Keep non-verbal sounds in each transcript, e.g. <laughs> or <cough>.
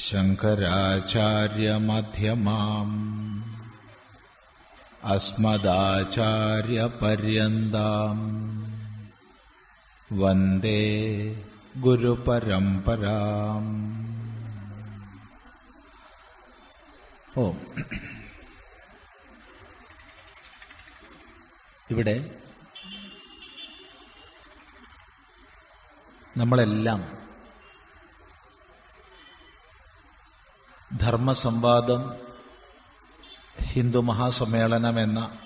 शङ्कराचार्यमध्यमाम् अस्मदाचार्यपर्यन्ताम् वन्दे ഗുരുപരമ്പരാം ഓ ഇവിടെ നമ്മളെല്ലാം ധർമ്മസംവാദം ഹിന്ദു മഹാസമ്മേളനം എന്ന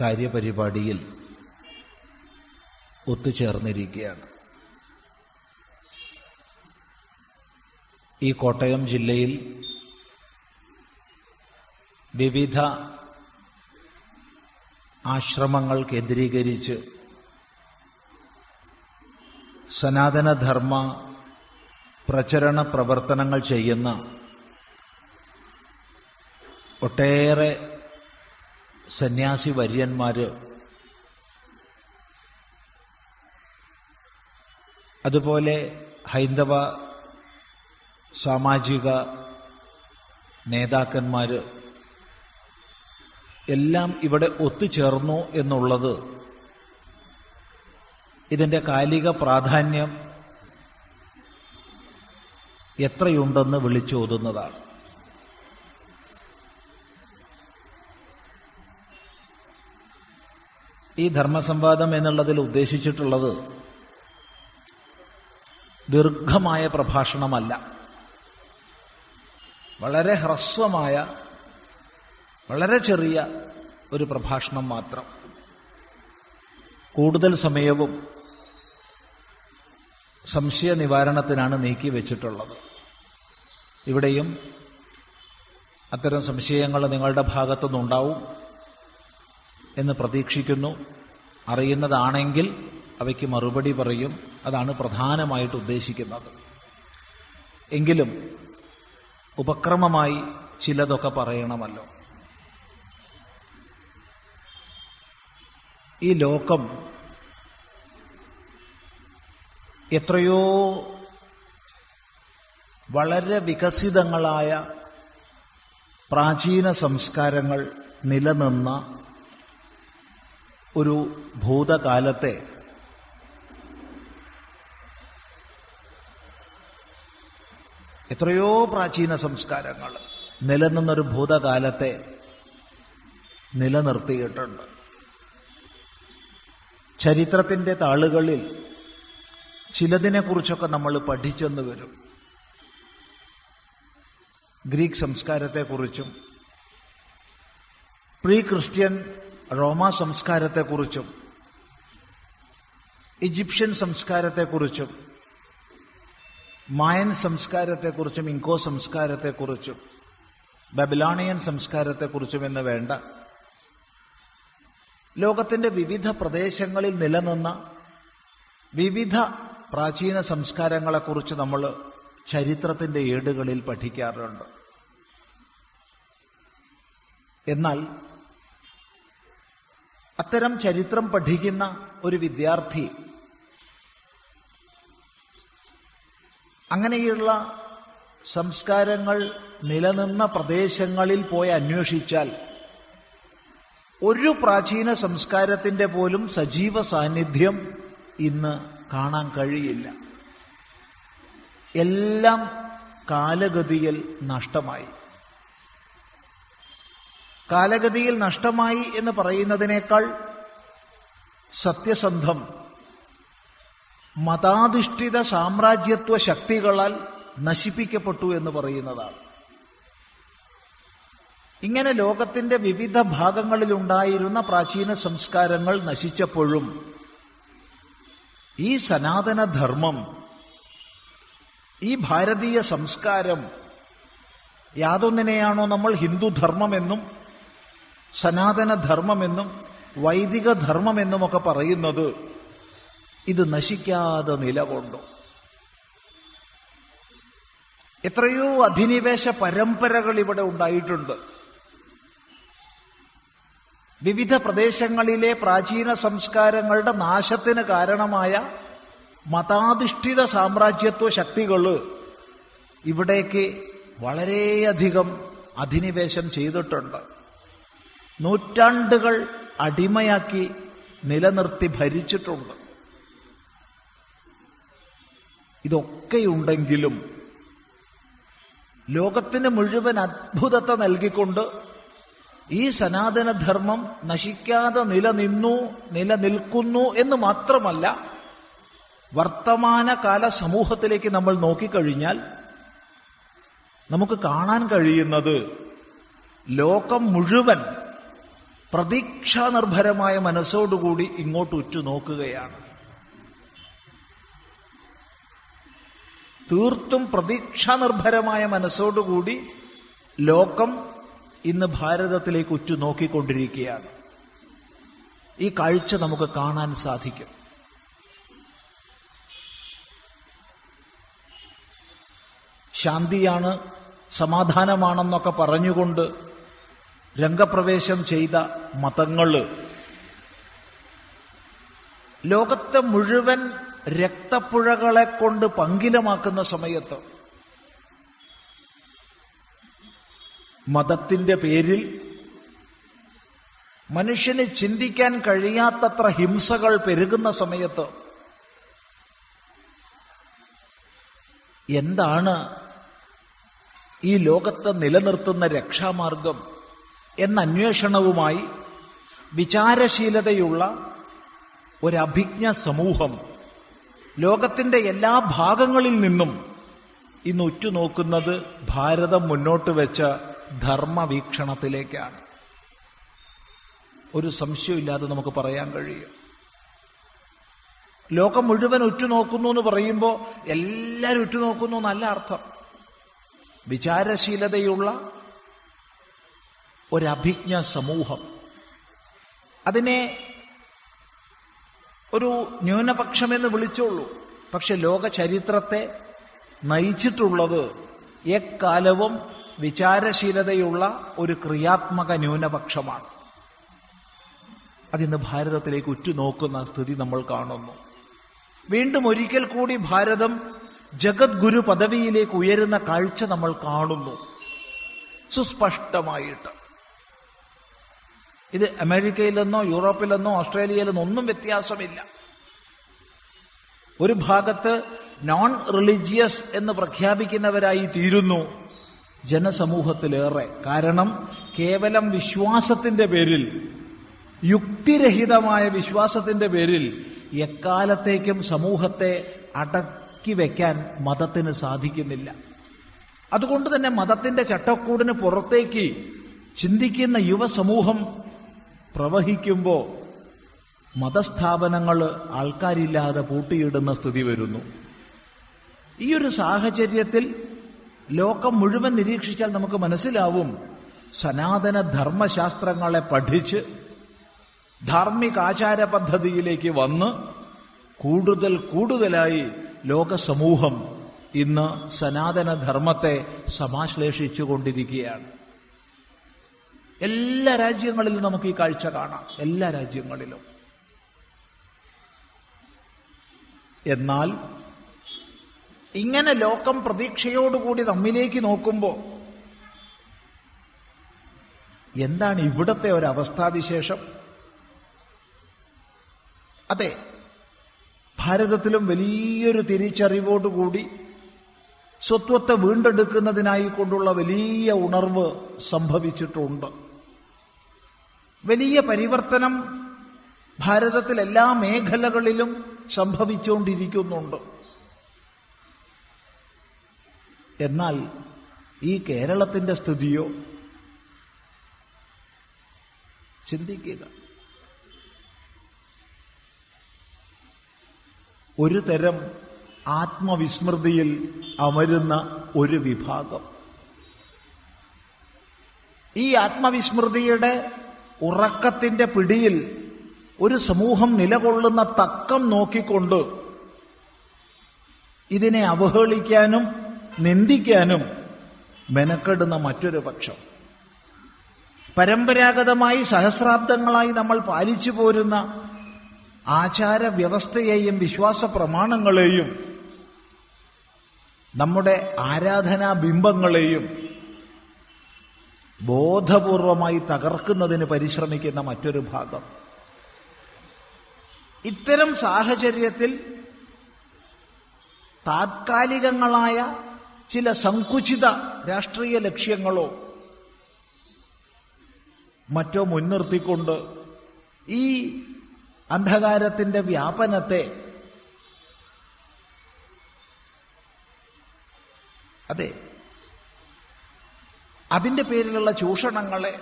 കാര്യപരിപാടിയിൽ ഒത്തുചേർന്നിരിക്കുകയാണ്. ഈ കോട്ടയം ജില്ലയിൽ വിവിധ ആശ്രമങ്ങൾ കേന്ദ്രീകരിച്ച് സനാതനധർമ്മ പ്രചരണ പ്രവർത്തനങ്ങൾ ചെയ്യുന്ന ഒട്ടേറെ സന്യാസി വര്യന്മാര് അതുപോലെ ഹൈന്ദവ സാമാജിക നേതാക്കന്മാര് എല്ലാം ഇവിടെ ഒത്തുചേർന്നു എന്നുള്ളത് ഇതിന്റെ കാലിക പ്രാധാന്യം എത്രയുണ്ടെന്ന് വിളിച്ചോതുന്നതാണ്. ഈ ധർമ്മസംവാദം എന്നുള്ളതിൽ ഉദ്ദേശിച്ചിട്ടുള്ളത് ദീർഘമായ പ്രഭാഷണമല്ല. വളരെ ഹ്രസ്വമായ വളരെ ചെറിയ ഒരു പ്രഭാഷണം മാത്രം. കൂടുതൽ സമയവും സംശയ നിവാരണത്തിനാണ് നീക്കി വെച്ചിട്ടുള്ളത്. ഇവിടെയും അത്തരം സംശയങ്ങൾ നിങ്ങളുടെ ഭാഗത്തുനിന്നുണ്ടാവും എന്ന് പ്രതീക്ഷിക്കുന്നു. അറിയുന്നതാണെങ്കിൽ അവയ്ക്ക് മറുപടി പറയും. അതാണ് പ്രധാനമായിട്ട് ഉദ്ദേശിക്കുന്നത്. എങ്കിലും ഉപക്രമമായി ചിലതൊക്കെ പറയണമല്ലോ. ഈ ലോകം എത്രയോ വളരെ വികസിതങ്ങളായ പ്രാചീന സംസ്കാരങ്ങൾ നിലനിന്ന ഒരു ഭൂതകാലത്തെ എത്രയോ പ്രാചീന സംസ്കാരങ്ങൾ നിലനിന്നൊരു ഭൂതകാലത്തെ നിലനിർത്തിയിട്ടുണ്ട്. ചരിത്രത്തിന്റെ താളുകളിൽ ചിലതിനെക്കുറിച്ചൊക്കെ നമ്മൾ പഠിച്ചെന്ന് വരും. ഗ്രീക്ക് സംസ്കാരത്തെക്കുറിച്ചും പ്രീ ക്രിസ്ത്യൻ റോമ സംസ്കാരത്തെക്കുറിച്ചും ഈജിപ്ഷ്യൻ സംസ്കാരത്തെക്കുറിച്ചും മായൻ സംസ്കാരത്തെക്കുറിച്ചും ഇൻകോ സംസ്കാരത്തെക്കുറിച്ചും ബബിലോണിയൻ സംസ്കാരത്തെക്കുറിച്ചും എന്ന് വേണ്ട. ലോകത്തിന്റെ വിവിധ പ്രദേശങ്ങളിൽ നിലനിന്ന വിവിധ പ്രാചീന സംസ്കാരങ്ങളെക്കുറിച്ച് നമ്മൾ ചരിത്രത്തിന്റെ ഏടുകളിൽ പഠിക്കാറുണ്ട്. എന്നാൽ അത്തരം ചരിത്രം പഠിക്കുന്ന ഒരു വിദ്യാർത്ഥി അങ്ങനെയുള്ള സംസ്കാരങ്ങൾ നിലനിന്ന പ്രദേശങ്ങളിൽ പോയി അന്വേഷിച്ചാൽ ഒരു പ്രാചീന സംസ്കാരത്തിന്റെ പോലും സജീവ സാന്നിധ്യം ഇന്ന് കാണാൻ കഴിയില്ല. എല്ലാം കാലഗതിയിൽ നഷ്ടമായി. കാലഗതിയിൽ നഷ്ടമായി എന്ന് പറയുന്നതിനേക്കാൾ സത്യസന്ധം മതാധിഷ്ഠിത സാമ്രാജ്യത്വ ശക്തികളാൽ നശിപ്പിക്കപ്പെട്ടു എന്ന് പറയുന്നതാണ്. ഇങ്ങനെ ലോകത്തിന്റെ വിവിധ ഭാഗങ്ങളിലുണ്ടായിരുന്ന പ്രാചീന സംസ്കാരങ്ങൾ നശിച്ചപ്പോഴും ഈ സനാതനധർമ്മം ഈ ഭാരതീയ സംസ്കാരം യാതൊന്നിനെയാണോ നമ്മൾ ഹിന്ദുധർമ്മമെന്നും സനാതനധർമ്മമെന്നും വൈദിക ധർമ്മമെന്നുമൊക്കെ പറയുന്നത് ഇത് നശിക്കാതെ നിലകൊണ്ടു. എത്രയോ അധിനിവേശ പരമ്പരകൾ ഇവിടെ ഉണ്ടായിട്ടുണ്ട്. വിവിധ പ്രദേശങ്ങളിലെ പ്രാചീന സംസ്കാരങ്ങളുടെ നാശത്തിന് കാരണമായ മതാധിഷ്ഠിത സാമ്രാജ്യത്വ ശക്തികൾ ഇവിടേക്ക് വളരെയധികം അധിനിവേശം ചെയ്തിട്ടുണ്ട്. നൂറ്റാണ്ടുകൾ അടിമയാക്കി നിലനിർത്തി ഭരിച്ചിട്ടുണ്ട്. ഇതൊക്കെയുണ്ടെങ്കിലും ലോകത്തിന് മുഴുവൻ അത്ഭുതത്തെ നൽകിക്കൊണ്ട് ഈ സനാതനധർമ്മം നശിക്കാതെ നിലനിന്നു നിലനിൽക്കുന്നു എന്ന് മാത്രമല്ല വർത്തമാനകാല സമൂഹത്തിലേക്ക് നമ്മൾ നോക്കിക്കഴിഞ്ഞാൽ നമുക്ക് കാണാൻ കഴിയുന്നത് ലോകം മുഴുവൻ പ്രതീക്ഷാനിർഭരമായ മനസ്സോടുകൂടി ഇങ്ങോട്ട് ഉറ്റുനോക്കുകയാണ്. തീർത്തും പ്രതീക്ഷാനിർഭരമായ മനസ്സോടുകൂടി ലോകം ഇന്ന് ഭാരതത്തിലേക്ക് ഉറ്റുനോക്കിക്കൊണ്ടിരിക്കുകയാണ്. ഈ കാഴ്ച നമുക്ക് കാണാൻ സാധിക്കും. ശാന്തിയാണ് സമാധാനമാണെന്നൊക്കെ പറഞ്ഞുകൊണ്ട് രംഗപ്രവേശം ചെയ്ത മതങ്ങൾ ലോകത്തെ മുഴുവൻ രക്തപ്പുഴകളെ കൊണ്ട് പങ്കിലമാക്കുന്ന സമയത്ത് മതത്തിന്റെ പേരിൽ മനുഷ്യന് ചിന്തിക്കാൻ കഴിയാത്തത്ര ഹിംസകൾ പെരുകുന്ന സമയത്ത് എന്താണ് ഈ ലോകത്തെ നിലനിർത്തുന്ന രക്ഷാമാർഗം എന്ന അന്വേഷണവുമായി വിചാരശീലതയുള്ള ഒരഭിജ്ഞ സമൂഹം ലോകത്തിന്റെ എല്ലാ ഭാഗങ്ങളിൽ നിന്നും ഇന്ന് ഉറ്റുനോക്കുന്നത് ഭാരതം മുന്നോട്ട് വെച്ച ധർമ്മവീക്ഷണത്തിലേക്കാണ്. ഒരു സംശയമില്ലാതെ നമുക്ക് പറയാൻ കഴിയും. ലോകം മുഴുവൻ ഉറ്റുനോക്കുന്നു എന്ന് പറയുമ്പോൾ എല്ലാവരും ഉറ്റുനോക്കുന്നു നല്ല അർത്ഥം. വിചാരശീലതയുള്ള ഒരഭിജ്ഞ സമൂഹം. അതിനെ ഒരു ന്യൂനപക്ഷമെന്ന് വിളിച്ചോളൂ. പക്ഷെ ലോക ചരിത്രത്തെ നയിച്ചിട്ടുള്ളത് എക്കാലവും വിചാരശീലതയുള്ള ഒരു ക്രിയാത്മക ന്യൂനപക്ഷമാണ്. അതിന്ന് ഭാരതത്തിലേക്ക് ഉറ്റുനോക്കുന്ന സ്ഥിതി നമ്മൾ കാണുന്നു. വീണ്ടും ഒരിക്കൽ കൂടി ഭാരതം ജഗദ്ഗുരു പദവിയിലേക്ക് ഉയരുന്ന കാഴ്ച നമ്മൾ കാണുന്നു. സുസ്പഷ്ടമായിട്ട്. ഇത് അമേരിക്കയിൽ നിന്നോ യൂറോപ്പിൽ നിന്നോ ഓസ്ട്രേലിയയിൽ നിന്നോ ഒന്നും വ്യത്യാസമില്ല. ഒരു ഭാഗത്ത് നോൺ റിലിജിയസ് എന്ന് പ്രഖ്യാപിക്കുന്നവരായി തീരുന്നു. ജനസമൂഹത്തിലേറെ. കാരണം കേവലം വിശ്വാസത്തിന്റെ പേരിൽ യുക്തിരഹിതമായ വിശ്വാസത്തിന്റെ പേരിൽ എക്കാലത്തേക്കും സമൂഹത്തെ അടക്കി വയ്ക്കാൻ മതത്തിന് സാധിക്കുന്നില്ല. അതുകൊണ്ട് തന്നെ മതത്തിന്റെ ചട്ടക്കൂടിന് പുറത്തേക്ക് ചിന്തിക്കുന്ന യുവസമൂഹം പ്രവഹിക്കുമ്പോൾ മതസ്ഥാപനങ്ങൾ ആൾക്കാരില്ലാതെ പൂട്ടിയിടുന്ന സ്ഥിതി വരുന്നു. ഈ ഒരു സാഹചര്യത്തിൽ ലോകം മുഴുവൻ നിരീക്ഷിച്ചാൽ നമുക്ക് മനസ്സിലാവും സനാതന ധർമ്മശാസ്ത്രങ്ങളെ പഠിച്ച് ധാർമ്മിക ആചാര പദ്ധതിയിലേക്ക് വന്ന് കൂടുതൽ കൂടുതലായി ലോകസമൂഹം ഇന്ന് സനാതനധർമ്മത്തെ സമാശ്ലേഷിച്ചുകൊണ്ടിരിക്കുകയാണ്. എല്ലാ രാജ്യങ്ങളിലും നമുക്ക് ഈ കാഴ്ച കാണാം. എല്ലാ രാജ്യങ്ങളിലും. എന്നാൽ ഇങ്ങനെ ലോകം പ്രതീക്ഷയോടുകൂടി നമ്മിലേക്ക് നോക്കുമ്പോൾ എന്താണ് ഇവിടത്തെ അവസ്ഥാവിശേഷം അതെ ഭാരതത്തിലും വലിയൊരു തിരിച്ചറിവോടുകൂടി സ്വത്വത്തെ വീണ്ടെടുക്കുന്നതിനായി കൊണ്ടുള്ള വലിയ ഉണർവ് സംഭവിച്ചിട്ടുണ്ട്. വലിയ പരിവർത്തനം ഭാരതത്തിൽ എല്ലാ മേഖലകളിലും സംഭവിച്ചുകൊണ്ടിരിക്കുന്നുണ്ട്. എന്നാൽ ഈ കേരളത്തിന്റെ സ്ഥിതിയോ ചിന്തിക്കുക. ഒരു തരം ആത്മവിസ്മൃതിയിൽ അമരുന്ന ഒരു വിഭാഗം. ഈ ആത്മവിസ്മൃതിയുടെ ഉറക്കത്തിന്റെ പിടിയിൽ ഒരു സമൂഹം നിലകൊള്ളുന്ന തക്കം നോക്കിക്കൊണ്ട് ഇതിനെ അവഹേളിക്കാനും നിന്ദിക്കാനും മെനക്കെടുന്ന മറ്റൊരു പക്ഷം. പരമ്പരാഗതമായി സഹസ്രാബ്ദങ്ങളായി നമ്മൾ പാലിച്ചു പോരുന്ന ആചാര വ്യവസ്ഥയെയും വിശ്വാസ പ്രമാണങ്ങളെയും നമ്മുടെ ആരാധനാ ബിംബങ്ങളെയും ബോധപൂർവമായി തകർക്കുന്നതിന് പരിശ്രമിക്കുന്ന മറ്റൊരു ഭാഗം. ഇത്തരം സാഹചര്യത്തിൽ താത്കാലികങ്ങളായ ചില സങ്കുചിത രാഷ്ട്രീയ ലക്ഷ്യങ്ങളോ മറ്റോ മുൻനിർത്തിക്കൊണ്ട് ഈ അന്ധകാരത്തിന്റെ വ്യാപനത്തെ അതെ അതിന്റെ പേരിലുള്ള ചൂഷണങ്ങളെ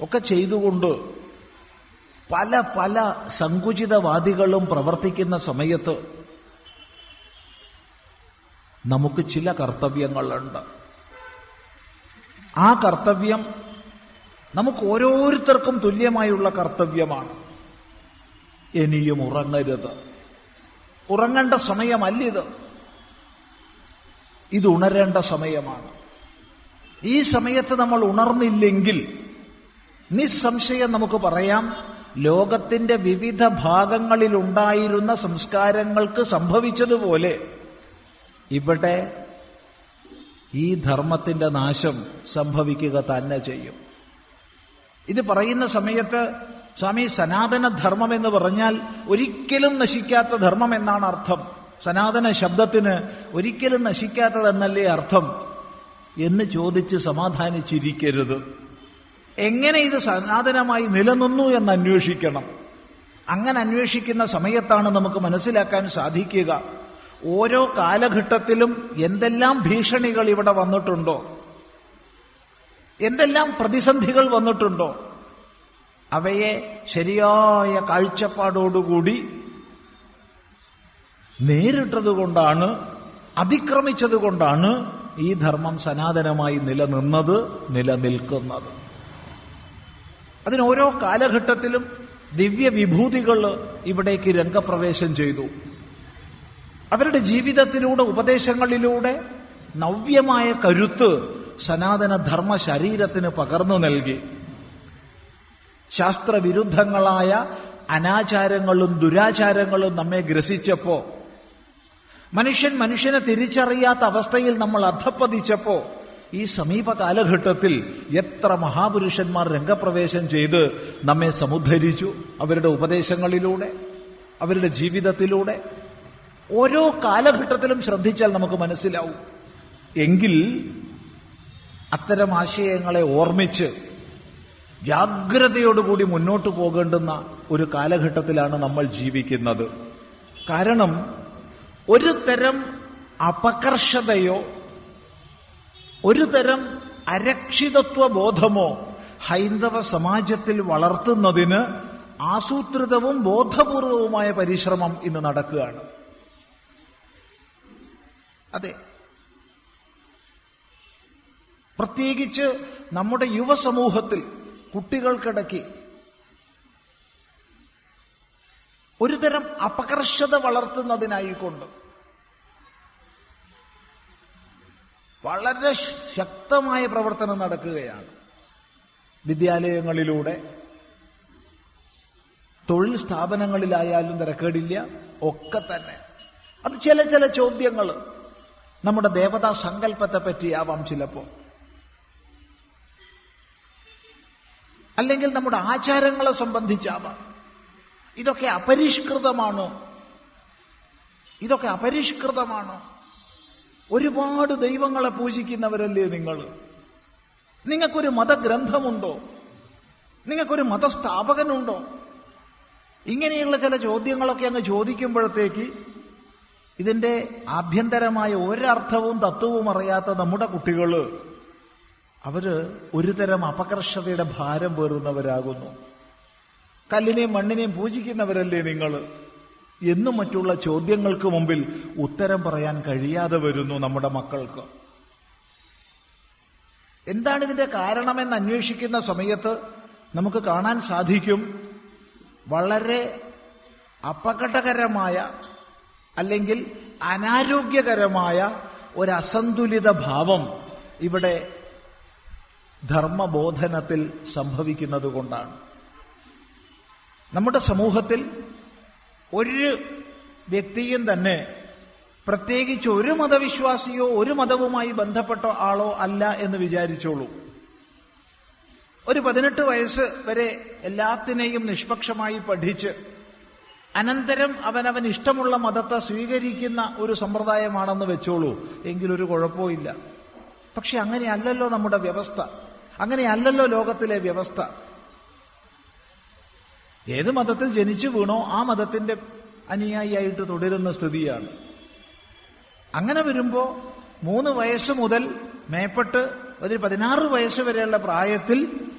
ഒക്കെ ചെയ്തുകൊണ്ട് പല പല സങ്കുചിതവാദികളും പ്രവർത്തിക്കുന്ന സമയത്ത് നമുക്ക് ചില കർത്തവ്യങ്ങളുണ്ട്. ആ കർത്തവ്യം നമുക്ക് ഓരോരുത്തർക്കും തുല്യമായുള്ള കർത്തവ്യമാണ്. ഇനിയും ഉറങ്ങരുത്. ഉറങ്ങേണ്ട സമയമല്ലിത് ഇത്. ഉണരേണ്ട സമയമാണ്. ഈ സമയത്ത് നമ്മൾ ഉണർന്നില്ലെങ്കിൽ നിസ്സംശയം നമുക്ക് പറയാം ലോകത്തിന്റെ വിവിധ ഭാഗങ്ങളിലുണ്ടായിരുന്ന സംസ്കാരങ്ങൾക്ക് സംഭവിച്ചതുപോലെ ഇവിടെ ഈ ധർമ്മത്തിന്റെ നാശം സംഭവിക്കുക തന്നെ ചെയ്യും. ഇത് പറയുന്ന സമയത്ത് സ്വാമി സനാതനധർമ്മം എന്ന് പറഞ്ഞാൽ ഒരിക്കലും നശിക്കാത്ത ധർമ്മം എന്നാണ് അർത്ഥം. സനാതന ശബ്ദത്തിന് ഒരിക്കലും നശിക്കാത്തതെന്നല്ലേ അർത്ഥം? എന്ന് ചോദിച്ച് സമാധാനിച്ചിരിക്കരുത്. എങ്ങനെ ഇത് സനാതനമായി നിലനിന്നു എന്ന് അന്വേഷിക്കണം. അങ്ങനെ അന്വേഷിക്കുന്ന സമയത്താണ് നമുക്ക് മനസ്സിലാക്കാൻ സാധിക്കുക. ഓരോ കാലഘട്ടത്തിലും എന്തെല്ലാം ഭീഷണികൾ ഇവിടെ വന്നിട്ടുണ്ടോ? എന്തെല്ലാം പ്രതിസന്ധികൾ വന്നിട്ടുണ്ടോ? അവയെ ശരിയായ കാഴ്ചപ്പാടോടുകൂടി നേരിട്ടതുകൊണ്ടാണ് അതിക്രമിച്ചതുകൊണ്ടാണ് ഈ ധർമ്മം സനാതനമായി നിലനിന്നത് നിലനിൽക്കുന്നത്. അതിന് ഓരോ കാലഘട്ടത്തിലും ദിവ്യ വിഭൂതികൾ ഇവിടേക്ക് രംഗപ്രവേശം ചെയ്തു. അവരുടെ ജീവിതത്തിലൂടെ ഉപദേശങ്ങളിലൂടെ നവ്യമായ കരുത്ത് സനാതന ധർമ്മ ശരീരത്തിന് പകർന്നു നൽകി. ശാസ്ത്രവിരുദ്ധങ്ങളായ അനാചാരങ്ങളും ദുരാചാരങ്ങളും നമ്മെ ഗ്രസിച്ചപ്പോ മനുഷ്യൻ മനുഷ്യനെ തിരിച്ചറിയാത്ത അവസ്ഥയിൽ നമ്മൾ അധപ്പതിച്ചപ്പോ ഈ സമീപ കാലഘട്ടത്തിൽ എത്ര മഹാപുരുഷന്മാർ രംഗപ്രവേശം ചെയ്ത് നമ്മെ സമുദ്ധരിച്ചു അവരുടെ ഉപദേശങ്ങളിലൂടെ അവരുടെ ജീവിതത്തിലൂടെ. ഓരോ കാലഘട്ടത്തിലും ശ്രദ്ധിച്ചാൽ നമുക്ക് മനസ്സിലാവും. എങ്കിൽ അത്തരം ആശയങ്ങളെ ഓർമ്മിച്ച് ജാഗ്രതയോടുകൂടി മുന്നോട്ട് പോകേണ്ടുന്ന ഒരു കാലഘട്ടത്തിലാണ് നമ്മൾ ജീവിക്കുന്നത്. കാരണം ഒരു തരം അപകർഷതയോ ഒരു തരം അരക്ഷിതത്വ ബോധമോ ഹൈന്ദവ സമാജത്തിൽ വളർത്തുന്നതിന് ആസൂത്രിതവും ബോധപൂർവവുമായ പരിശ്രമം ഇന്ന് നടക്കുകയാണ്. അതെ. പ്രത്യേകിച്ച് നമ്മുടെ യുവസമൂഹത്തിൽ കുട്ടികൾക്കിടയ്ക്ക് ഒരുതരം അപകർഷത വളർത്തുന്നതിനായിക്കൊണ്ട് വളരെ ശക്തമായ പ്രവർത്തനം നടക്കുകയാണ്. വിദ്യാലയങ്ങളിലൂടെ തൊഴിൽ സ്ഥാപനങ്ങളിലായാലും തിരക്കേടില്ല ഒക്കെ തന്നെ. അത് ചില ചില ചോദ്യങ്ങൾ നമ്മുടെ ദേവതാ സങ്കല്പത്തെ പറ്റിയാവാം ചിലപ്പോ. അല്ലെങ്കിൽ നമ്മുടെ ആചാരങ്ങളെ സംബന്ധിച്ചാവാം. ഇതൊക്കെ അപരിഷ്കൃതമാണ്? ഇതൊക്കെ അപരിഷ്കൃതമാണ്? ഒരുപാട് ദൈവങ്ങളെ പൂജിക്കുന്നവരല്ലേ നിങ്ങൾ? നിങ്ങൾക്കൊരു മതഗ്രന്ഥമുണ്ടോ? നിങ്ങൾക്കൊരു മതസ്ഥാപകനുണ്ടോ? ഇങ്ങനെയുള്ള ചില ചോദ്യങ്ങളൊക്കെ അങ്ങ് ചോദിക്കുമ്പോഴത്തേക്ക് ഇതിന്റെ ആഭ്യന്തരമായ ഒരർത്ഥവും തത്വവും അറിയാത്ത നമ്മുടെ കുട്ടികൾ അവർ ഒരുതരം അപകർഷതയുടെ ഭാരം പേറുന്നവരാകുന്നു. കല്ലിനെയും മണ്ണിനെയും പൂജിക്കുന്നവരല്ലേ നിങ്ങൾ? എന്നും മറ്റുള്ള ചോദ്യങ്ങൾക്ക് മുമ്പിൽ ഉത്തരം പറയാൻ കഴിയാതെ വരുന്നു നമ്മുടെ മക്കൾക്ക്. എന്താണ് ഇതിന്റെ കാരണമെന്ന് അന്വേഷിക്കുന്ന സമയത്ത് നമുക്ക് കാണാൻ സാധിക്കും വളരെ അപകടകരമായ അല്ലെങ്കിൽ അനാരോഗ്യകരമായ ഒരു അസന്തുലിത ഭാവം ഇവിടെ ധർമ്മബോധനത്തിൽ സംഭവിക്കുന്നത് കൊണ്ടാണ്. നമ്മുടെ സമൂഹത്തിൽ ഒരു വ്യക്തിയും തന്നെ പ്രത്യേകിച്ച് ഒരു മതവിശ്വാസിയോ ഒരു മതവുമായി ബന്ധപ്പെട്ട ആളോ അല്ല എന്ന് വിചാരിച്ചോളൂ. ഒരു പതിനെട്ട് വയസ്സ് വരെ എല്ലാത്തിനെയും നിഷ്പക്ഷമായി പഠിച്ച് അനന്തരം അവനവൻ ഇഷ്ടമുള്ള മതത്തെ സ്വീകരിക്കുന്ന ഒരു സമ്പ്രദായമാണെന്ന് വെച്ചോളൂ. എങ്കിലൊരു കുഴപ്പമില്ല പക്ഷെ അങ്ങനെയല്ലല്ലോ നമ്മുടെ വ്യവസ്ഥ. അങ്ങനെയല്ലല്ലോ ലോകത്തിലെ വ്യവസ്ഥ. ഏത് മതത്തിൽ ജനിച്ചു വീണോ ആ മതത്തിന്റെ അനുയായിയായിട്ട് തുടരുന്ന സ്ഥിതിയാണ്. അങ്ങനെ വരുമ്പോ മൂന്ന് വയസ്സ് മുതൽ മേപ്പെട്ട് ഒരു പതിനാറ് വയസ്സ് വരെയുള്ള പ്രായത്തിൽ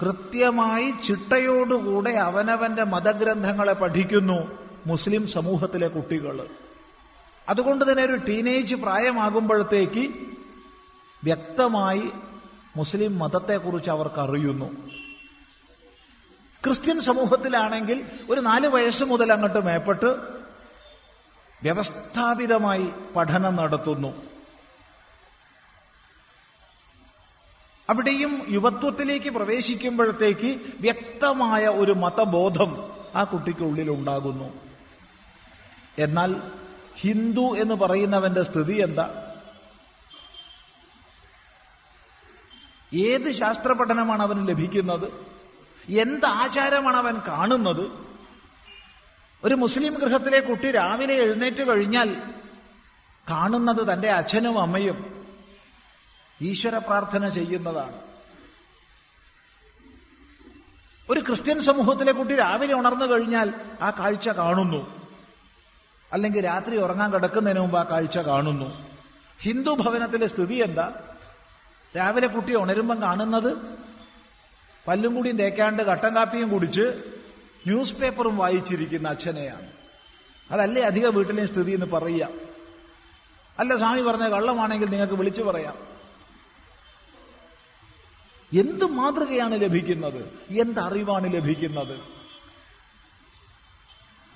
കൃത്യമായി ചിട്ടയോടുകൂടെ അവനവന്റെ മതഗ്രന്ഥങ്ങളെ പഠിക്കുന്നു മുസ്ലിം സമൂഹത്തിലെ കുട്ടികൾ. അതുകൊണ്ട് തന്നെ ഒരു ടീനേജ് പ്രായമാകുമ്പോഴത്തേക്ക് വ്യക്തമായി മുസ്ലിം മതത്തെക്കുറിച്ച് അവർക്ക് അറിയുന്നു ക്രിസ്ത്യൻ സമൂഹത്തിലാണെങ്കിൽ ഒരു നാല് വയസ്സ് മുതൽ അങ്ങോട്ട് മേപ്പെട്ട് വ്യവസ്ഥാപിതമായി പഠനം നടത്തുന്നു. അവിടെയും യുവത്വത്തിലേക്ക് പ്രവേശിക്കുമ്പോഴത്തേക്ക് വ്യക്തമായ ഒരു മതബോധം ആ കുട്ടിക്ക് ഉള്ളിൽ ഉണ്ടാകുന്നു. എന്നാൽ ഹിന്ദു എന്ന് പറയുന്നവന്റെ സ്ഥിതി എന്താ? ഏത് ശാസ്ത്ര പഠനമാണ് അവന് ലഭിക്കുന്നത്? എന്ത് ആചാരമാണ് അവൻ കാണുന്നത്? ഒരു മുസ്ലിം ഗൃഹത്തിലെ കുട്ടി രാവിലെ എഴുന്നേറ്റ് കഴിഞ്ഞാൽ കാണുന്നത് തന്റെ അച്ഛനും അമ്മയും ഈശ്വര പ്രാർത്ഥന ചെയ്യുന്നതാണ്. ഒരു ക്രിസ്ത്യൻ സമൂഹത്തിലെ കുട്ടി രാവിലെ ഉണർന്നു കഴിഞ്ഞാൽ ആ കാഴ്ച കാണുന്നു. അല്ലെങ്കിൽ രാത്രി ഉറങ്ങാൻ കിടക്കുന്നതിന് മുമ്പ് ആ കാഴ്ച കാണുന്നു. ഹിന്ദു ഭവനത്തിലെ സ്ഥിതി എന്താ? രാവിലെ കുട്ടി ഉണരുമ്പം കാണുന്നത് പല്ലും കൂടിയും തേക്കാണ്ട് കട്ടൻ കാപ്പിയും കുടിച്ച് ന്യൂസ് പേപ്പറും വായിച്ചിരിക്കുന്ന അച്ഛനെയാണ്. അതല്ലേ അധിക വീട്ടിലെയും സ്ഥിതി എന്ന് പറയുക. അല്ല സ്വാമി പറഞ്ഞ കള്ളമാണെങ്കിൽ നിങ്ങൾക്ക് വിളിച്ചു പറയാം. എന്ത് മാതൃകയാണ് ലഭിക്കുന്നത്? എന്തറിവാണ് ലഭിക്കുന്നത്?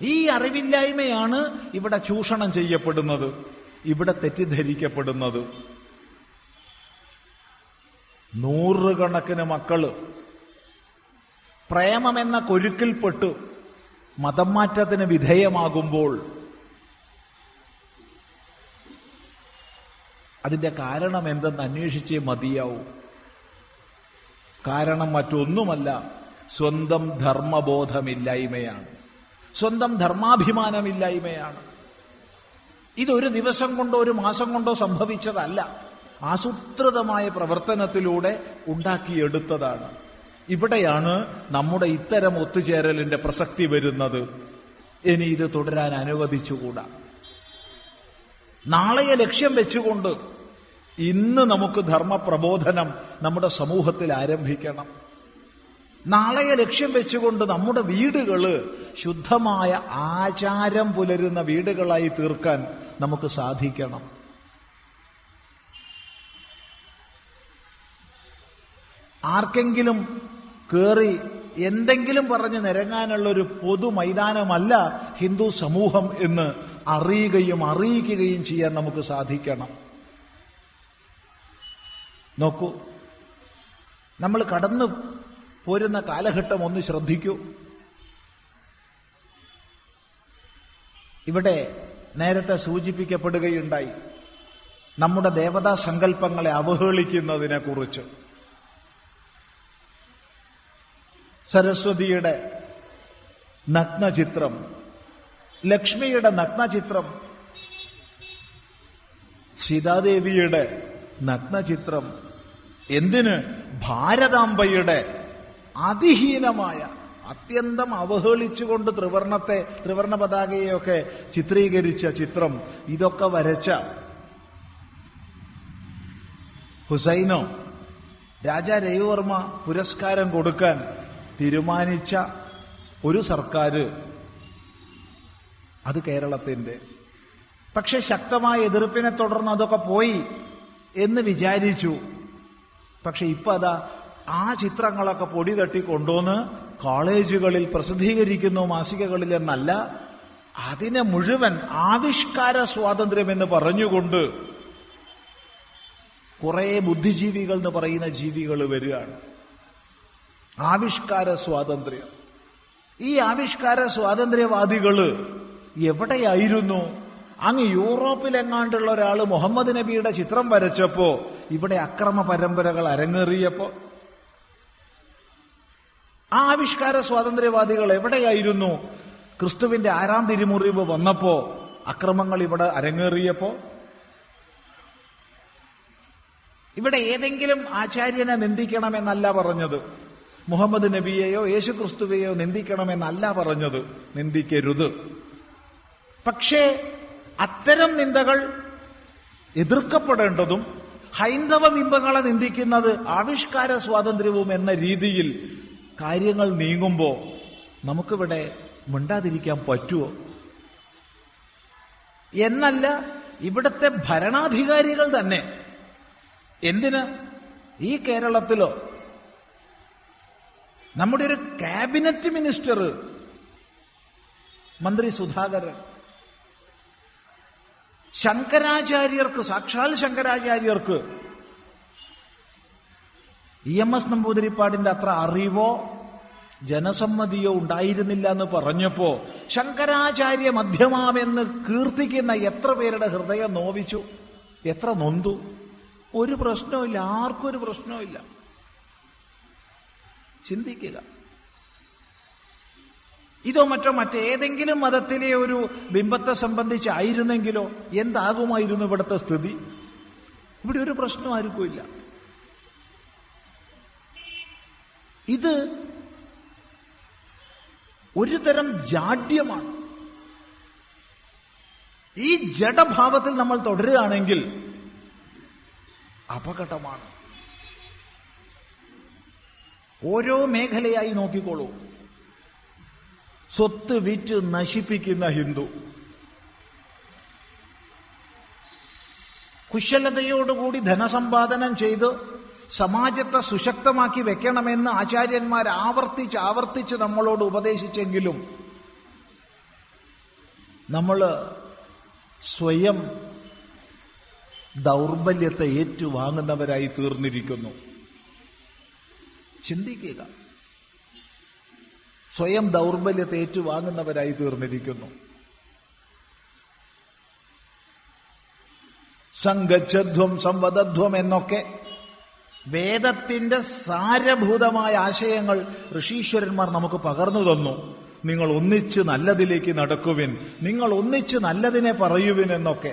ഈ അറിവില്ലായ്മയാണ് ഇവിടെ ചൂഷണം ചെയ്യപ്പെടുന്നത്. ഇവിടെ തെറ്റിദ്ധരിക്കപ്പെടുന്നത്. നൂറുകണക്കിന് മക്കൾ പ്രേമമെന്ന കൊരുക്കിൽപ്പെട്ടു മതം മാറ്റത്തിന് വിധേയമാകുമ്പോൾ അതിന്റെ കാരണം എന്തെന്ന് അന്വേഷിച്ചേ മതിയാവൂ. കാരണം മറ്റൊന്നുമല്ല സ്വന്തം ധർമ്മബോധമില്ലായ്മയാണ്. സ്വന്തം ധർമാഭിമാനമില്ലായ്മയാണ്. ഇതൊരു ദിവസം കൊണ്ടോ ഒരു മാസം കൊണ്ടോ സംഭവിച്ചതല്ല. ആസൂത്രിതമായ പ്രവർത്തനത്തിലൂടെ ഉണ്ടാക്കിയെടുത്തതാണ്. ഇവിടെയാണ് നമ്മുടെ ഇത്തരം ഒത്തുചേരലിന്റെ പ്രസക്തി വരുന്നത്. ഇനി ഇത് തുടരാൻ അനുവദിച്ചുകൂടാ. നാളെയെ ലക്ഷ്യം വെച്ചുകൊണ്ട് ഇന്ന് നമുക്ക് ധർമ്മപ്രബോധനം നമ്മുടെ സമൂഹത്തിൽ ആരംഭിക്കണം. നാളെയെ ലക്ഷ്യം വെച്ചുകൊണ്ട് നമ്മുടെ വീടുകൾ ശുദ്ധമായ ആചാരം പുലരുന്ന വീടുകളായി തീർക്കാൻ നമുക്ക് സാധിക്കണം. ആർക്കെങ്കിലും കേറി എന്തെങ്കിലും പറഞ്ഞ് നിരങ്ങാനുള്ള ഒരു പൊതു മൈതാനമല്ല ഹിന്ദു സമൂഹം എന്ന് അറിയുകയും അറിയിക്കുകയും ചെയ്യാൻ നമുക്ക് സാധിക്കണം. നോക്കൂ. നമ്മൾ കടന്നു പോരുന്ന കാലഘട്ടം ഒന്ന് ശ്രദ്ധിക്കൂ. ഇവിടെ നേരത്തെ സൂചിപ്പിക്കപ്പെടുകയുണ്ടായി നമ്മുടെ ദേവതാ സങ്കല്പങ്ങളെ അവഹേളിക്കുന്നതിനെ കുറിച്ച് സരസ്വതിയുടെ നഗ്നചിത്രം ലക്ഷ്മിയുടെ നഗ്നചിത്രം സീതാദേവിയുടെ നഗ്നചിത്രം എന്തിന്? ഭാരതാംബയുടെ അതിഹീനമായ അത്യന്തം അവഹേളിച്ചുകൊണ്ട് ത്രിവർണത്തെ ത്രിവർണ പതാകയെയൊക്കെ ചിത്രീകരിച്ച ചിത്രം ഇതൊക്കെ വരച്ച ഹുസൈനോ രാജാ രവിവർമ്മ പുരസ്കാരം കൊടുക്കാൻ തീരുമാനിച്ച ഒരു സർക്കാർ അത് കേരളത്തിന്റെ പക്ഷെ ശക്തമായ എതിർപ്പിനെ തുടർന്ന് അതൊക്കെ പോയി എന്ന് വിചാരിച്ചു. പക്ഷെ ഇപ്പൊ അതാ ആ ചിത്രങ്ങളൊക്കെ പൊടി തട്ടി കൊണ്ടുവന്ന് കോളേജുകളിൽ പ്രസിദ്ധീകരിക്കുന്നു മാസികകളിൽ എന്നല്ല അതിനെ മുഴുവൻ ആവിഷ്കാര സ്വാതന്ത്ര്യം എന്ന് പറഞ്ഞുകൊണ്ട് കുറെ ബുദ്ധിജീവികൾ എന്ന് പറയുന്ന ജീവികൾ വരികയാണ്. ആവിഷ്കാര സ്വാതന്ത്ര്യം. ഈ ആവിഷ്കാര സ്വാതന്ത്ര്യവാദികൾ എവിടെയായിരുന്നു? അങ്ങ് യൂറോപ്പിലെങ്ങാണ്ടുള്ള ഒരാൾ മുഹമ്മദ് നബിയുടെ ചിത്രം വരച്ചപ്പോ ഇവിടെ അക്രമ പരമ്പരകൾ അരങ്ങേറിയപ്പോ ആ ആവിഷ്കാര സ്വാതന്ത്ര്യവാദികൾ എവിടെയായിരുന്നു? ക്രിസ്തുവിന്റെ ആറാം തിരുമുറിവ് വന്നപ്പോ അക്രമങ്ങൾ ഇവിടെ അരങ്ങേറിയപ്പോ ഇവിടെ ഏതെങ്കിലും ആചാര്യനെ നിന്ദിക്കണമെന്നല്ല പറഞ്ഞത്. മുഹമ്മദ് നബിയെയോ യേശു ക്രിസ്തുവെയോ നിന്ദിക്കണമെന്നല്ല പറഞ്ഞത്. നിന്ദിക്കരുത്. പക്ഷേ അത്തരം നിന്ദകൾ എതിർക്കപ്പെടേണ്ടതും ഹൈന്ദവ ബിംബങ്ങളെ നിന്ദിക്കുന്നത് ആവിഷ്കാര സ്വാതന്ത്ര്യവും എന്ന രീതിയിൽ കാര്യങ്ങൾ നീങ്ങുമ്പോ നമുക്കിവിടെ മിണ്ടാതിരിക്കാൻ പറ്റുമോ എന്നല്ല ഇവിടുത്തെ ഭരണാധികാരികൾ തന്നെ. എന്തിന്? ഈ കേരളത്തിലോ? നമ്മുടെ ഒരു ക്യാബിനറ്റ് മിനിസ്റ്റർ മന്ത്രി സുധാകരൻ. ശങ്കരാചാര്യർക്ക് സാക്ഷാൽ ശങ്കരാചാര്യർക്ക് ഇ എം എസ് നമ്പൂതിരിപ്പാടിന്റെ അത്ര അറിവോ ജനസമ്മതിയോ ഉണ്ടായിരുന്നില്ല എന്ന് പറഞ്ഞപ്പോ ശങ്കരാചാര്യ മധ്യമാമെന്ന് കീർത്തിക്കുന്ന എത്ര പേരുടെ ഹൃദയം നോവിച്ചു എത്ര നൊന്തു. ഒരു പ്രശ്നവുമില്ല ആർക്കും ഒരു പ്രശ്നവുമില്ല. ചിന്തിക്കുക. ഇതോ മറ്റോ മറ്റേതെങ്കിലും മതത്തിലെ ഒരു ബിംബത്തെ സംബന്ധിച്ചായിരുന്നെങ്കിലോ എന്താകുമായിരുന്നു ഇവിടുത്തെ സ്ഥിതി? ഇവിടെ ഒരു പ്രശ്നം ആർക്കുമില്ല. ഇത് ഒരു തരം ജാഡ്യമാണ്. ഈ ജഡഭാവത്തിൽ നമ്മൾ തുടരുകയാണെങ്കിൽ അപകടമാണ്. ഓരോ മേഖലയായി നോക്കിക്കോളൂ. സ്വത്ത് വിറ്റ് നശിപ്പിക്കുന്ന ഹിന്ദു. കുശലതയോടുകൂടി ധനസമ്പാദനം ചെയ്ത് സമാജത്തെ സുശക്തമാക്കി വെക്കണമെന്ന് ആചാര്യന്മാർ ആവർത്തിച്ച് ആവർത്തിച്ച് നമ്മളോട് ഉപദേശിച്ചെങ്കിലും നമ്മൾ സ്വയം ദൗർബല്യത്തെ ഏറ്റുവാങ്ങുന്നവരായി തീർന്നിരിക്കുന്നു. ചിന്തിക്കുക. സ്വയം ദൗർബല്യത്തെ ഏറ്റുവാങ്ങുന്നവരായി തീർന്നിരിക്കുന്നു സംഗച്ഛധ്വം സംവദധ്വം എന്നൊക്കെ വേദത്തിന്റെ സാരഭൂതമായ ആശയങ്ങൾ ഋഷീശ്വരന്മാർ നമുക്ക് പകർന്നു തന്നു. നിങ്ങൾ ഒന്നിച്ച് നല്ലതിലേക്ക് നടക്കുവിൻ നിങ്ങൾ ഒന്നിച്ച് നല്ലതിനെ പറയുവിൻ എന്നൊക്കെ.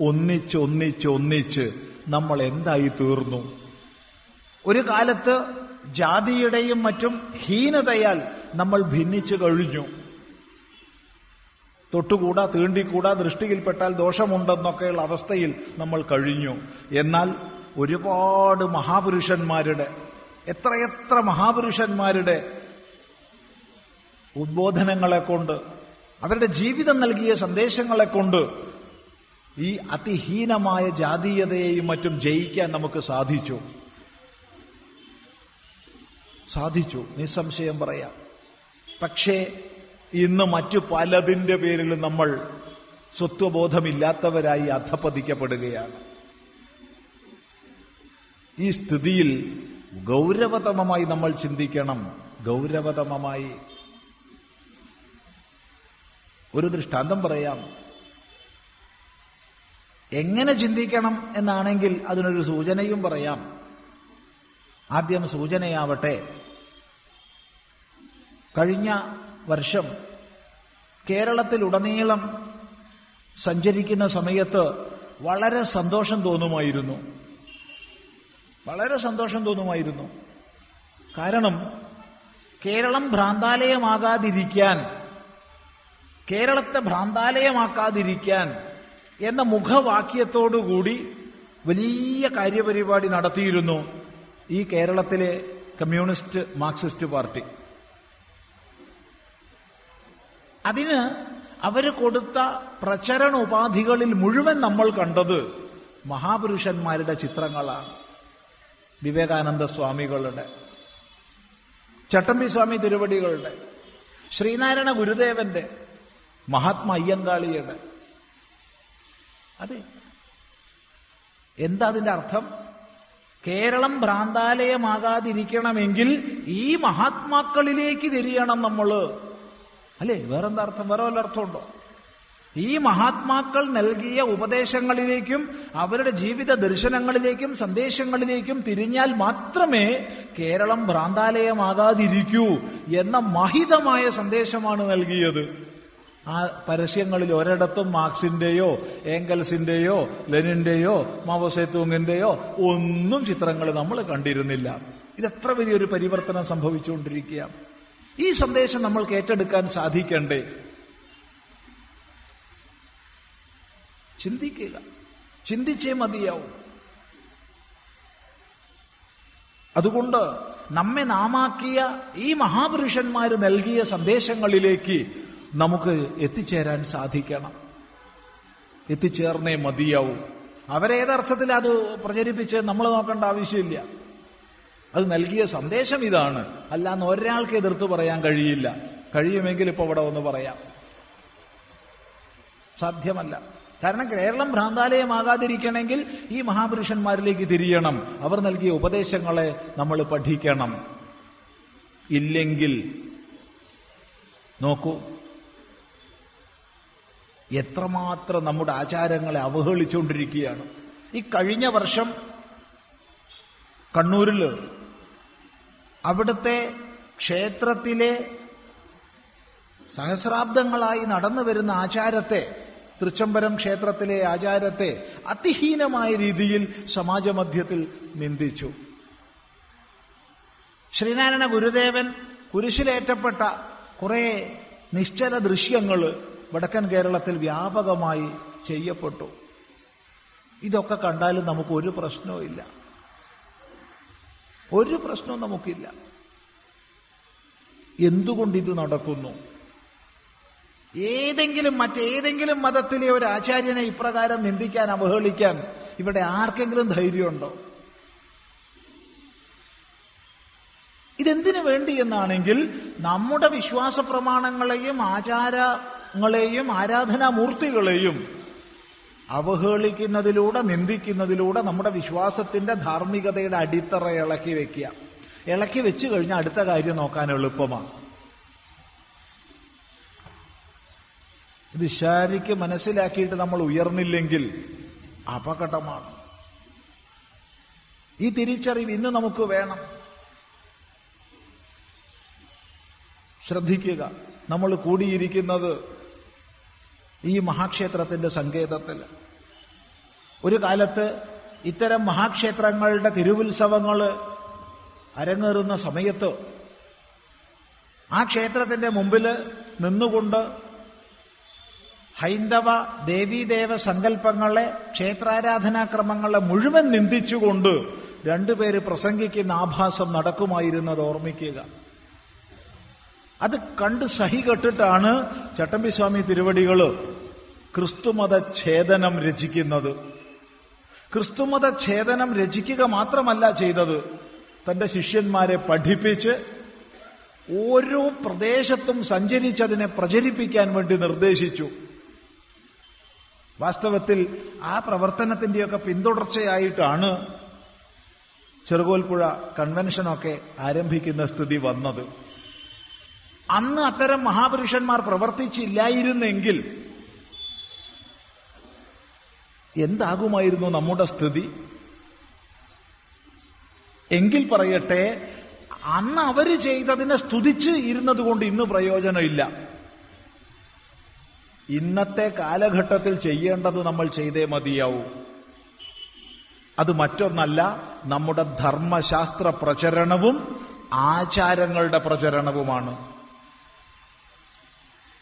ഒന്നിച്ച് ഒന്നിച്ച് ഒന്നിച്ച് നമ്മൾ എന്തായി തീർന്നു ഒരു കാലത്ത് ജാതിയുടെയും മറ്റും ഹീനതയാൽ നമ്മൾ ഭിന്നിച്ചു കഴിഞ്ഞു. തൊട്ടുകൂടാ തീണ്ടിക്കൂടാ ദൃഷ്ടിയിൽപ്പെട്ടാൽ ദോഷമുണ്ടെന്നൊക്കെയുള്ള അവസ്ഥയിൽ നമ്മൾ കഴിഞ്ഞു. എന്നാൽ ഒരുപാട് മഹാപുരുഷന്മാരുടെ എത്രയെത്ര മഹാപുരുഷന്മാരുടെ ഉദ്ബോധനങ്ങളെ കൊണ്ട് അവരുടെ ജീവിതം നൽകിയ സന്ദേശങ്ങളെ കൊണ്ട് ഈ അതിഹീനമായ ജാതീയതയെയും മറ്റും ജയിക്കാൻ നമുക്ക് സാധിച്ചു. സാധിച്ചു. നിസ്സംശയം പറയാം. പക്ഷേ ഇന്ന് മറ്റു പലതിന്റെ പേരിൽ നമ്മൾ സ്വത്വബോധമില്ലാത്തവരായി അധപ്പതിക്കപ്പെടുകയാണ് ഈ സ്ഥിതിയിൽ ഗൗരവതമമായി നമ്മൾ ചിന്തിക്കണം. ഗൗരവതമമായി. ഒരു ദൃഷ്ടാന്തം പറയാം. എങ്ങനെ ചിന്തിക്കണം എന്നാണെങ്കിൽ അതിനൊരു സൂചനയും പറയാം. ആദ്യം സൂചനയാവട്ടെ. കഴിഞ്ഞ വർഷം കേരളത്തിലുടനീളം സഞ്ചരിക്കുന്ന സമയത്ത് വളരെ സന്തോഷം തോന്നുമായിരുന്നു. വളരെ സന്തോഷം തോന്നുമായിരുന്നു. കാരണം കേരളം ഭ്രാന്താലയമാകാതിരിക്കാൻ കേരളത്തെ ഭ്രാന്താലയമാക്കാതിരിക്കാൻ എന്ന മുഖവാക്യത്തോടുകൂടി വലിയ കാര്യപരിപാടി നടത്തിയിരുന്നു ഈ കേരളത്തിലെ കമ്മ്യൂണിസ്റ്റ് മാർക്സിസ്റ്റ് പാർട്ടി. അതിന് അവർ കൊടുത്ത പ്രചരണ ഉപാധികളിൽ മുഴുവൻ നമ്മൾ കണ്ടത് മഹാപുരുഷന്മാരുടെ ചിത്രങ്ങളാണ്. വിവേകാനന്ദ സ്വാമികളുടെ ചട്ടമ്പി സ്വാമി തിരുവടികളുടെ ശ്രീനാരായണ ഗുരുദേവന്റെ മഹാത്മാ അയ്യങ്കാളിയുടെ. അതെ. എന്താ അതിന്റെ അർത്ഥം? കേരളം ഭ്രാന്താലയമാകാതിരിക്കണമെങ്കിൽ ഈ മഹാത്മാക്കളിലേക്ക് തിരിയണം നമ്മൾ അല്ലേ? വേറെന്താ അർത്ഥം? വേറെ വല്ല അർത്ഥമുണ്ടോ? ഈ മഹാത്മാക്കൾ നൽകിയ ഉപദേശങ്ങളിലേക്കും അവരുടെ ജീവിത ദർശനങ്ങളിലേക്കും സന്ദേശങ്ങളിലേക്കും തിരിഞ്ഞാൽ മാത്രമേ കേരളം ഭ്രാന്താലയമാകാതിരിക്കൂ എന്ന മഹിതമായ സന്ദേശമാണ് നൽകിയത്. ആ പരസ്യങ്ങളിൽ ഒരിടത്തും മാർക്സിന്റെയോ ഏങ്കൽസിന്റെയോ ലെനിന്റെയോ മാവോസേത്തൂങ്ങിന്റെയോ ഒന്നും ചിത്രങ്ങൾ നമ്മൾ കണ്ടിരുന്നില്ല. ഇതെത്ര വലിയൊരു പരിവർത്തനം സംഭവിച്ചുകൊണ്ടിരിക്കുക ഈ സന്ദേശം നമ്മൾക്ക് ഏറ്റെടുക്കാൻ സാധിക്കണ്ടേ? ചിന്തിക്കുക. ചിന്തിച്ചേ മതിയാവും. അതുകൊണ്ട് നമ്മെ നാമാക്കിയ ഈ മഹാപുരുഷന്മാർ നൽകിയ സന്ദേശങ്ങളിലേക്ക് നമുക്ക് എത്തിച്ചേരാൻ സാധിക്കണം. എത്തിച്ചേർന്നേ മതിയാവും. അവരേതർത്ഥത്തിൽ അത് പ്രചരിപ്പിച്ച് നമ്മൾ നോക്കേണ്ട ആവശ്യമില്ല. അത് നൽകിയ സന്ദേശം ഇതാണ്. അല്ലാന്ന് ഒരാൾക്ക് എതിർത്ത് പറയാൻ കഴിയില്ല. കഴിയുമെങ്കിൽ ഇപ്പൊ ഇവിടെ ഒന്ന് പറയാം. സാധ്യമല്ല. കാരണം കേരളം ഭ്രാന്താലയമാകാതിരിക്കണമെങ്കിൽ ഈ മഹാപുരുഷന്മാരിലേക്ക് തിരിയണം. അവർ നൽകിയ ഉപദേശങ്ങളെ നമ്മൾ പഠിക്കണം. ഇല്ലെങ്കിൽ നോക്കൂ. എത്രമാത്രം നമ്മുടെ ആചാരങ്ങളെ അവഹേളിച്ചുകൊണ്ടിരിക്കുകയാണ്. ഈ കഴിഞ്ഞ വർഷം കണ്ണൂരിൽ അവിടുത്തെ ക്ഷേത്രത്തിലെ സഹസ്രാബ്ദങ്ങളായി നടന്നു വരുന്ന ആചാരത്തെ തൃച്ചംബരം ക്ഷേത്രത്തിലെ ആചാരത്തെ അതിഹീനമായ രീതിയിൽ സമാജമധ്യത്തിൽ നിന്ദിച്ചു. ശ്രീനാരായണ ഗുരുദേവൻ കുരിശിലേറ്റപ്പെട്ട കുറേ നിശ്ചല ദൃശ്യങ്ങൾ വടക്കൻ കേരളത്തിൽ വ്യാപകമായി ചെയ്യപ്പെട്ടു. ഇതൊക്കെ കണ്ടാലും നമുക്ക് ഒരു പ്രശ്നവും ഒരു പ്രശ്നവും നമുക്കില്ല. എന്തുകൊണ്ട് ഇത് നടക്കുന്നു? ഏതെങ്കിലും മറ്റേതെങ്കിലും മതത്തിലെ ഒരു ആചാര്യനെ ഇപ്രകാരം നിന്ദിക്കാൻ അവഹേളിക്കാൻ ഇവിടെ ആർക്കെങ്കിലും ധൈര്യമുണ്ടോ? ഇതെന്തിനു വേണ്ടി എന്നാണെങ്കിൽ നമ്മുടെ വിശ്വാസ പ്രമാണങ്ങളെയും ആചാരങ്ങളെയും ആരാധനാമൂർത്തികളെയും അവഹേളിക്കുന്നതിലൂടെ നിന്ദിക്കുന്നതിലൂടെ നമ്മുടെ വിശ്വാസത്തിന്റെ ധാർമ്മികതയുടെ അടിത്തറ ഇളക്കി വെക്കുക. ഇളക്കി വെച്ചു കഴിഞ്ഞാൽ അടുത്ത കാര്യം നോക്കാൻ എളുപ്പമാണ്. ഇത് ശാരിക്ക് മനസ്സിലാക്കിയിട്ട് നമ്മൾ ഉയർന്നില്ലെങ്കിൽ അപകടമാണ്. ഈ തിരിച്ചറിവ് ഇന്ന് നമുക്ക് വേണം. ശ്രദ്ധിക്കുക. നമ്മൾ കൂടിയിരിക്കുന്നത് ഈ മഹാക്ഷേത്രത്തിന്റെ സങ്കേതത്തിൽ. ഒരു കാലത്ത് ഇത്തരം മഹാക്ഷേത്രങ്ങളുടെ തിരുവുത്സവങ്ങൾ അരങ്ങേറുന്ന സമയത്ത് ആ ക്ഷേത്രത്തിന്റെ മുമ്പിൽ നിന്നുകൊണ്ട് ഹൈന്ദവ ദേവീദേവ സങ്കല്പങ്ങളെ ക്ഷേത്രാരാധനാക്രമങ്ങളെ മുഴുവൻ നിന്ദിച്ചുകൊണ്ട് രണ്ടുപേര് പ്രസംഗിക്കുന്ന ആഭാസം നടക്കുമായിരുന്നത് ഓർമ്മിക്കുക. അത് കണ്ട് സഹി കെട്ടിട്ടാണ് ചട്ടമ്പിസ്വാമി തിരുവടികൾ ക്രിസ്തുമത ഛേദനം രചിക്കുന്നത്. ക്രിസ്തുമത ഛേദനം രചിക്കുക മാത്രമല്ല ചെയ്തത്. തന്റെ ശിഷ്യന്മാരെ പഠിപ്പിച്ച് ഓരോ പ്രദേശത്തും സഞ്ചരിച്ചതിനെ പ്രചരിപ്പിക്കാൻ വേണ്ടി നിർദ്ദേശിച്ചു. വാസ്തവത്തിൽ ആ പ്രവർത്തനത്തിന്റെയൊക്കെ പിന്തുടർച്ചയായിട്ടാണ് ചെറുകോൽപ്പുഴ കൺവെൻഷനൊക്കെ ആരംഭിക്കുന്ന സ്ഥിതി വന്നത്. അന്ന് അത്തരം മഹാപുരുഷന്മാർ പ്രവർത്തിച്ചില്ലായിരുന്നെങ്കിൽ എന്താകുമായിരുന്നു നമ്മുടെ സ്ഥിതി? എങ്കിൽ പറയട്ടെ അന്ന് അവർ ചെയ്തതിനെ സ്തുതിച്ച് ഇരുന്നത് കൊണ്ട് ഇന്ന് പ്രയോജനമില്ല. ഇന്നത്തെ കാലഘട്ടത്തിൽ ചെയ്യേണ്ടത് നമ്മൾ ചെയ്തേ മതിയാവൂ. അത് മറ്റൊന്നല്ല നമ്മുടെ ധർമ്മശാസ്ത്ര പ്രചരണവും ആചാരങ്ങളുടെ പ്രചരണവുമാണ്.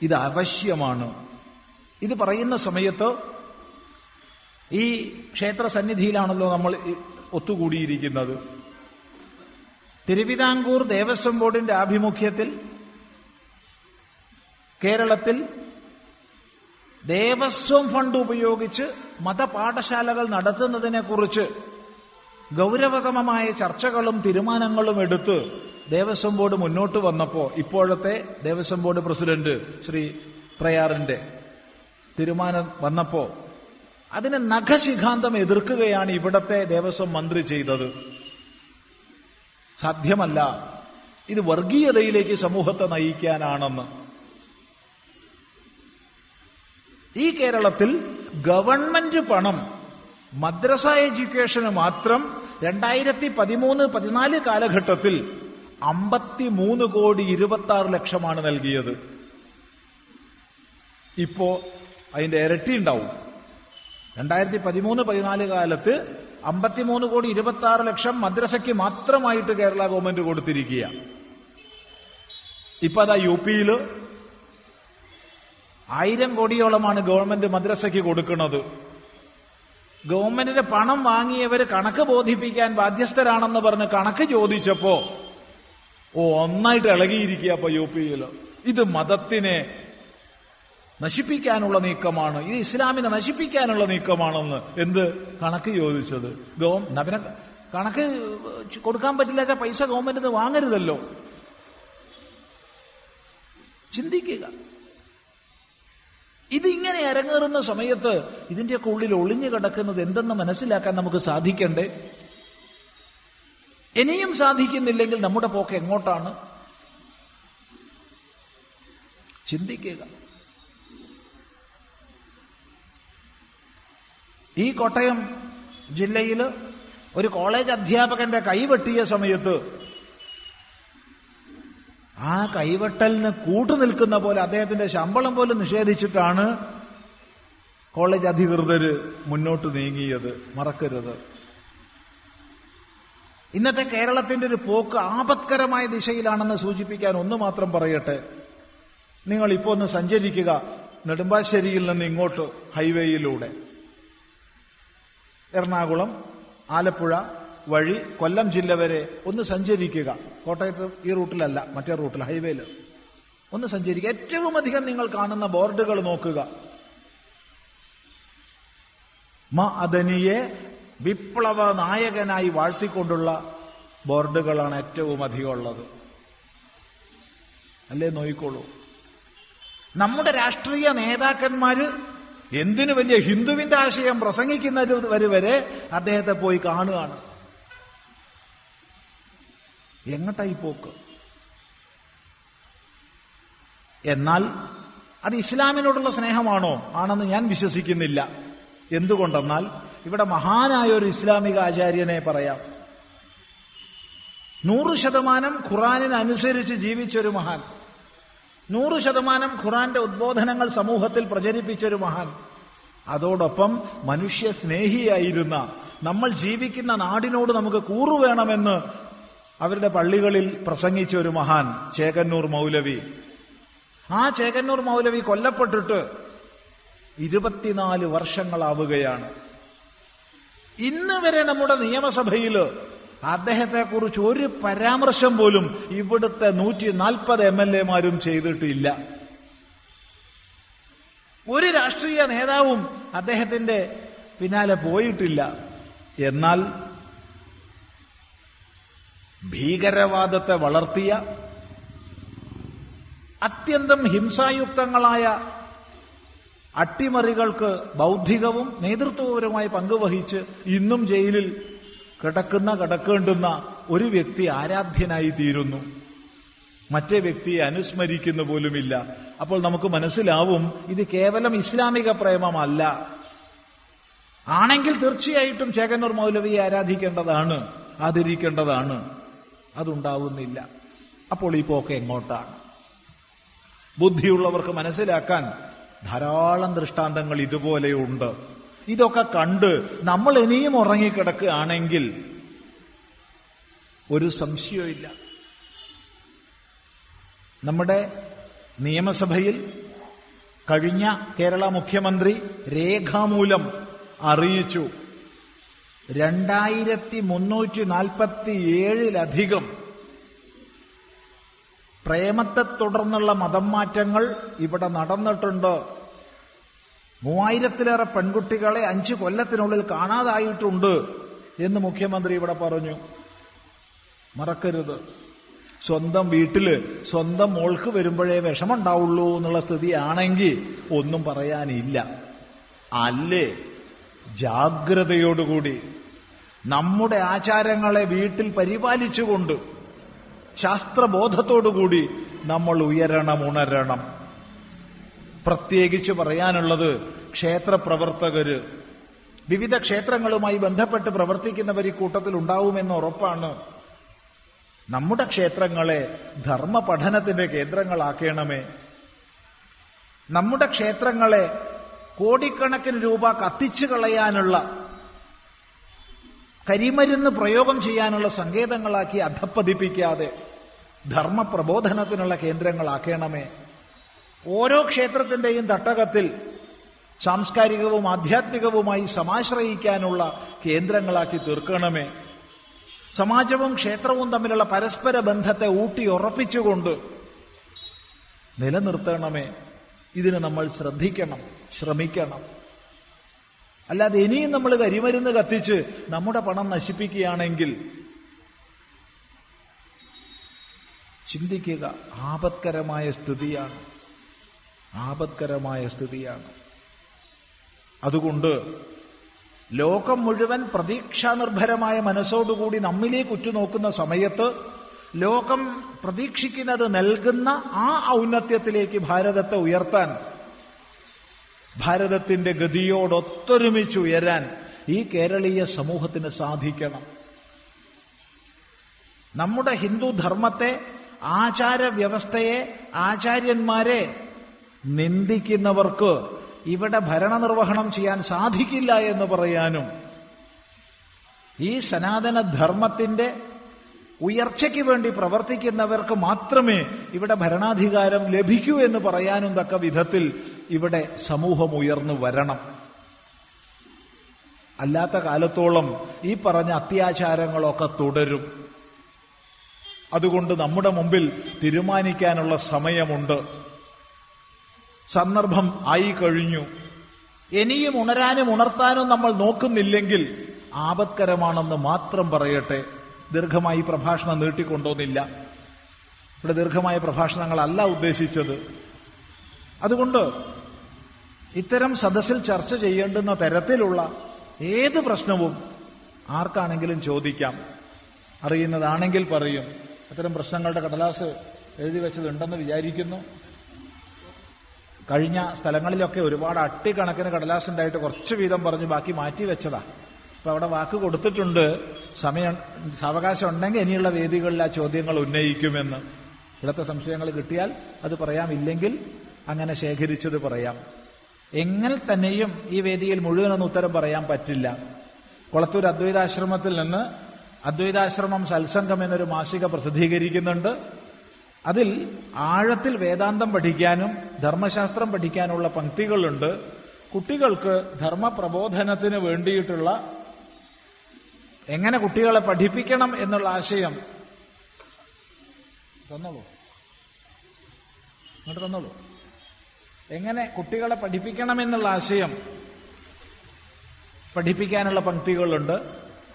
ഇത് അവശ്യമാണ്. ഇത് പറയുന്ന സമയത്ത് ഈ ക്ഷേത്ര സന്നിധിയിലാണല്ലോ നമ്മൾ ഒത്തുകൂടിയിരിക്കുന്നത്. തിരുവിതാംകൂർ ദേവസ്വം ബോർഡിന്റെ ആഭിമുഖ്യത്തിൽ കേരളത്തിൽ ദേവസ്വം ഫണ്ട് ഉപയോഗിച്ച് മതപാഠശാലകൾ നടത്തുന്നതിനെക്കുറിച്ച് ഗൗരവതമമായ ചർച്ചകളും തീരുമാനങ്ങളും എടുത്ത് ദേവസ്വം ബോർഡ് മുന്നോട്ട് വന്നപ്പോ ഇപ്പോഴത്തെ ദേവസ്വം ബോർഡ് പ്രസിഡന്റ് ശ്രീ പ്രയാറിന്റെ തീരുമാനം വന്നപ്പോ അതിനെ നഖശിഖാന്തം എതിർക്കുകയാണ് ഇവിടത്തെ ദേവസ്വം മന്ത്രി ചെയ്തത്. സാധ്യമല്ല. ഇത് വർഗീയതയിലേക്ക് സമൂഹത്തെ നയിക്കാനാണെന്ന്. ഈ കേരളത്തിൽ ഗവൺമെന്റ് പണം മദ്രസ എഡ്യൂക്കേഷന് മാത്രം രണ്ടായിരത്തി പതിമൂന്ന് പതിനാല് കാലഘട്ടത്തിൽ അമ്പത്തിമൂന്ന് കോടി ഇരുപത്തി ആറ് ലക്ഷമാണ് നൽകിയത്. ഇപ്പോ അതിന്റെ ഇരട്ടി ഉണ്ടാവും. രണ്ടായിരത്തി പതിമൂന്ന് പതിനാല് കാലത്ത് അമ്പത്തിമൂന്ന് കോടി ഇരുപത്തി ആറ് ലക്ഷം മദ്രസയ്ക്ക് മാത്രമായിട്ട് കേരള ഗവൺമെന്റ് കൊടുത്തിരിക്കുക ഇപ്പൊ അതാ യു പിയിൽ ആയിരം കോടിയോളമാണ് ഗവൺമെന്റ് മദ്രസയ്ക്ക് കൊടുക്കുന്നത്. ഗവൺമെന്റിന്റെ പണം വാങ്ങിയവർ കണക്ക് ബോധിപ്പിക്കാൻ ബാധ്യസ്ഥരാണെന്ന് പറഞ്ഞ് കണക്ക് ചോദിച്ചപ്പോ ഓ ഒന്നായിട്ട് ഇളകിയിരിക്കുക അപ്പൊ യു പിയിൽ ഇത് മതത്തിനെ നശിപ്പിക്കാനുള്ള നീക്കമാണ്. ഇത് ഇസ്ലാമിനെ നശിപ്പിക്കാനുള്ള നീക്കമാണെന്ന് എന്ത് കണക്ക് ചോദിച്ചത്? ഗവൺ കണക്ക് കൊടുക്കാൻ പറ്റില്ലാത്ത പൈസ ഗവൺമെന്റിന് വാങ്ങരുതല്ലോ. ചിന്തിക്കുക. ഇതിങ്ങനെ അരങ്ങേറുന്ന സമയത്ത് ഇതിന്റെയൊക്കെ ഉള്ളിൽ ഒളിഞ്ഞു കിടക്കുന്നത് എന്തെന്ന് മനസ്സിലാക്കാൻ നമുക്ക് സാധിക്കണ്ടേ? ഇനിയും സാധിക്കുന്നില്ലെങ്കിൽ നമ്മുടെ പോക്ക് എങ്ങോട്ടാണ്? ചിന്തിക്കുക. ഈ കോട്ടയം ജില്ലയിൽ ഒരു കോളേജ് അധ്യാപകന്റെ കൈവെട്ടിയ സമയത്ത് ആ കൈവട്ടലിന് കൂട്ടു നിൽക്കുന്ന പോലെ അദ്ദേഹത്തിന്റെ ശമ്പളം പോലും നിഷേധിച്ചിട്ടാണ് കോളേജ് അധികൃതർ മുന്നോട്ട് നീങ്ങിയത്. മറക്കരുത്. ഇന്നത്തെ കേരളത്തിന്റെ ഒരു പോക്ക് ആപത്കരമായ ദിശയിലാണെന്ന് സൂചിപ്പിക്കാൻ ഒന്ന് മാത്രം പറയട്ടെ. നിങ്ങൾ ഇപ്പോ ഒന്ന് സഞ്ചരിക്കുക. നെടുമ്പാശ്ശേരിയിൽ നിന്ന് ഇങ്ങോട്ട് ഹൈവേയിലൂടെ. എറണാകുളം ആലപ്പുഴ വഴി കൊല്ലം ജില്ല വരെ ഒന്ന് സഞ്ചരിക്കുക. കോട്ടയത്ത് ഈ റൂട്ടിലല്ല മറ്റേ റൂട്ടിൽ ഹൈവേയിൽ. ഒന്ന് സഞ്ചരിക്കുക. ഏറ്റവും അധികം നിങ്ങൾ കാണുന്ന ബോർഡുകൾ നോക്കുക. മ അദനിയെ വിപ്ലവ നായകനായി വാഴ്ത്തിക്കൊണ്ടുള്ള ബോർഡുകളാണ് ഏറ്റവും അധികം ഉള്ളത്. അല്ലേ നോയിക്കോളൂ. നമ്മുടെ രാഷ്ട്രീയ നേതാക്കന്മാര് എന്തിനു വലിയ ഹിന്ദുവിന്റെ ആശയം പ്രസംഗിക്കുന്നവര് വരെ അദ്ദേഹത്തെ പോയി കാണുകയാണ്. എങ്ങട്ടായി പോക്ക്? എന്നാൽ അത് ഇസ്ലാമിനോടുള്ള സ്നേഹമാണോ? ആണെന്ന് ഞാൻ വിശ്വസിക്കുന്നില്ല. എന്തുകൊണ്ടെന്നാൽ ഇവിടെ മഹാനായ ഒരു ഇസ്ലാമിക ആചാര്യനെ പറയാം. നൂറ് ശതമാനം ഖുറാനിനനുസരിച്ച് ജീവിച്ചൊരു മഹാൻ. നൂറ് ശതമാനം ഖുറാന്റെ ഉദ്ബോധനങ്ങൾ സമൂഹത്തിൽ പ്രചരിപ്പിച്ചൊരു മഹാൻ. അതോടൊപ്പം മനുഷ്യ സ്നേഹിയായിരുന്ന നമ്മൾ ജീവിക്കുന്ന നാടിനോട് നമുക്ക് കൂറുവേണമെന്ന് അവരുടെ പള്ളികളിൽ പ്രസംഗിച്ച ഒരു മഹാൻ ചേകന്നൂർ മൗലവി. ആ ചേകന്നൂർ മൗലവി കൊല്ലപ്പെട്ടിട്ട് ഇരുപത്തിനാല് വർഷങ്ങളാവുകയാണ്. ഇന്ന് വരെ നമ്മുടെ നിയമസഭയിൽ അദ്ദേഹത്തെക്കുറിച്ച് ഒരു പരാമർശം പോലും ഇവിടുത്തെ നൂറ്റി നാൽപ്പത് എം എൽ എമാരും ചെയ്തിട്ടില്ല. ഒരു രാഷ്ട്രീയ നേതാവും അദ്ദേഹത്തിന്റെ പിന്നാലെ പോയിട്ടില്ല. എന്നാൽ ഭീകരവാദത്തെ വളർത്തിയ അത്യന്തം ഹിംസായുക്തങ്ങളായ അട്ടിമറികൾക്ക് ബൗദ്ധികവും നേതൃത്വപരവുമായി പങ്കുവഹിച്ച് ഇന്നും ജയിലിൽ കിടക്കുന്ന കിടക്കേണ്ടുന്ന ഒരു വ്യക്തി ആരാധ്യനായി തീരുന്നു മറ്റേ വ്യക്തിയെ അനുസ്മരിക്കുന്ന പോലുമില്ല. അപ്പോൾ നമുക്ക് മനസ്സിലാവും ഇത് കേവലം ഇസ്ലാമിക പ്രേമമല്ല. ആണെങ്കിൽ തീർച്ചയായിട്ടും ശേഖനൂർ മൗലവിയെ ആരാധിക്കേണ്ടതാണ് ആദരിക്കേണ്ടതാണ്. അതുണ്ടാവുന്നില്ല. അപ്പോൾ ഈ പോക്ക് എങ്ങോട്ടാണ്? ബുദ്ധിയുള്ളവർക്ക് മനസ്സിലാക്കാൻ ധാരാളം ദൃഷ്ടാന്തങ്ങൾ ഇതുപോലെയുണ്ട് ഇതൊക്കെ കണ്ട് നമ്മൾ ഇനിയും ഉറങ്ങിക്കിടക്കുകയാണെങ്കിൽ ഒരു സംശയവുമില്ല. നമ്മുടെ നിയമസഭയിൽ കഴിഞ്ഞ കേരള മുഖ്യമന്ത്രി രേഖാമൂലം അറിയിച്ചു. രണ്ടായിരത്തി മുന്നൂറ്റി നാൽപ്പത്തി ഏഴിലധികം പ്രേമത്തെ തുടർന്നുള്ള മതം മാറ്റങ്ങൾ ഇവിടെ നടന്നിട്ടുണ്ട്. മൂവായിരത്തിലേറെ പെൺകുട്ടികളെ അഞ്ച് കൊല്ലത്തിനുള്ളിൽ കാണാതായിട്ടുണ്ട് എന്ന് മുഖ്യമന്ത്രി ഇവിടെ പറഞ്ഞു. മറക്കരുത്. സ്വന്തം വീട്ടിൽ സ്വന്തം മോൾക്ക് വരുമ്പോഴേ വിഷമുണ്ടാവുള്ളൂ എന്നുള്ള സ്ഥിതിയാണെങ്കിൽ ഒന്നും പറയാനില്ല. അല്ലേ? ജാഗ്രതയോടുകൂടി. നമ്മുടെ ആചാരങ്ങളെ വീട്ടിൽ പരിപാലിച്ചുകൊണ്ട് ശാസ്ത്രബോധത്തോടുകൂടി നമ്മൾ ഉയരണം ഉണരണം. പ്രത്യേകിച്ച് പറയാനുള്ളത് ക്ഷേത്രപ്രവർത്തകര് വിവിധ ക്ഷേത്രങ്ങളുമായി ബന്ധപ്പെട്ട് പ്രവർത്തിക്കുന്നവർ ഈ കൂട്ടത്തിൽ ഉണ്ടാവുമെന്ന് ഉറപ്പാണ്. നമ്മുടെ ക്ഷേത്രങ്ങളെ ധർമ്മ പഠനത്തിന്റെ കേന്ദ്രങ്ങളാക്കണമേ. നമ്മുടെ ക്ഷേത്രങ്ങളെ കോടിക്കണക്കിന് രൂപ കത്തിച്ചു കളയാനുള്ള കരിമരുന്ന് പ്രയോഗം ചെയ്യാനുള്ള സങ്കേതങ്ങളാക്കി അധപ്പതിപ്പിക്കാതെ ധർമ്മപ്രബോധനത്തിനുള്ള കേന്ദ്രങ്ങളാക്കണമേ. ഓരോ ക്ഷേത്രത്തിന്റെയും തട്ടകത്തിൽ സാംസ്കാരികവും ആധ്യാത്മികവുമായി സമാശ്രയിക്കാനുള്ള കേന്ദ്രങ്ങളാക്കി തീർക്കണമേ. സമാജവും ക്ഷേത്രവും തമ്മിലുള്ള പരസ്പര ബന്ധത്തെ ഊട്ടി ഊട്ടിയുറപ്പിച്ചുകൊണ്ട് നിലനിർത്തണമേ. ഇതിന് നമ്മൾ ശ്രദ്ധിക്കണം ശ്രമിക്കണം. അല്ലാതെ ഇനിയും നമ്മൾ കരിമരുന്ന് കത്തിച്ച് നമ്മുടെ പണം നശിപ്പിക്കുകയാണെങ്കിൽ ചിന്തിക്കുക ആപത്കരമായ സ്ഥിതിയാണ്. ആപത്കരമായ സ്ഥിതിയാണ്. അതുകൊണ്ട് ലോകം മുഴുവൻ പ്രതീക്ഷാനിർഭരമായ മനസ്സോടുകൂടി നമ്മിലേക്ക് ഉറ്റുനോക്കുന്ന സമയത്ത് ലോകം പ്രതീക്ഷിക്കുന്നത് നൽകുന്ന ആ ഔന്നത്യത്തിലേക്ക് ഭാരതത്തെ ഉയർത്താൻ ഭാരതത്തിന്റെ ഗതിയോടൊത്തൊരുമിച്ച് ഉയരാൻ ഈ കേരളീയ സമൂഹത്തിന് സാധിക്കണം. നമ്മുടെ ഹിന്ദു ധർമ്മത്തെ ആചാര വ്യവസ്ഥയെ ആചാര്യന്മാരെ നിന്ദിക്കുന്നവർക്ക് ഇവിടെ ഭരണനിർവഹണം ചെയ്യാൻ സാധിക്കില്ല എന്ന് പറയാനും ഈ സനാതന ധർമ്മത്തിന്റെ ഉയർച്ചയ്ക്ക് വേണ്ടി പ്രവർത്തിക്കുന്നവർക്ക് മാത്രമേ ഇവിടെ ഭരണാധികാരം ലഭിക്കൂ എന്ന് പറയാനും തക്ക വിധത്തിൽ ഇവിടെ സമൂഹം ഉയർന്നു വരണം. അല്ലാത്ത കാലത്തോളം ഈ പറഞ്ഞ അത്യാചാരങ്ങളൊക്കെ തുടരും. അതുകൊണ്ട് നമ്മുടെ മുമ്പിൽ തീരുമാനിക്കാനുള്ള സമയമുണ്ട്. സന്ദർഭം ആയി കഴിഞ്ഞു. ഇനിയും ഉണരാനും ഉണർത്താനും നമ്മൾ നോക്കുന്നില്ലെങ്കിൽ ആപത്കരമാണെന്ന് മാത്രം പറയട്ടെ. ദീർഘമായി പ്രഭാഷണം നീട്ടിക്കൊണ്ടോന്നില്ല. ഇവിടെ ദീർഘമായ പ്രഭാഷണങ്ങളല്ല ഉദ്ദേശിച്ചത്. അതുകൊണ്ട് ഇത്തരം സദസ്സിൽ ചർച്ച ചെയ്യേണ്ടുന്ന തരത്തിലുള്ള ഏത് പ്രശ്നവും ആർക്കാണെങ്കിലും ചോദിക്കാം. അറിയുന്നതാണെങ്കിൽ പറയും. അത്തരം പ്രശ്നങ്ങളുടെ കടലാസ് എഴുതി വെച്ചതുണ്ടെന്ന് വിചാരിക്കുന്നു. കഴിഞ്ഞ സ്ഥലങ്ങളിലൊക്കെ ഒരുപാട് അട്ടിക്കണക്കിന് കടലാസ് ഉണ്ടായിട്ട് കുറച്ച് വീതം പറഞ്ഞ് ബാക്കി മാറ്റി വെച്ചതാ. അപ്പൊ അവിടെ വാക്ക് കൊടുത്തിട്ടുണ്ട്. സമയം സാവകാശം ഉണ്ടെങ്കിൽ ഇനിയുള്ള വേദികളിൽ ആ ചോദ്യങ്ങൾ ഉന്നയിക്കുമെന്ന്. ഇവിടുത്തെ സംശയങ്ങൾ കിട്ടിയാൽ അത് പറയാം. ഇല്ലെങ്കിൽ അങ്ങനെ ശേഖരിച്ചത് പറയാം. എങ്ങനെ തന്നെയും ഈ വേദിയിൽ മുഴുവനൊന്നും ഉത്തരം പറയാൻ പറ്റില്ല. കൊളത്തൂർ അദ്വൈതാശ്രമത്തിൽ നിന്ന് അദ്വൈതാശ്രമം സത്സംഗം എന്നൊരു മാസിക പ്രസിദ്ധീകരിക്കുന്നുണ്ട്. അതിൽ ആഴത്തിൽ വേദാന്തം പഠിക്കാനും ധർമ്മശാസ്ത്രം പഠിക്കാനുള്ള പങ്ക്തികളുണ്ട്. കുട്ടികൾക്ക് ധർമ്മപ്രബോധനത്തിന് വേണ്ടിയിട്ടുള്ള എങ്ങനെ കുട്ടികളെ പഠിപ്പിക്കണം എന്നുള്ള ആശയം തന്നോളൂ. ഇങ്ങോട്ട് തന്നോളൂ. എങ്ങനെ കുട്ടികളെ പഠിപ്പിക്കണം എന്നുള്ള ആശയം പഠിപ്പിക്കാനുള്ള പങ്ക്തികളുണ്ട്.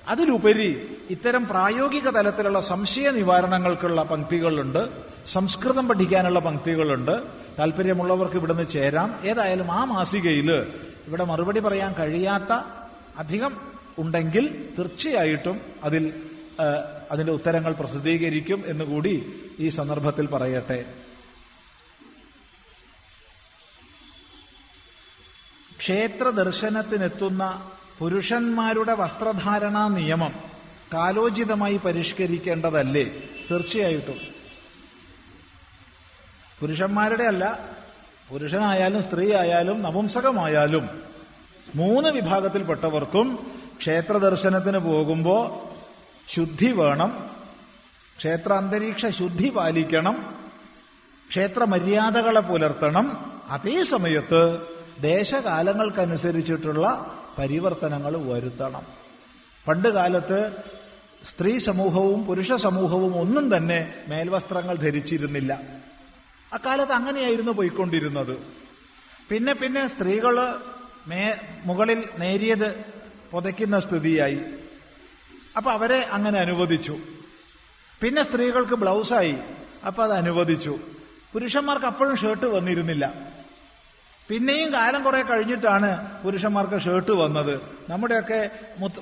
അതിലുപരി ഇത്തരം പ്രായോഗിക തലത്തിലുള്ള സംശയ നിവാരണങ്ങൾക്കുള്ള പങ്ക്തികളുണ്ട്. സംസ്കൃതം പഠിക്കാനുള്ള പങ്ക്തികളുണ്ട്. താല്പര്യമുള്ളവർക്ക് ഇവിടുന്ന് ചേരാം. ഏതായാലും ആ മാസികയിൽ ഇവിടെ മറുപടി പറയാൻ കഴിയാത്ത അധികം ഉണ്ടെങ്കിൽ തീർച്ചയായിട്ടും അതിൽ അതിന്റെ ഉത്തരങ്ങൾ പ്രസിദ്ധീകരിക്കും എന്നുകൂടി ഈ സന്ദർഭത്തിൽ പറയട്ടെ. ക്ഷേത്ര ദർശനത്തിനെത്തുന്ന പുരുഷന്മാരുടെ വസ്ത്രധാരണാ നിയമം കാലോചിതമായി പരിഷ്കരിക്കേണ്ടതല്ലേ? തീർച്ചയായിട്ടും. പുരുഷന്മാരുടെ അല്ല പുരുഷനായാലും സ്ത്രീ ആയാലും നപുംസകമായാലും മൂന്ന് വിഭാഗത്തിൽപ്പെട്ടവർക്കും ക്ഷേത്ര ദർശനത്തിന് പോകുമ്പോൾ ശുദ്ധി വേണം ക്ഷേത്ര അന്തരീക്ഷ ശുദ്ധി പാലിക്കണം ക്ഷേത്ര മര്യാദകളെ പുലർത്തണം. അതേ സമയത്ത് ദേശകാലങ്ങൾക്കനുസരിച്ചിട്ടുള്ള പരിവർത്തനങ്ങൾ വരുത്തണം. പണ്ട് കാലത്ത് സ്ത്രീ സമൂഹവും പുരുഷ സമൂഹവും ഒന്നും തന്നെ മേൽവസ്ത്രങ്ങൾ ധരിച്ചിരുന്നില്ല. അക്കാലത്ത് അങ്ങനെയായിരുന്നു പോയിക്കൊണ്ടിരുന്നത്. പിന്നെ പിന്നെ സ്ത്രീകൾ മേ മുകളിൽ നേരിയത് പുതയ്ക്കുന്ന സ്ഥിതിയായി. അപ്പൊ അവരെ അങ്ങനെ അനുവദിച്ചു. പിന്നെ സ്ത്രീകൾക്ക് ബ്ലൗസായി. അപ്പൊ അത് അനുവദിച്ചു. പുരുഷന്മാർക്ക് അപ്പോഴും ഷർട്ട് വന്നിരുന്നില്ല. പിന്നെയും കാലം കുറെ കഴിഞ്ഞിട്ടാണ് പുരുഷന്മാർക്ക് ഷർട്ട് വന്നത്. നമ്മുടെയൊക്കെ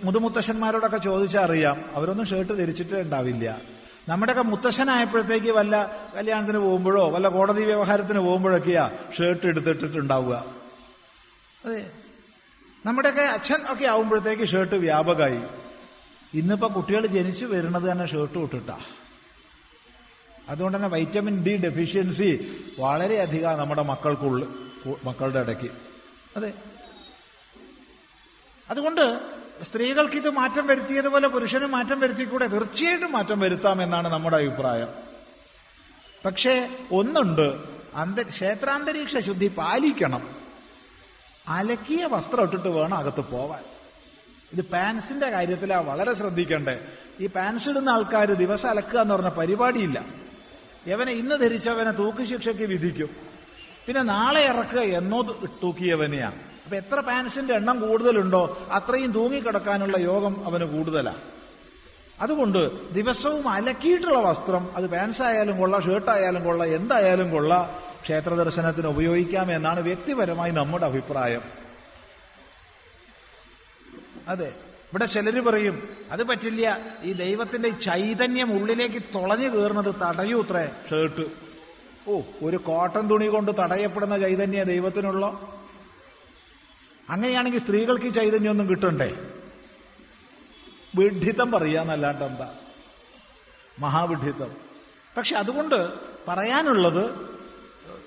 മുതുമുത്തശ്ശന്മാരോടൊക്കെ ചോദിച്ചാൽ അറിയാം അവരൊന്നും ഷർട്ട് ധരിച്ചിട്ട് ഉണ്ടാവില്ല. നമ്മുടെയൊക്കെ മുത്തശ്ശനായപ്പോഴത്തേക്ക് വല്ല കല്യാണത്തിന് പോകുമ്പോഴോ വല്ല കോടതി വ്യവഹാരത്തിന് പോകുമ്പോഴൊക്കെയാ ഷർട്ട് എടുത്തിട്ടിട്ടുണ്ടാവുക. അതെ. നമ്മുടെയൊക്കെ അച്ഛൻ ഒക്കെ ആവുമ്പോഴത്തേക്ക് ഷർട്ട് വ്യാപകമായി. ഇന്നിപ്പോ കുട്ടികൾ ജനിച്ചു വരുന്നത് തന്നെ ഷർട്ട് ഇട്ടിട്ടാ. അതുകൊണ്ട് തന്നെ വൈറ്റമിൻ ഡി ഡെഫിഷ്യൻസി വളരെയധികം നമ്മുടെ മക്കൾക്കുള്ള. മക്കളുടെ ഇടയ്ക്ക്. അതെ. അതുകൊണ്ട് സ്ത്രീകൾക്ക് ഇത് മാറ്റം വരുത്തിയതുപോലെ പുരുഷന് മാറ്റം വരുത്തിക്കൂടെ? തീർച്ചയായിട്ടും മാറ്റം വരുത്താം എന്നാണ് നമ്മുടെ അഭിപ്രായം. പക്ഷേ ഒന്നുണ്ട്. അന്ത ക്ഷേത്രാന്തരീക്ഷ ശുദ്ധി പാലിക്കണം. അലക്കിയ വസ്ത്രം ഇട്ടിട്ട് വേണം അകത്ത് പോവാൻ. ഇത് പാൻസിന്റെ കാര്യത്തിലാ വളരെ ശ്രദ്ധിക്കേണ്ടേ. ഈ പാൻസ് ഇടുന്ന ആൾക്കാർ ദിവസം അലക്കുക എന്ന് പറഞ്ഞ പരിപാടിയില്ല. എവനെ ഇന്ന് ധരിച്ചവനെ തൂക്കുശിക്ഷയ്ക്ക് വിധിക്കും. പിന്നെ നാളെ ഇറക്കുക എന്നോ തൂക്കിയവനെയാ. അപ്പൊ എത്ര പാൻസിന്റെ എണ്ണം കൂടുതലുണ്ടോ അത്രയും തൂങ്ങിക്കിടക്കാനുള്ള യോഗം അവന് കൂടുതലാ. അതുകൊണ്ട് ദിവസവും അലക്കിയിട്ടുള്ള വസ്ത്രം അത് പാൻസ് ആയാലും കൊള്ള ഷർട്ടായാലും കൊള്ള എന്തായാലും കൊള്ള ക്ഷേത്ര ദർശനത്തിന് ഉപയോഗിക്കാം എന്നാണ് വ്യക്തിപരമായി നമ്മുടെ അഭിപ്രായം. അതെ ഇവിടെ ചിലർ പറയും അത് പറ്റില്ല ഈ ദൈവത്തിന്റെ ചൈതന്യം ഉള്ളിലേക്ക് തുളഞ്ഞു കയറുന്നത് തടയൂത്രേ ഷർട്ട് ഓ ഒരു കോട്ടൺ തുണി കൊണ്ട് തടയപ്പെടുന്ന ചൈതന്യ ദൈവത്തിനുള്ള. അങ്ങനെയാണെങ്കിൽ സ്ത്രീകൾക്ക് ഈ ചൈതന്യമൊന്നും കിട്ടണ്ടേ? വിഡ്ഢിത്തം പറയാന്നല്ലാണ്ട് എന്താ? മഹാവിഡ്ഢിത്തം. പക്ഷെ അതുകൊണ്ട് പറയാനുള്ളത്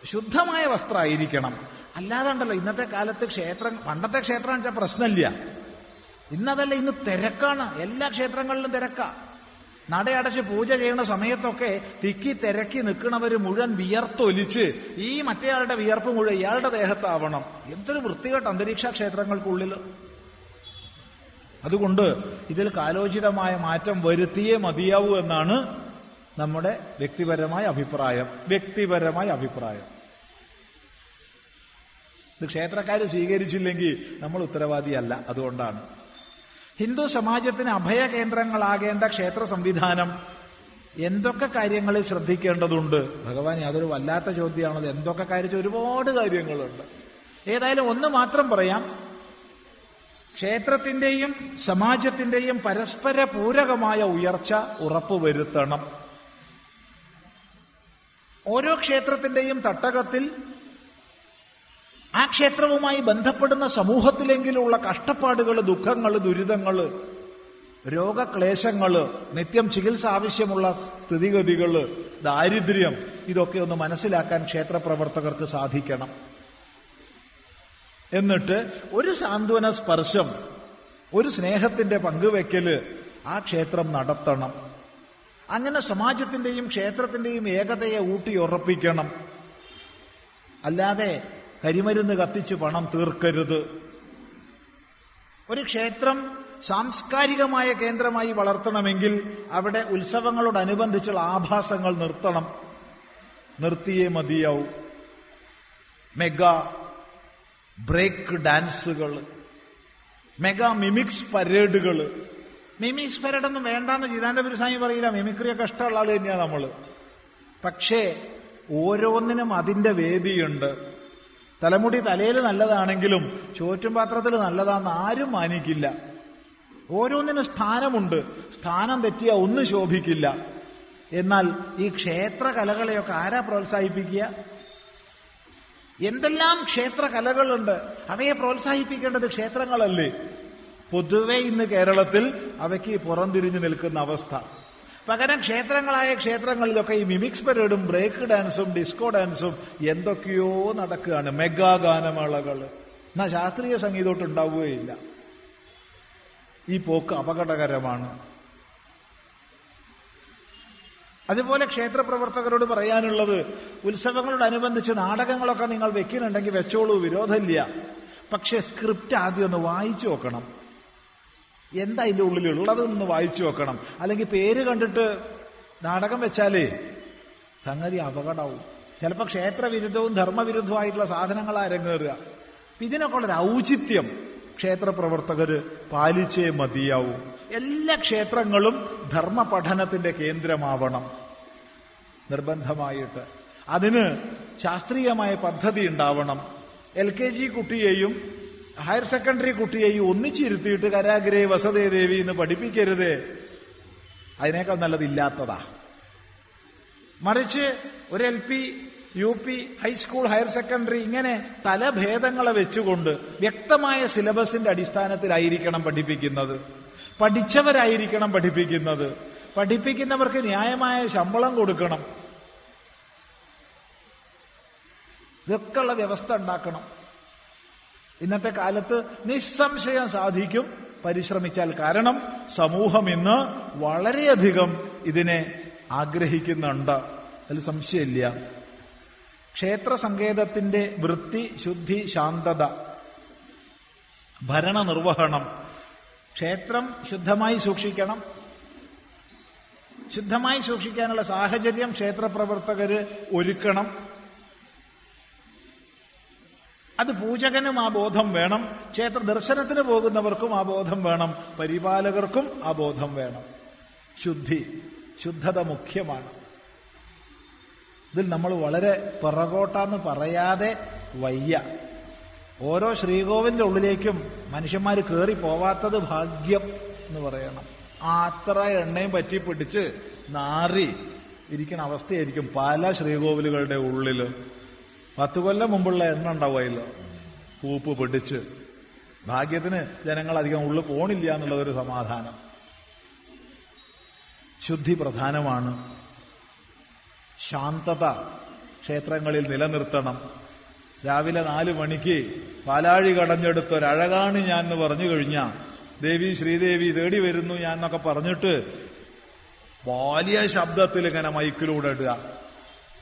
ശുദ്ധമായ വസ്ത്രമായിരിക്കണം. അല്ലാതെ ഇന്നത്തെ കാലത്ത് ക്ഷേത്രം പണ്ടത്തെ ക്ഷേത്രം വെച്ചാൽ പ്രശ്നമില്ല. ഇന്നതല്ല ഇന്ന് തിരക്കാണ്. എല്ലാ ക്ഷേത്രങ്ങളിലും തിരക്കാ. നടയടച്ച് പൂജ ചെയ്യുന്ന സമയത്തൊക്കെ തിക്കി തിരക്കി നിൽക്കുന്നവർ മുഴുവൻ വിയർത്തൊലിച്ച് ഈ മറ്റേയാളുടെ വിയർപ്പ് മുഴുവൻ ഇയാളുടെ ദേഹത്താവണം. എന്തൊരു വൃത്തികെട്ട അന്തരീക്ഷ ക്ഷേത്രങ്ങൾക്കുള്ളിൽ അതുകൊണ്ട് ഇതിൽ കാലോചിതമായ മാറ്റം വരുത്തിയേ മതിയാവൂ എന്നാണ് നമ്മുടെ വ്യക്തിപരമായ അഭിപ്രായം. വ്യക്തിപരമായ അഭിപ്രായം. ഇത് ക്ഷേത്രക്കാർ സ്വീകരിച്ചില്ലെങ്കിൽ നമ്മൾ ഉത്തരവാദിയല്ല. അതുകൊണ്ടാണ്. ഹിന്ദു സമാജത്തിന് അഭയ കേന്ദ്രങ്ങളാകേണ്ട ക്ഷേത്ര സംവിധാനം എന്തൊക്കെ കാര്യങ്ങളിൽ ശ്രദ്ധിക്കേണ്ടതുണ്ട്? ഭഗവാൻ യാതൊരു വല്ലാത്ത ചോദ്യമാണത്. എന്തൊക്കെ കാര്യത്തിൽ ഒരുപാട് കാര്യങ്ങളുണ്ട്. ഏതായാലും ഒന്ന് മാത്രം പറയാം. ക്ഷേത്രത്തിന്റെയും സമാജത്തിന്റെയും പരസ്പര പൂരകമായ ഉയർച്ച ഉറപ്പുവരുത്തണം. ഓരോ ക്ഷേത്രത്തിന്റെയും തട്ടകത്തിൽ ആ ക്ഷേത്രവുമായി ബന്ധപ്പെടുന്ന സമൂഹത്തിലെങ്കിലുള്ള കഷ്ടപ്പാടുകൾ ദുഃഖങ്ങൾ ദുരിതങ്ങൾ രോഗക്ലേശങ്ങൾ നിത്യം ചികിത്സ ആവശ്യമുള്ള സ്ഥിതിഗതികൾ ദാരിദ്ര്യം ഇതൊക്കെ ഒന്ന് മനസ്സിലാക്കാൻ ക്ഷേത്രപ്രവർത്തകർക്ക് സാധിക്കണം. എന്നിട്ട് ഒരു സാന്ത്വന സ്പർശം ഒരു സ്നേഹത്തിന്റെ പങ്കുവെക്കൽ ആ ക്ഷേത്രം നടത്തണം. അങ്ങനെ സമാജത്തിന്റെയും ക്ഷേത്രത്തിന്റെയും ഏകതയെ ഊട്ടിയുറപ്പിക്കണം. അല്ലാതെ കരിമരുന്ന് കത്തിച്ച് പണം തീർക്കരുത്. ഒരു ക്ഷേത്രം സാംസ്കാരികമായ കേന്ദ്രമായി വളർത്തണമെങ്കിൽ അവിടെ ഉത്സവങ്ങളോടനുബന്ധിച്ചുള്ള ആഭാസങ്ങൾ നിർത്തണം. നിർത്തിയേ മതിയാവും. മെഗാ ബ്രേക്ക് ഡാൻസുകൾ മെഗാ മിമിക്സ് പരേഡുകൾ. മിമിക്സ് പരേഡൊന്നും വേണ്ടാന്ന് ചിദാനന്ദപുരി സ്വാമി പറയില്ല. മിമിക്രിയൊക്കെ ഇഷ്ടമുള്ള ആൾ തന്നെയാണ് നമ്മൾ പക്ഷേ ഓരോന്നിനും അതിന്റെ വേദിയുണ്ട്. തലമുടി തലയിൽ നല്ലതാണെങ്കിലും ചോറ്റും പാത്രത്തിൽ നല്ലതാണെന്ന് ആരും മാനിക്കില്ല. ഓരോന്നിനും സ്ഥാനമുണ്ട്. സ്ഥാനം തെറ്റിയ ഒന്നും ശോഭിക്കില്ല. എന്നാൽ ഈ ക്ഷേത്ര കലകളെയൊക്കെ ആരാ പ്രോത്സാഹിപ്പിക്കുക? എന്തെല്ലാം ക്ഷേത്ര കലകളുണ്ട് അവയെ പ്രോത്സാഹിപ്പിക്കേണ്ടത് ക്ഷേത്രങ്ങളല്ലേ? പൊതുവെ ഇന്ന് കേരളത്തിൽ അവയ്ക്ക് പുറംതിരിഞ്ഞു നിൽക്കുന്ന അവസ്ഥ. പകരം ക്ഷേത്രങ്ങളായ ക്ഷേത്രങ്ങളിലൊക്കെ ഈ മിമിക്സ് പരേഡും ബ്രേക്ക് ഡാൻസും ഡിസ്കോ ഡാൻസും എന്തൊക്കെയോ നടക്കുകയാണ്. മെഗാ ഗാനമേളകൾ എന്നാ ശാസ്ത്രീയ സംഗീതോട്ട് ഉണ്ടാവുകയില്ല. ഈ പോക്ക് അപകടകരമാണ്. അതുപോലെ ക്ഷേത്രപ്രവർത്തകരോട് പറയാനുള്ളത് ഉത്സവങ്ങളോടനുബന്ധിച്ച് നാടകങ്ങളൊക്കെ നിങ്ങൾ വെക്കുന്നുണ്ടെങ്കിൽ വെച്ചോളൂ വിരോധമില്ല. പക്ഷെ സ്ക്രിപ്റ്റ് ആദ്യം ഒന്ന് വായിച്ചു നോക്കണം. എന്താ അതിന്റെ ഉള്ളിലുള്ളത്? ഒന്ന് വായിച്ചു നോക്കണം അല്ലെങ്കിൽ പേര് കണ്ടിട്ട് നാടകം വെച്ചാലേ സംഗതി അപകടവും ചിലപ്പോൾ ക്ഷേത്രവിരുദ്ധവും ധർമ്മവിരുദ്ധവുമായിട്ടുള്ള സാധനങ്ങൾ അരങ്ങേറുക ഇതിനൊക്കെ ഉള്ളൊരു ഔചിത്യം ക്ഷേത്ര പ്രവർത്തകർ പാലിച്ചേ മതിയാവൂ. എല്ലാ ക്ഷേത്രങ്ങളും ധർമ്മ പഠനത്തിന്റെ കേന്ദ്രമാവണം നിർബന്ധമായിട്ട്. അതിന് ശാസ്ത്രീയമായ പദ്ധതി ഉണ്ടാവണം. എൽ കെ ജി കുട്ടിയെയും ഹയർ സെക്കൻഡറി കുട്ടിയെയും ഒന്നിച്ചിരുത്തിയിട്ട് കരാഗ്രേ വസതേ ദേവി എന്ന് പഠിപ്പിക്കരുത്. അതിനേക്കാൾ നല്ലതില്ലാത്തതാ. മറിച്ച് ഒരു L P U P high school higher secondary ഇങ്ങനെ തലഭേദങ്ങളെ വെച്ചുകൊണ്ട് വ്യക്തമായ സിലബസിന്റെ അടിസ്ഥാനത്തിലായിരിക്കണം പഠിപ്പിക്കുന്നത്. പഠിച്ചവരായിരിക്കണം പഠിപ്പിക്കുന്നത്. പഠിപ്പിക്കുന്നവർക്ക് ന്യായമായ ശമ്പളം കൊടുക്കണം. ഇതൊക്കെയുള്ള വ്യവസ്ഥ ഉണ്ടാക്കണം. ഇന്നത്തെ കാലത്ത് നിസ്സംശയം സാധിക്കും. പരിശ്രമിച്ചാൽ കാരണം സമൂഹം ഇന്ന് വളരെയധികം ഇതിനെ ആഗ്രഹിക്കുന്നുണ്ട്. അതിൽ സംശയമില്ല. ക്ഷേത്ര സങ്കേതത്തിന്റെ വൃത്തി ശുദ്ധി ശാന്തത ഭരണ നിർവഹണം ക്ഷേത്രം ശുദ്ധമായി സൂക്ഷിക്കണം. ശുദ്ധമായി സൂക്ഷിക്കാനുള്ള സാഹചര്യം ക്ഷേത്രപ്രവർത്തകര് ഒരുക്കണം. അത് പൂജകനും ആ ബോധം വേണം. ക്ഷേത്ര ദർശനത്തിന് പോകുന്നവർക്കും ആ ബോധം വേണം. പരിപാലകർക്കും ആ ബോധം വേണം. ശുദ്ധി ശുദ്ധത മുഖ്യമാണ്. ഇതിൽ നമ്മൾ വളരെ പിറകോട്ടാന്ന് പറയാതെ വയ്യ. ഓരോ ശ്രീകോവിലിന്റെ ഉള്ളിലേക്കും മനുഷ്യന്മാർ കയറി പോവാത്തത് ഭാഗ്യം എന്ന് പറയണം. അത്ര എണ്ണയും പറ്റി പിടിച്ച് നാറി ഇരിക്കുന്ന അവസ്ഥയായിരിക്കും പല ശ്രീകോവിലുകളുടെ ഉള്ളിൽ പത്ത് കൊല്ലം മുമ്പുള്ള എണ്ണ ഉണ്ടാവുമല്ലോ പൂപ്പ് പിടിച്ച്. ഭാഗ്യത്തിന് ജനങ്ങൾ അധികം ഉള്ളു പോണില്ല എന്നുള്ളതൊരു സമാധാനം. ശുദ്ധി പ്രധാനമാണ്. ശാന്തത ക്ഷേത്രങ്ങളിൽ നിലനിർത്തണം. രാവിലെ നാല് മണിക്ക് പാലാഴി കടഞ്ഞെടുത്ത ഒരഴകാണ് ഞാൻ എന്ന് പറഞ്ഞു കഴിഞ്ഞാ ദേവി ശ്രീദേവി തേടി വരുന്നു ഞാൻ എന്നൊക്കെ പറഞ്ഞിട്ട് വലിയ ശബ്ദത്തിൽ ഇങ്ങനെ മൈക്കിലൂടെ ഇടുക.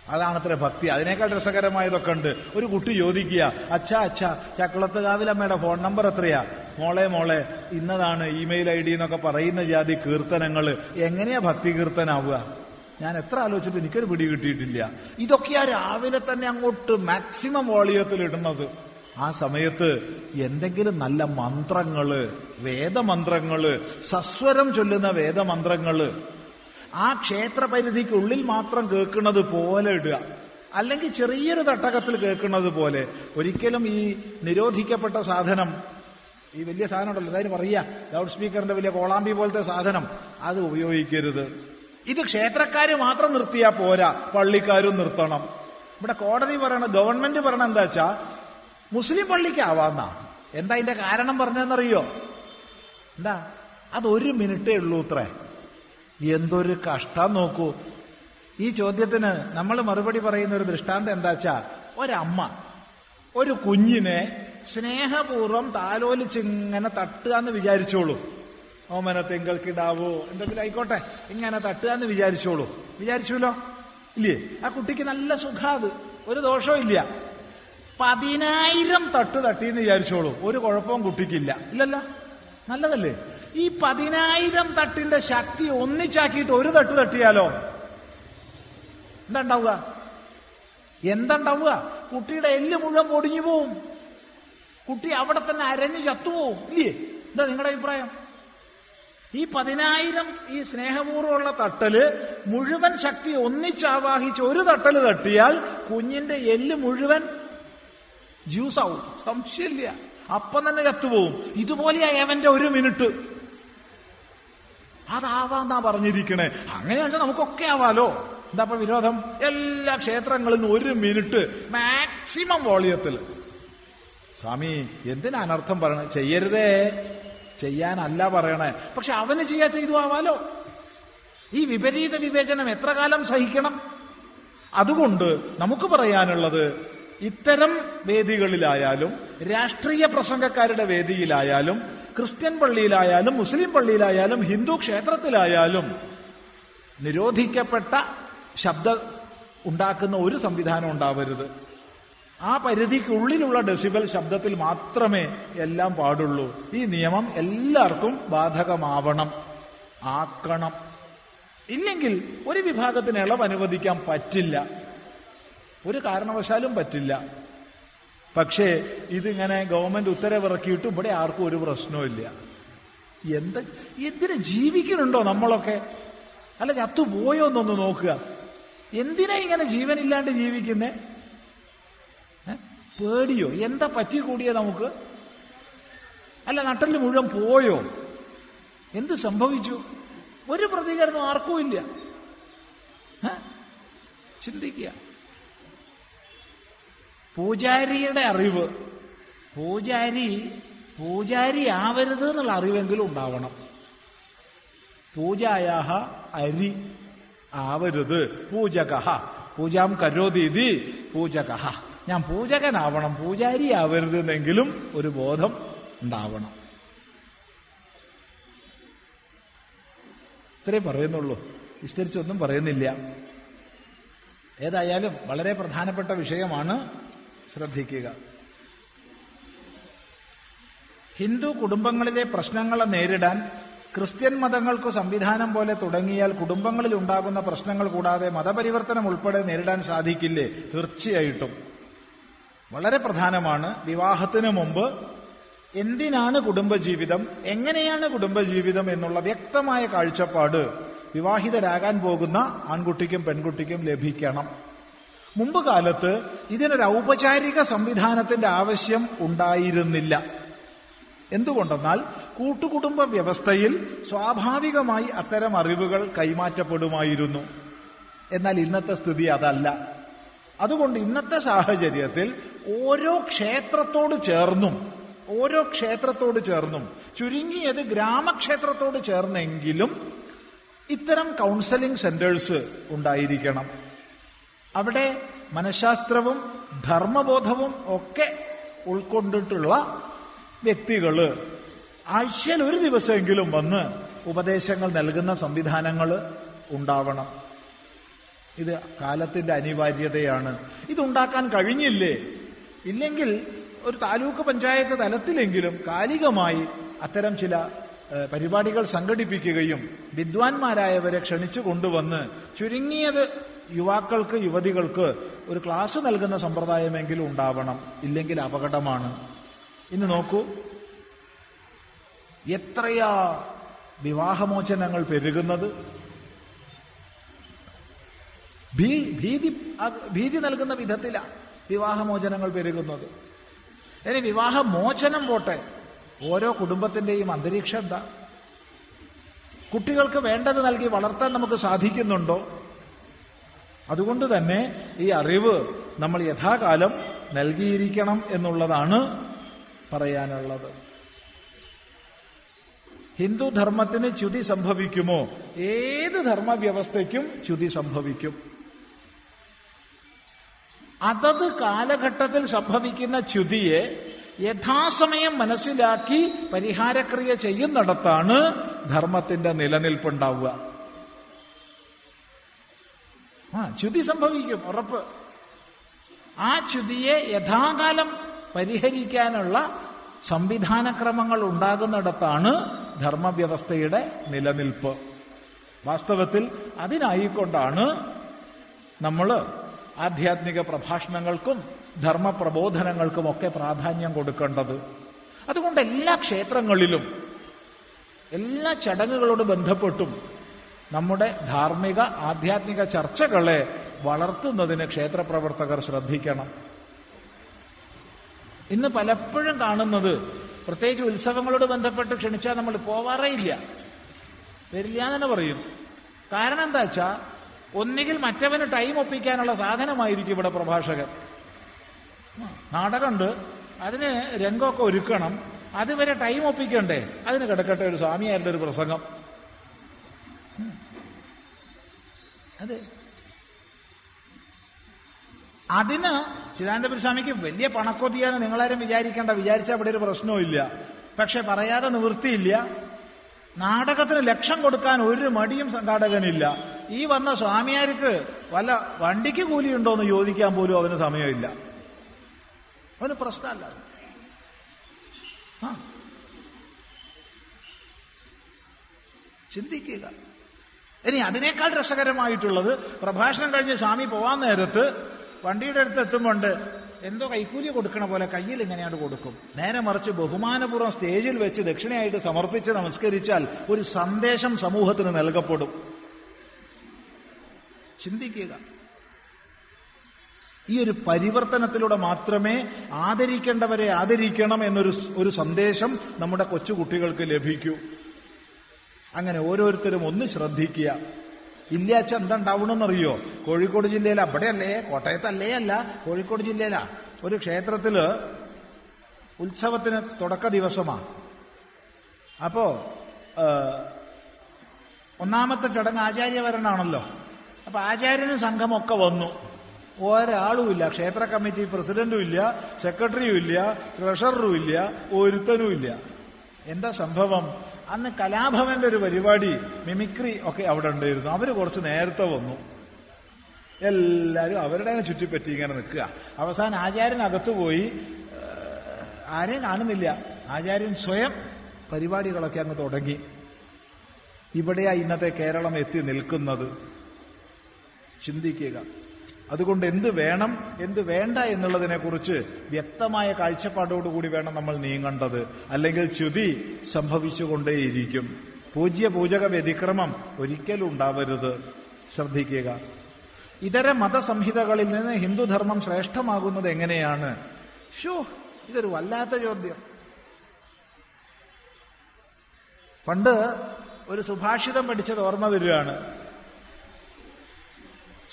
അതാണത്ര ഭക്തി. അതിനേക്കാൾ രസകരമായതൊക്കെ ഉണ്ട്. ഒരു കുട്ടി ചോദിക്കുക അച്ഛാ അച്ഛാ ചക്കുളത്തുകാവിലമ്മയുടെ ഫോൺ നമ്പർ എത്രയാ? മോളെ മോളെ ഇന്നതാണ് ഇമെയിൽ ഐ ഡി എന്നൊക്കെ പറയുന്ന ജാതി കീർത്തനങ്ങൾ എങ്ങനെയാ ഭക്തി കീർത്തനാവുക? ഞാൻ എത്ര ആലോചിച്ചിട്ട് എനിക്കൊരു പിടി കിട്ടിയിട്ടില്ല. ഇതൊക്കെയാ രാവിലെ തന്നെ അങ്ങോട്ട് മാക്സിമം വോളിയത്തിൽ ഇടുന്നത്. ആ സമയത്ത് എന്തെങ്കിലും നല്ല മന്ത്രങ്ങൾ വേദമന്ത്രങ്ങൾ സസ്വരം ചൊല്ലുന്ന വേദമന്ത്രങ്ങൾ ആ ക്ഷേത്ര പരിധിക്കുള്ളിൽ മാത്രം കേൾക്കുന്നത് പോലെ ഇടുക. അല്ലെങ്കിൽ ചെറിയൊരു തട്ടകത്തിൽ കേൾക്കുന്നത് പോലെ. ഒരിക്കലും ഈ നിരോധിക്കപ്പെട്ട സാധനം ഈ വലിയ സാധനം ഉണ്ടല്ലോ അതായത് പറയുക ലൗഡ് സ്പീക്കറിന്റെ വലിയ കോളാമ്പി പോലത്തെ സാധനം അത് ഉപയോഗിക്കരുത്. ഇത് ക്ഷേത്രക്കാര് മാത്രം നിർത്തിയാ പോരാ പള്ളിക്കാരും നിർത്തണം. ഇവിടെ കോടതി പറയണ ഗവൺമെന്റ് പറയണ എന്താ വെച്ചാ മുസ്ലിം പള്ളിക്കാവാന്ന. എന്താ ഇതിന്റെ കാരണം പറഞ്ഞതെന്നറിയോ? എന്താ? അത് ഒരു മിനിറ്റേ ഉള്ളൂ അത്രേ എന്തൊരു കഷ്ടം നോക്കൂ. ഈ ചോദ്യത്തിന് നമ്മൾ മറുപടി പറയുന്ന ഒരു ദൃഷ്ടാന്തം എന്താച്ചാ ഒരമ്മ ഒരു കുഞ്ഞിനെ സ്നേഹപൂർവം താലോലിച്ചിങ്ങനെ തട്ടുക എന്ന് വിചാരിച്ചോളൂ. ഓമന തിങ്കൾക്കിടാവോ എന്തെങ്കിലും ആയിക്കോട്ടെ ഇങ്ങനെ തട്ടുക എന്ന് വിചാരിച്ചോളൂ. വിചാരിച്ചുല്ലോ ഇല്ലേ? ആ കുട്ടിക്ക് നല്ല സുഖാത് ഒരു ദോഷവും ഇല്ല. പതിനായിരം തട്ട് തട്ടിയെന്ന് വിചാരിച്ചോളൂ. ഒരു കുഴപ്പവും കുട്ടിക്കില്ല. ഇല്ലല്ലോ? നല്ലതല്ലേ? ഈ പതിനായിരം തട്ടിന്റെ ശക്തി ഒന്നിച്ചാക്കിയിട്ട് ഒരു തട്ട് തട്ടിയാലോ? എന്താണ്ടാവുക? എന്താണ്ടാവുക? കുട്ടിയുടെ എല്ല് മുഴുവൻ പൊടിഞ്ഞു പോവും. കുട്ടി അവിടെ തന്നെ അരഞ്ഞു ചത്തുപോവും. ഇല്ലേ? എന്താ നിങ്ങളുടെ അഭിപ്രായം? ഈ പതിനായിരം ഈ സ്നേഹപൂർവമുള്ള തട്ടൽ മുഴുവൻ ശക്തി ഒന്നിച്ചാവാഹിച്ച് ഒരു തട്ടൽ തട്ടിയാൽ കുഞ്ഞിന്റെ എല്ല് മുഴുവൻ ജ്യൂസാവും. സംശയമില്ല. അപ്പം തന്നെ ചത്തുപോവും. ഇതുപോലെയാ അവന്റെ ഒരു മിനിറ്റ്. അതാവാന്നാ പറഞ്ഞിരിക്കണേ. അങ്ങനെയാണെന്ന് നമുക്കൊക്കെ ആവാലോ. എന്താ വിരോധം? എല്ലാ ക്ഷേത്രങ്ങളിൽ നിന്ന് ഒരു മിനിറ്റ് മാക്സിമം വോളിയത്തിൽ സ്വാമി എന്തിനാ അനർത്ഥം പറയണേ? ചെയ്യരുതേ. ചെയ്യാനല്ല പറയണേ. പക്ഷെ അവന് ചെയ്യാ ചെയ്തു ആവാലോ. ഈ വിപരീത വിവേചനം എത്ര കാലം സഹിക്കണം? അതുകൊണ്ട് നമുക്ക് പറയാനുള്ളത് ഇത്തരം വേദികളിലായാലും രാഷ്ട്രീയ പ്രസംഗക്കാരുടെ വേദിയിലായാലും ക്രിസ്ത്യൻ പള്ളിയിലായാലും മുസ്ലിം പള്ളിയിലായാലും ഹിന്ദു ക്ഷേത്രത്തിലായാലും നിരോധിക്കപ്പെട്ട ശബ്ദ ഉണ്ടാക്കുന്ന ഒരു സംവിധാനം ഉണ്ടാവരുത്. ആ പരിധിക്കുള്ളിലുള്ള ഡെസിബൽ ശബ്ദത്തിൽ മാത്രമേ എല്ലാം പാടുള്ളൂ. ഈ നിയമം എല്ലാവർക്കും ബാധകമാവണം. ആക്കണം. ഇല്ലെങ്കിൽ ഒരു വിഭാഗത്തിന് ഇളവ് അനുവദിക്കാൻ പറ്റില്ല. ഒരു കാരണവശാലും പറ്റില്ല. പക്ഷേ ഇതിങ്ങനെ ഗവൺമെന്റ് ഉത്തരവിറക്കിയിട്ട് ഇവിടെ ആർക്കും ഒരു പ്രശ്നവുമില്ല. എന്ത് എന്തിനു ജീവിക്കുന്നുണ്ടോ നമ്മളൊക്കെ? അല്ല ചത്തുപോയോ എന്നൊന്ന് നോക്കുക. എന്തിനാ ഇങ്ങനെ ജീവനില്ലാണ്ട് ജീവിക്കുന്നേ? പേടിയോ? എന്താ പറ്റി കൂടിയോ നമുക്ക്? അല്ല നട്ടൽ മുഴുവൻ പോയോ? എന്ത് സംഭവിച്ചു? ഒരു പ്രതികരണം ആർക്കും ഇല്ല? ചിന്തിക്കുക. പൂജാരിയുടെ അറിവ്. പൂജാരി പൂജാരി ആവരുത് എന്നുള്ള അറിവെങ്കിലും ഉണ്ടാവണം. പൂജായാഹ അരി ആവരുത്. പൂജക പൂജാം കരോതീതി പൂജക ഞാൻ പൂജകനാവണം പൂജാരി ആവരുത് എന്നെങ്കിലും ഒരു ബോധം ഉണ്ടാവണം. ഇത്രേ പറയുന്നുള്ളൂ. വിസ്തരിച്ചൊന്നും പറയുന്നില്ല. ഏതായാലും വളരെ പ്രധാനപ്പെട്ട വിഷയമാണ് ശ്രദ്ധിക്കുക. ഹിന്ദു കുടുംബങ്ങളിലെ പ്രശ്നങ്ങളെ നേരിടാൻ ക്രിസ്ത്യൻ മതങ്ങൾക്ക് സംവിധാനം പോലെ തുടങ്ങിയാൽ കുടുംബങ്ങളിൽ ഉണ്ടാകുന്ന പ്രശ്നങ്ങൾ കൂടാതെ മതപരിവർത്തനം ഉൾപ്പെടെ നേരിടാൻ സാധിക്കില്ലേ? തീർച്ചയായിട്ടും. വളരെ പ്രധാനമാണ്. വിവാഹത്തിന് മുമ്പ് എന്തിനാണ് കുടുംബജീവിതം എങ്ങനെയാണ് കുടുംബജീവിതം എന്നുള്ള വ്യക്തമായ കാഴ്ചപ്പാട് വിവാഹിതരാകാൻ പോകുന്ന ആൺകുട്ടിക്കും പെൺകുട്ടിക്കും ലഭിക്കണം. മുമ്പ് കാലത്ത് ഇതിനൊരു ഔപചാരിക സംവിധാനത്തിന്റെ ആവശ്യം ഉണ്ടായിരുന്നില്ല. എന്തുകൊണ്ടെന്നാൽ കൂട്ടുകുടുംബ വ്യവസ്ഥയിൽ സ്വാഭാവികമായി അത്തരം അറിവുകൾ കൈമാറ്റപ്പെടുമായിരുന്നു. എന്നാൽ ഇന്നത്തെ സ്ഥിതി അതല്ല. അതുകൊണ്ട് ഇന്നത്തെ സാഹചര്യത്തിൽ ഓരോ ക്ഷേത്രത്തോട് ചേർന്നും ഓരോ ക്ഷേത്രത്തോട് ചേർന്നും ചുരുങ്ങിയത് ഗ്രാമക്ഷേത്രത്തോട് ചേർന്നെങ്കിലും ഇത്തരം കൗൺസലിംഗ് സെന്റേഴ്സ് ഉണ്ടായിരിക്കണം. അവിടെ മനഃശാസ്ത്രവും ധർമ്മബോധവും ഒക്കെ ഉൾക്കൊണ്ടിട്ടുള്ള വ്യക്തികൾ ആഴ്ചയിൽ ഒരു ദിവസമെങ്കിലും വന്ന് ഉപദേശങ്ങൾ നൽകുന്ന സംവിധാനങ്ങൾ ഉണ്ടാവണം. ഇത് കാലത്തിന്റെ അനിവാര്യതയാണ്. ഇതുണ്ടാക്കാൻ കഴിഞ്ഞില്ലേ? ഇല്ലെങ്കിൽ ഒരു താലൂക്ക് പഞ്ചായത്ത് തലത്തിലെങ്കിലും കാലികമായി അത്തരം ചില പരിപാടികൾ സംഘടിപ്പിക്കുകയും വിദ്വാൻമാരായവരെ ക്ഷണിച്ചു കൊണ്ടുവന്ന് ചുരുങ്ങിയത് യുവാക്കൾക്ക് യുവതികൾക്ക് ഒരു ക്ലാസ് നൽകുന്ന സമ്പ്രദായമെങ്കിലും ഉണ്ടാവണം. ഇല്ലെങ്കിൽ അപകടമാണ്. ഇന്ന് നോക്കൂ. എത്രയാ വിവാഹമോചനങ്ങൾ പെരുകുന്നത്? ഭീതി ഭീതി നൽകുന്ന വിധത്തിലാണ് വിവാഹമോചനങ്ങൾ പെരുകുന്നത്. ഇനി വിവാഹമോചനം പോട്ടെ. ഓരോ കുടുംബത്തിന്റെയും അന്തരീക്ഷം എന്താ? കുട്ടികൾക്ക് വേണ്ടത് നൽകി വളർത്താൻ നമുക്ക് സാധിക്കുന്നുണ്ടോ? അതുകൊണ്ട് തന്നെ ഈ അറിവ് നമ്മൾ യഥാകാലം നൽകിയിരിക്കണം എന്നുള്ളതാണ് പറയാനുള്ളത്. ഹിന്ദുധർമ്മത്തിന് ച്യുതി സംഭവിക്കുമോ? ഏത് ധർമ്മവ്യവസ്ഥയ്ക്കും ച്യുതി സംഭവിക്കും. അതത് കാലഘട്ടത്തിൽ സംഭവിക്കുന്ന ച്യുതിയെ യഥാസമയം മനസ്സിലാക്കി പരിഹാരക്രിയ ചെയ്യുന്നിടത്താണ് ധർമ്മത്തിന്റെ നിലനിൽപ്പുണ്ടാവുക. ആ ച്യുതി സംഭവിക്കും ഉറപ്പ്. ആ ച്യുതിയെ യഥാകാലം പരിഹരിക്കാനുള്ള സംവിധാനക്രമങ്ങൾ ഉണ്ടാകുന്നിടത്താണ് ധർമ്മവ്യവസ്ഥയുടെ നിലനിൽപ്പ്. വാസ്തവത്തിൽ അതിനായിക്കൊണ്ടാണ് നമ്മൾ ആധ്യാത്മിക പ്രഭാഷണങ്ങൾക്കും ധർമ്മപ്രബോധനങ്ങൾക്കും ഒക്കെ പ്രാധാന്യം കൊടുക്കേണ്ടത്. അതുകൊണ്ട് എല്ലാ ക്ഷേത്രങ്ങളിലും എല്ലാ ചടങ്ങുകളോട് ബന്ധപ്പെട്ടും നമ്മുടെ ധാർമ്മിക ആധ്യാത്മിക ചർച്ചകളെ വളർത്തുന്നതിന് ക്ഷേത്രപ്രവർത്തകർ ശ്രദ്ധിക്കണം. ഇന്ന് പലപ്പോഴും കാണുന്നത് പ്രത്യേകിച്ച് ഉത്സവങ്ങളോട് ബന്ധപ്പെട്ട് ക്ഷണിച്ചാൽ നമ്മൾ പോവാറേ ഇല്ല. വരില്ല തന്നെ പറയും. കാരണം എന്താ വെച്ചാൽ ഒന്നുകിൽ മറ്റവന് ടൈം ഒപ്പിക്കാനുള്ള സാധനമായിരിക്കും ഇവിടെ പ്രഭാഷകൻ. നാടകമുണ്ട്. അതിന് രംഗമൊക്കെ ഒരുക്കണം. അതുവരെ ടൈം ഒപ്പിക്കണ്ടേ? അതിന് കിടക്കട്ടെ ഒരു സ്വാമിയാരുടെ ഒരു പ്രസംഗം. അതെ. അതിന് ചിദാനന്ദപുര സ്വാമിക്ക് വലിയ പണക്കൊതിയാണ് നിങ്ങളാരും വിചാരിക്കേണ്ട. വിചാരിച്ചാൽ അവിടെ ഒരു പ്രശ്നവും പക്ഷെ പറയാതെ നിവൃത്തിയില്ല. നാടകത്തിന് ലക്ഷം കൊടുക്കാൻ ഒരു മടിയും സംഘാടകനില്ല. ഈ വന്ന സ്വാമിയാർക്ക് വല്ല വണ്ടിക്ക് കൂലിയുണ്ടോ എന്ന് ചോദിക്കാൻ പോലും അവന് സമയമില്ല. അവന് പ്രശ്നമല്ല. ചിന്തിക്കുക. ഇനി അതിനേക്കാൾ രസകരമായിട്ടുള്ളത് പ്രഭാഷണം കഴിഞ്ഞ് സ്വാമി പോവാൻ നേരത്ത് വണ്ടിയുടെ അടുത്ത് എത്തുമ്പോണ്ട് എന്തോ കൈക്കൂലി കൊടുക്കണ പോലെ കയ്യിൽ ഇങ്ങനെയാണ് കൊടുക്കും. നേരെ മറിച്ച് ബഹുമാനപൂർവം സ്റ്റേജിൽ വെച്ച് ദക്ഷിണയായിട്ട് സമർപ്പിച്ച് നമസ്കരിച്ചാൽ ഒരു സന്ദേശം സമൂഹത്തിന് നൽകപ്പെടും. ചിന്തിക്കുക. ഈ ഒരു പരിവർത്തനത്തിലൂടെ മാത്രമേ ആദരിക്കേണ്ടവരെ ആദരിക്കണം എന്നൊരു ഒരു സന്ദേശം നമ്മുടെ കൊച്ചുകുട്ടികൾക്ക് ലഭിക്കൂ. അങ്ങനെ ഓരോരുത്തരും ഒന്ന് ശ്രദ്ധിക്കുക. ഇല്ലാച്ച എന്തുണ്ടാവണമെന്നറിയോ കോഴിക്കോട് ജില്ലയിൽ അവിടെയല്ലേ കോട്ടയത്തല്ലേ അല്ല കോഴിക്കോട് ജില്ലയിലാ. ഒരു ക്ഷേത്രത്തിൽ ഉത്സവത്തിന് തുടക്ക ദിവസമാണ് അപ്പോ ഒന്നാമത്തെ ചടങ്ങ് ആചാര്യവരനാണല്ലോ. അപ്പൊ ആചാര്യനും സംഘമൊക്കെ വന്നു. ഒരാളും ഇല്ല ക്ഷേത്ര കമ്മിറ്റി പ്രസിഡന്റും ഇല്ല സെക്രട്ടറിയും ഇല്ല ട്രഷററും ഇല്ല ഒരുത്തനും ഇല്ല. എന്താ സംഭവം? അന്ന് കലാഭവന്റെ ഒരു പരിപാടി മിമിക്രി ഒക്കെ അവിടെ ഉണ്ടായിരുന്നു. അവർ കുറച്ച് നേരത്തെ വന്നു. എല്ലാരും അവരുടെ ചുറ്റിപ്പറ്റി ഇങ്ങനെ നിൽക്കുക. അവസാനം ആചാര്യൻ അകത്തു പോയി ആരെയും കാണുന്നില്ല. ആചാര്യൻ സ്വയം പരിപാടികളൊക്കെ അങ്ങ് തുടങ്ങി. ഇവിടെയാ ഇന്നത്തെ കേരളം എത്തി നിൽക്കുന്നത്. ചിന്തിക്കുക. അതുകൊണ്ട് എന്ത് വേണം എന്ത് വേണ്ട എന്നുള്ളതിനെക്കുറിച്ച് വ്യക്തമായ കാഴ്ചപ്പാടോടുകൂടി വേണം നമ്മൾ നീങ്ങേണ്ടത്. അല്ലെങ്കിൽ ച്യുതി സംഭവിച്ചുകൊണ്ടേയിരിക്കും. പൂജ്യ പൂജക വ്യതിക്രമം ഒരിക്കലും ഉണ്ടാവരുത്. ശ്രദ്ധിക്കുക. ഇതര മതസംഹിതകളിൽ നിന്ന് ഹിന്ദുധർമ്മം ശ്രേഷ്ഠമാകുന്നത് എങ്ങനെയാണ്? ഷോ ഇതൊരു വല്ലാത്ത ചോദ്യം. പണ്ട് ഒരു സുഭാഷിതം പഠിച്ചത് ഓർമ്മ വരികയാണ്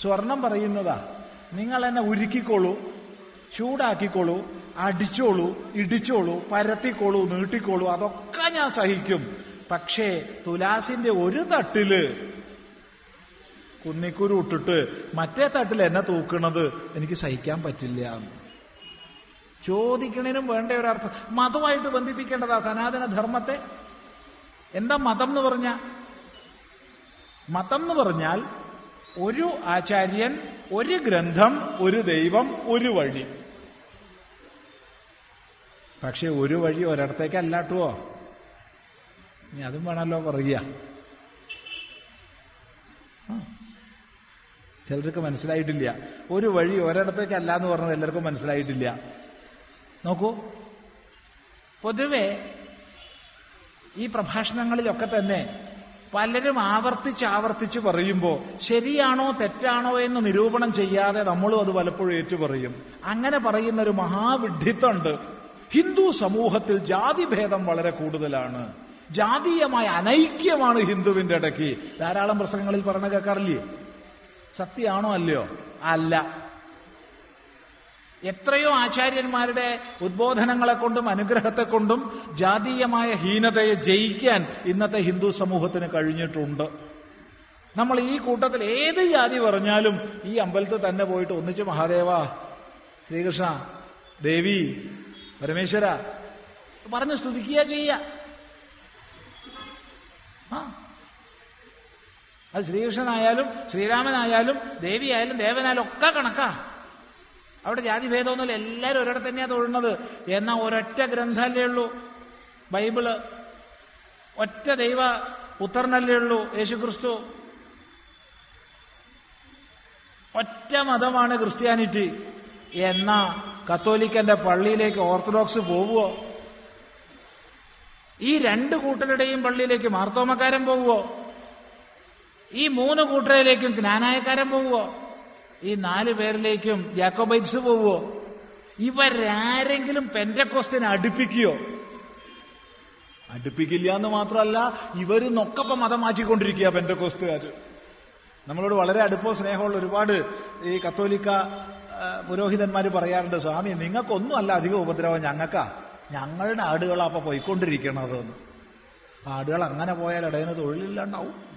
സ്വർണം പറയുന്നതാ. നിങ്ങൾ എന്നെ ഉരുക്കിക്കോളൂ ചൂടാക്കിക്കോളൂ അടിച്ചോളൂ ഇടിച്ചോളൂ പരത്തിക്കോളൂ നീട്ടിക്കോളൂ അതൊക്കെ ഞാൻ സഹിക്കും. പക്ഷേ തുലാസിന്റെ ഒരു തട്ടിൽ കുന്നിക്കുരു ഇട്ടിട്ട് മറ്റേ തട്ടിൽ എന്നെ തൂക്കണത് എനിക്ക് സഹിക്കാൻ പറ്റില്ല. ചോദിക്കണേനും വേണ്ട ഒരർത്ഥം. മതമായിട്ട് ബന്ധിപ്പിക്കേണ്ടതാ സനാതന ധർമ്മത്തെ എന്താ മതം എന്ന് പറഞ്ഞ? മതം എന്ന് പറഞ്ഞാൽ ഒരു ആചാര്യൻ ഒരു ഗ്രന്ഥം ഒരു ദൈവം ഒരു വഴി. പക്ഷെ ഒരു വഴി ഒരിടത്തേക്ക് അല്ലാട്ടുവോ ഇനി അതും വേണമല്ലോ പറയുക. ചിലർക്ക് മനസ്സിലായിട്ടില്ല. ഒരു വഴി ഒരിടത്തേക്ക് അല്ല എന്ന് പറഞ്ഞത് എല്ലാവർക്കും മനസ്സിലായിട്ടില്ല. നോക്കൂ. പൊതുവെ ഈ പ്രഭാഷണങ്ങളിലൊക്കെ തന്നെ പലരും ആവർത്തിച്ച് ആവർത്തിച്ച് പറയുമ്പോൾ ശരിയാണോ തെറ്റാണോ എന്ന് നിരൂപണം ചെയ്യാതെ നമ്മളും അത് പലപ്പോഴും ഏറ്റുപറയും. അങ്ങനെ പറയുന്ന ഒരു മഹാവിഡ്ഢിത്തുണ്ട് ഹിന്ദു സമൂഹത്തിൽ ജാതിഭേദം വളരെ കൂടുതലാണ്. ജാതീയമായ അനൈക്യമാണ് ഹിന്ദുവിന്റെ ഇടയ്ക്ക്. ധാരാളം പ്രസംഗങ്ങളിൽ പറഞ്ഞ കേൾക്കാറില്ലേ? സത്യമാണോ അല്ലയോ? അല്ല. എത്രയോ ആചാര്യന്മാരുടെ ഉദ്ബോധനങ്ങളെ കൊണ്ടും അനുഗ്രഹത്തെ കൊണ്ടും ജാതീയമായ ഹീനതയെ ജയിക്കാൻ ഇന്നത്തെ ഹിന്ദു സമൂഹത്തിന് കഴിഞ്ഞിട്ടുണ്ട്. നമ്മൾ ഈ കൂട്ടത്തിൽ ഏത് ജാതി പറഞ്ഞാലും ഈ അമ്പലത്തിൽ തന്നെ പോയിട്ട് ഒന്നിച്ച് മഹാദേവ ശ്രീകൃഷ്ണ ദേവി പരമേശ്വര പറഞ്ഞ് സ്തുതിക്കുക ചെയ്യ അത് ശ്രീകൃഷ്ണനായാലും ശ്രീരാമനായാലും ദേവിയായാലും ദേവനായാലും ഒക്കെ കണക്കാ. അവിടെ ജാതിഭേദമൊന്നുമില്ല എല്ലാവരും ഒരിടത്ത് തന്നെയാ തൊഴുന്നത്. എന്നാൽ ഒരൊറ്റ ഗ്രന്ഥമല്ലേ ഉള്ളൂ? ബൈബിൾ ഒറ്റ ദൈവ പുത്രനല്ലേ ഉള്ളൂ? യേശുക്രിസ്തു. ഒറ്റ മതമാണ് ക്രിസ്ത്യാനിറ്റി. എന്നാ കത്തോലിക്കന്റെ പള്ളിയിലേക്ക് ഓർത്തഡോക്സ് പോവുമോ ഈ രണ്ട് കൂട്ടരുടെയും പള്ളിയിലേക്ക് മാർത്തോമക്കാരൻ പോവുമോ ഈ മൂന്ന് കൂട്ടരയിലേക്കും ജ്ഞാനായക്കാരൻ പോവുമോ ഈ നാല് പേരിലേക്കും ജാക്കോബൈറ്റ്സ് പോവോ? ഇവരാരെങ്കിലും പെന്റക്കോസ്റ്റിനെ അടുപ്പിക്കുകയോ അടുപ്പിക്കില്ല എന്ന് മാത്രമല്ല ഇവർ നൊക്കപ്പം മതം മാറ്റിക്കൊണ്ടിരിക്കുക പെന്റക്കോസ്റ്റുകാർ നമ്മളോട് വളരെ അടുപ്പോ സ്നേഹമുള്ള ഒരുപാട് ഈ കത്തോലിക്ക പുരോഹിതന്മാർ പറയാറുണ്ട് സ്വാമി നിങ്ങൾക്കൊന്നും അല്ല അധികം ഉപദ്രവം ഞങ്ങൾക്കാ. ഞങ്ങളുടെ ആടുകളാ അപ്പൊ പോയിക്കൊണ്ടിരിക്കണത്. ആടുകൾ അങ്ങനെ പോയാൽ ഇടയന് തൊഴിലില്ലാണ്ടാവും.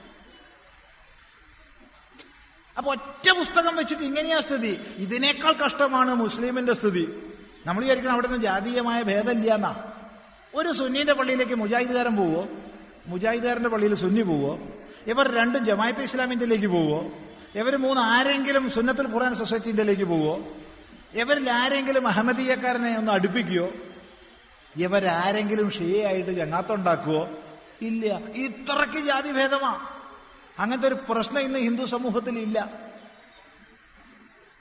അപ്പൊ ഒറ്റ പുസ്തകം വെച്ചിട്ട് ഇങ്ങനെയാ സ്ഥിതി. ഇതിനേക്കാൾ കഷ്ടമാണ് മുസ്ലിമിന്റെ സ്ഥിതി. നമ്മൾ വിചാരിക്കണം അവിടെ നിന്ന് ജാതീയമായ ഭേദമില്ല എന്നാ ഒരു സുന്നിന്റെ പള്ളിയിലേക്ക് മുജാഹിദുകാരൻ പോവോ? മുജാഹിദുകാരന്റെ പള്ളിയിൽ സുന്നി പോവോ? ഇവർ രണ്ടും ജമായത്ത് ഇസ്ലാമിന്റെലേക്ക് പോവോ? ഇവർ മൂന്ന് ആരെങ്കിലും സുന്നത്തുൽ ഖുർആൻ സൊസൈറ്റിന്റെയിലേക്ക് പോവോ? ഇവരിൽ ആരെങ്കിലും അഹമ്മദീയക്കാരനെ ഒന്ന് അടുപ്പിക്കുകയോ ഇവരാരെങ്കിലും ഷീയായിട്ട് ജങ്ങാത്തുണ്ടാക്കുവോ ഇല്ല. ഇത്രയ്ക്ക് ജാതിഭേദമാ അങ്ങനത്തെ ഒരു പ്രശ്നം ഇന്ന് ഹിന്ദു സമൂഹത്തിൽ ഇല്ല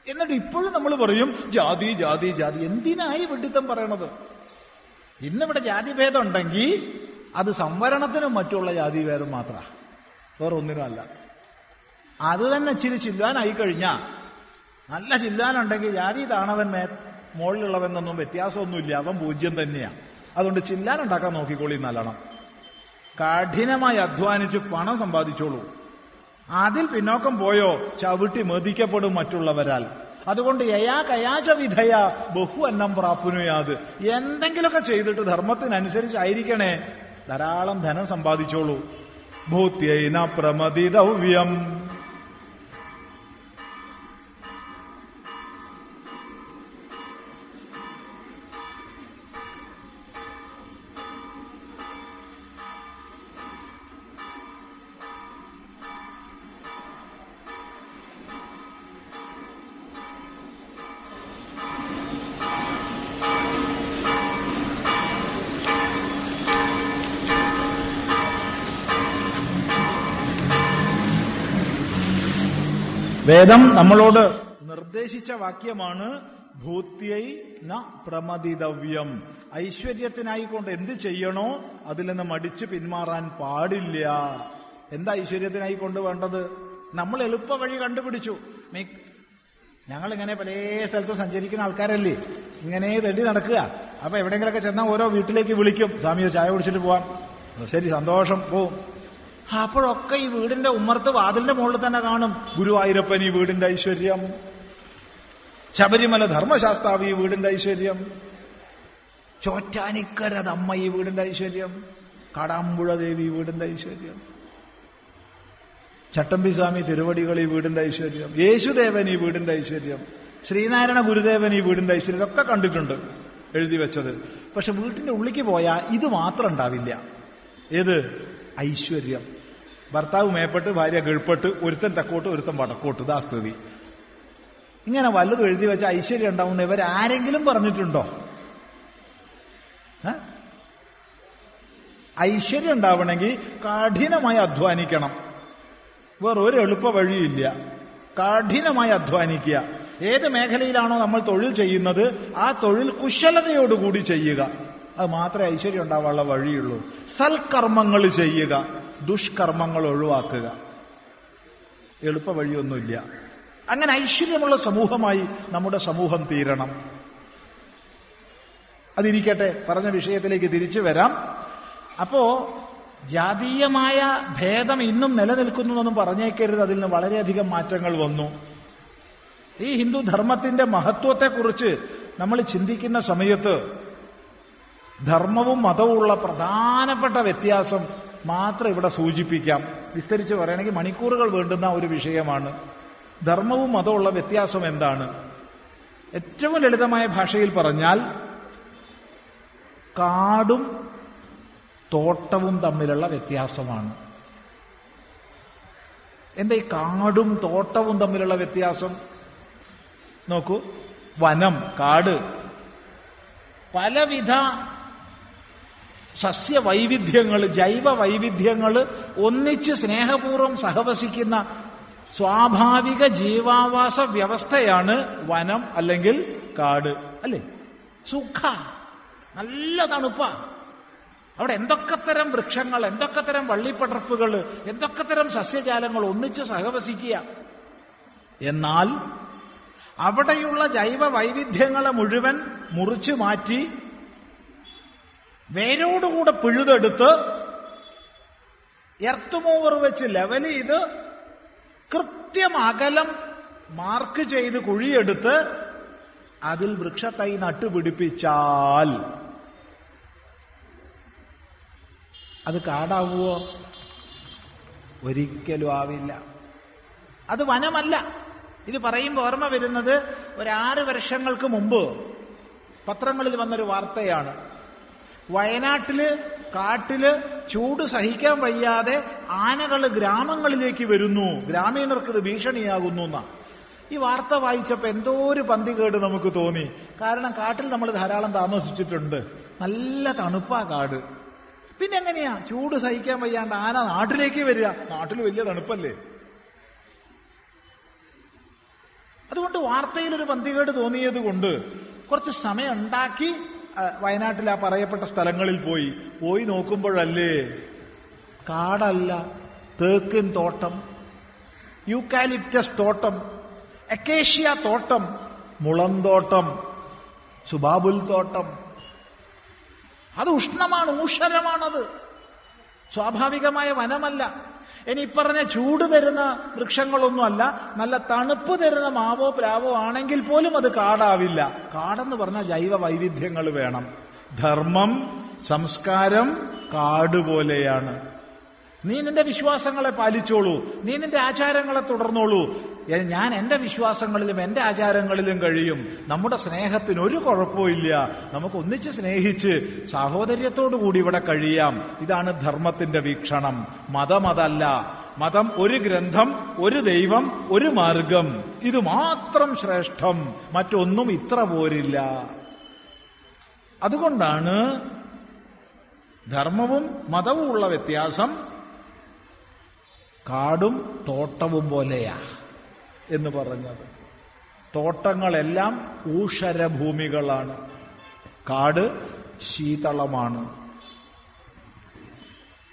എന്നിട്ട് ഇപ്പോഴും നമ്മൾ പറയും ജാതി ജാതി ജാതി. എന്തിനായി വിഡിത്തം പറയണത്? ഇന്നിവിടെ ജാതിഭേദം ഉണ്ടെങ്കിൽ അത് സംവരണത്തിനും മറ്റുള്ള ജാതിഭേദം മാത്ര. വേറെ ഒന്നിനുമല്ല അത് തന്നെ ഇച്ചിരി ചില്ലാനായി കഴിഞ്ഞാൽ നല്ല ചില്ലാനുണ്ടെങ്കിൽ ജാതി താണവൻ മേ മുകളിലുള്ളവെന്നൊന്നും വ്യത്യാസമൊന്നുമില്ല. അവൻ പൂജ്യം തന്നെയാണ് അതുകൊണ്ട് ചില്ലാനുണ്ടാക്കാൻ നോക്കിക്കോളി നല്ലോണം. കഠിനമായി അധ്വാനിച്ച് പണം സമ്പാദിച്ചോളൂ. അതിൽ പിന്നോക്കം പോയോ? ചവിട്ടി മതിക്കപ്പെടും മറ്റുള്ളവരാൽ. അതുകൊണ്ട് യയാ കയാച വിധയ ബഹു അന്നം പ്രാപ്നുയാത്. എന്തെങ്കിലുമൊക്കെ ചെയ്തിട്ട് ധർമ്മത്തിനനുസരിച്ചായിരിക്കണേ. ധാരാളം ധനം സമ്പാദിച്ചോളൂ. ഭൂത്യൈന പ്രമതിതവ്യം വേദം നമ്മളോട് നിർദ്ദേശിച്ച വാക്യമാണ് ഭൂത്യൈ ന പ്രമതിതവ്യം ഐശ്വര്യത്തിനായിക്കൊണ്ട് എന്ത് ചെയ്യണോ അതിൽ നിന്ന് മടിച്ച് പിന്മാറാൻ പാടില്ല. എന്താ ഐശ്വര്യത്തിനായി കൊണ്ട് വേണ്ടത്? നമ്മൾ എളുപ്പ വഴി കണ്ടുപിടിച്ചു. ഞങ്ങൾ ഇങ്ങനെ പല സ്ഥലത്തും സഞ്ചരിക്കുന്ന ആൾക്കാരല്ലേ? ഇങ്ങനെ തെണ്ടി നടക്കുക. അപ്പൊ എവിടെയെങ്കിലൊക്കെ ചെന്നാൽ ഓരോ വീട്ടിലേക്ക് വിളിക്കും. സ്വാമിയോ ചായ കുടിച്ചിട്ട് പോവാം. ശരി സന്തോഷം. പോവും അപ്പോഴൊക്കെ ഈ വീടിന്റെ ഉമ്മർത്ത് വാതിലിന്റെ മുകളിൽ തന്നെ കാണും. ഗുരുവായൂരപ്പൻ ഈ വീടിന്റെ ഐശ്വര്യം. ശബരിമല ധർമ്മശാസ്താവ് ഈ വീടിന്റെ ഐശ്വര്യം. ചോറ്റാനിക്കര ദമ്മ ഈ വീടിന്റെ ഐശ്വര്യം. കാടാമ്പുഴ ദേവി വീടിന്റെ ഐശ്വര്യം. ചട്ടമ്പി സ്വാമി തിരുവടികൾ ഈ വീടിന്റെ ഐശ്വര്യം. യേശുദേവൻ ഈ വീടിന്റെ ഐശ്വര്യം. ശ്രീനാരായണ ഗുരുദേവൻ ഈ വീടിന്റെ ഐശ്വര്യം. ഒക്കെ കണ്ടിട്ടുണ്ട് എഴുതി വെച്ചത്. പക്ഷെ വീട്ടിന്റെ ഉള്ളിക്ക് പോയാൽ ഇത് മാത്രം ഉണ്ടാവില്ല. ഏത്? ഐശ്വര്യം. ഭർത്താവ് മേപ്പെട്ട് ഭാര്യ ഗൾപ്പെട്ട് ഒരുത്തൻ തെക്കോട്ട് ഒരുത്തൻ വടക്കോട്ട്. ഇതാ സ്ഥിതി. ഇങ്ങനെ വല്ലതും എഴുതി വെച്ച ഐശ്വര്യം ഉണ്ടാവുന്ന ഇവരാരെങ്കിലും പറഞ്ഞിട്ടുണ്ടോ? ഐശ്വര്യം ഉണ്ടാവണമെങ്കിൽ കഠിനമായി അധ്വാനിക്കണം. വേറെ ഒരു എളുപ്പ വഴിയില്ല. കഠിനമായി അധ്വാനിക്കുക. ഏത് മേഖലയിലാണോ നമ്മൾ തൊഴിൽ ചെയ്യുന്നത് ആ തൊഴിൽ കുശലതയോടുകൂടി ചെയ്യുക. അത് മാത്രമേ ഐശ്വര്യം ഉണ്ടാവാനുള്ള വഴിയുള്ളൂ. സൽക്കർമ്മങ്ങൾ ചെയ്യുക. ദുഷ്കർമ്മങ്ങൾ ഒഴിവാക്കുക. എളുപ്പ വഴിയൊന്നുമില്ല അങ്ങനെ ഐശ്വര്യമുള്ള സമൂഹമായി നമ്മുടെ സമൂഹം തീരണം. അതിരിക്കട്ടെ പറഞ്ഞ വിഷയത്തിലേക്ക് തിരിച്ചു വരാം. അപ്പോ ജാതീയമായ ഭേദം ഇന്നും നിലനിൽക്കുന്നു എന്നും പറഞ്ഞേക്കരുത്. അതിൽ നിന്ന് വളരെയധികം മാറ്റങ്ങൾ വന്നു. ഈ ഹിന്ദു ധർമ്മത്തിന്റെ മഹത്വത്തെക്കുറിച്ച് നമ്മൾ ചിന്തിക്കുന്ന സമയത്ത് ധർമ്മവും മതവും ഉള്ള പ്രധാനപ്പെട്ട വ്യത്യാസം മാത്രം ഇവിടെ സൂചിപ്പിക്കാം. വിസ്തരിച്ച് പറയണമെങ്കിൽ മണിക്കൂറുകൾ വേണ്ടുന്ന ഒരു വിഷയമാണ്. ധർമ്മവും മതമുള്ള വ്യത്യാസം എന്താണ്? ഏറ്റവും ലളിതമായ ഭാഷയിൽ പറഞ്ഞാൽ കാടും തോട്ടവും തമ്മിലുള്ള വ്യത്യാസമാണ്. എന്താ ഈ കാടും തോട്ടവും തമ്മിലുള്ള വ്യത്യാസം? നോക്കൂ. വനം കാട്. പലവിധ സസ്യവൈവിധ്യങ്ങൾ ജൈവ വൈവിധ്യങ്ങൾ ഒന്നിച്ച് സ്നേഹപൂർവം സഹവസിക്കുന്ന സ്വാഭാവിക ജീവാവാസ വ്യവസ്ഥയാണ് വനം അല്ലെങ്കിൽ കാട് അല്ലേ? സുഖ. നല്ല തണുപ്പ. അവിടെ എന്തൊക്കെ തരം വൃക്ഷങ്ങൾ എന്തൊക്കെ തരം വള്ളിപ്പടർപ്പുകൾ എന്തൊക്കെ തരം സസ്യജാലങ്ങൾ ഒന്നിച്ച് സഹവസിക്കുക. എന്നാൽ അവിടെയുള്ള ജൈവ വൈവിധ്യങ്ങളെ മുഴുവൻ മുറിച്ചു മാറ്റി വേരോടുകൂടെ പിഴുതെടുത്ത് എർത്തുമൂവർ വെച്ച് ലെവൽ ചെയ്ത് കൃത്യം അകലം മാർക്ക് ചെയ്ത് കുഴിയെടുത്ത് അതിൽ വൃക്ഷത്തൈ നട്ടുപിടിപ്പിച്ചാൽ അത് കാടാവുമോ ഒരിക്കലും ആവില്ല. അത് വനമല്ല. ഇത് പറയുമ്പോൾ ഓർമ്മ വരുന്നത് ഒരു ആറ് വർഷങ്ങൾക്ക് മുമ്പ് പത്രങ്ങളിൽ വന്നൊരു വാർത്തയാണ്. വയനാട്ടിൽ കാട്ടിൽ ചൂട് സഹിക്കാൻ വയ്യാതെ ആനകൾ ഗ്രാമങ്ങളിലേക്ക് വരുന്നു. ഗ്രാമീണർക്ക് ഇത് ഭീഷണിയാകുന്നു എന്നാ. ഈ വാർത്ത വായിച്ചപ്പോ എന്തോ ഒരു പന്തികേട് നമുക്ക് തോന്നി. കാരണം കാട്ടിൽ നമ്മൾ ധാരാളം താമസിച്ചിട്ടുണ്ട്. നല്ല തണുപ്പാ കാട്. പിന്നെ എങ്ങനെയാ? ചൂട് സഹിക്കാൻ വയ്യാണ്ട് ആന നാട്ടിലേക്ക് വരിക. നാട്ടിൽ വലിയ തണുപ്പല്ലേ? അതുകൊണ്ട് വാർത്തയിൽ ഒരു പന്തികേട് തോന്നിയത് കൊണ്ട് കുറച്ച് സമയം ഉണ്ടാക്കി വയനാട്ടിൽ ആ പറയപ്പെട്ട സ്ഥലങ്ങളിൽ പോയി. പോയി നോക്കുമ്പോഴല്ലേ കാടല്ല തേക്കിൻ തോട്ടം യൂക്കാലിപ്റ്റസ് തോട്ടം അക്കേഷ്യ തോട്ടം മുളന്തോട്ടം സുബാബുൽ തോട്ടം. അത് ഉഷ്ണമാണ് ഊഷരമാണത് സ്വാഭാവികമായ വനമല്ല. ഇനി പറഞ്ഞ ചൂട് തരുന്ന വൃക്ഷങ്ങളൊന്നുമല്ല നല്ല തണുപ്പ് തരുന്ന മാവോ പ്ലാവോ ആണെങ്കിൽ പോലും അത് കാടാവില്ല. കാടെന്ന് പറഞ്ഞാൽ ജൈവ വൈവിധ്യങ്ങൾ വേണം. ധർമ്മം സംസ്കാരം കാട് പോലെയാണ്. നീ നിന്റെ വിശ്വാസങ്ങളെ പാലിച്ചോളൂ. നീ നിന്റെ ആചാരങ്ങളെ തുടർന്നോളൂ. ഞാൻ എന്റെ വിശ്വാസങ്ങളിലും എന്റെ ആചാരങ്ങളിലും കഴിയും. നമ്മുടെ സ്നേഹത്തിന് ഒരു കുഴപ്പമില്ല നമുക്ക് ഒന്നിച്ച് സ്നേഹിച്ച് സാഹോദര്യത്തോടുകൂടി ഇവിടെ കഴിയാം. ഇതാണ് ധർമ്മത്തിന്റെ വീക്ഷണം. മതമതല്ല മതം ഒരു ഗ്രന്ഥം ഒരു ദൈവം ഒരു മാർഗം. ഇത് മാത്രം ശ്രേഷ്ഠം. മറ്റൊന്നും ഇത്ര പോരില്ല. അതുകൊണ്ടാണ് ധർമ്മവും മതവും ഉള്ള വ്യത്യാസം കാടും തോട്ടവും പോലെയാ എന്ന് പറഞ്ഞത്. തോട്ടങ്ങളെല്ലാം ഊഷരഭൂമികളാണ്. കാട് ശീതളമാണ്.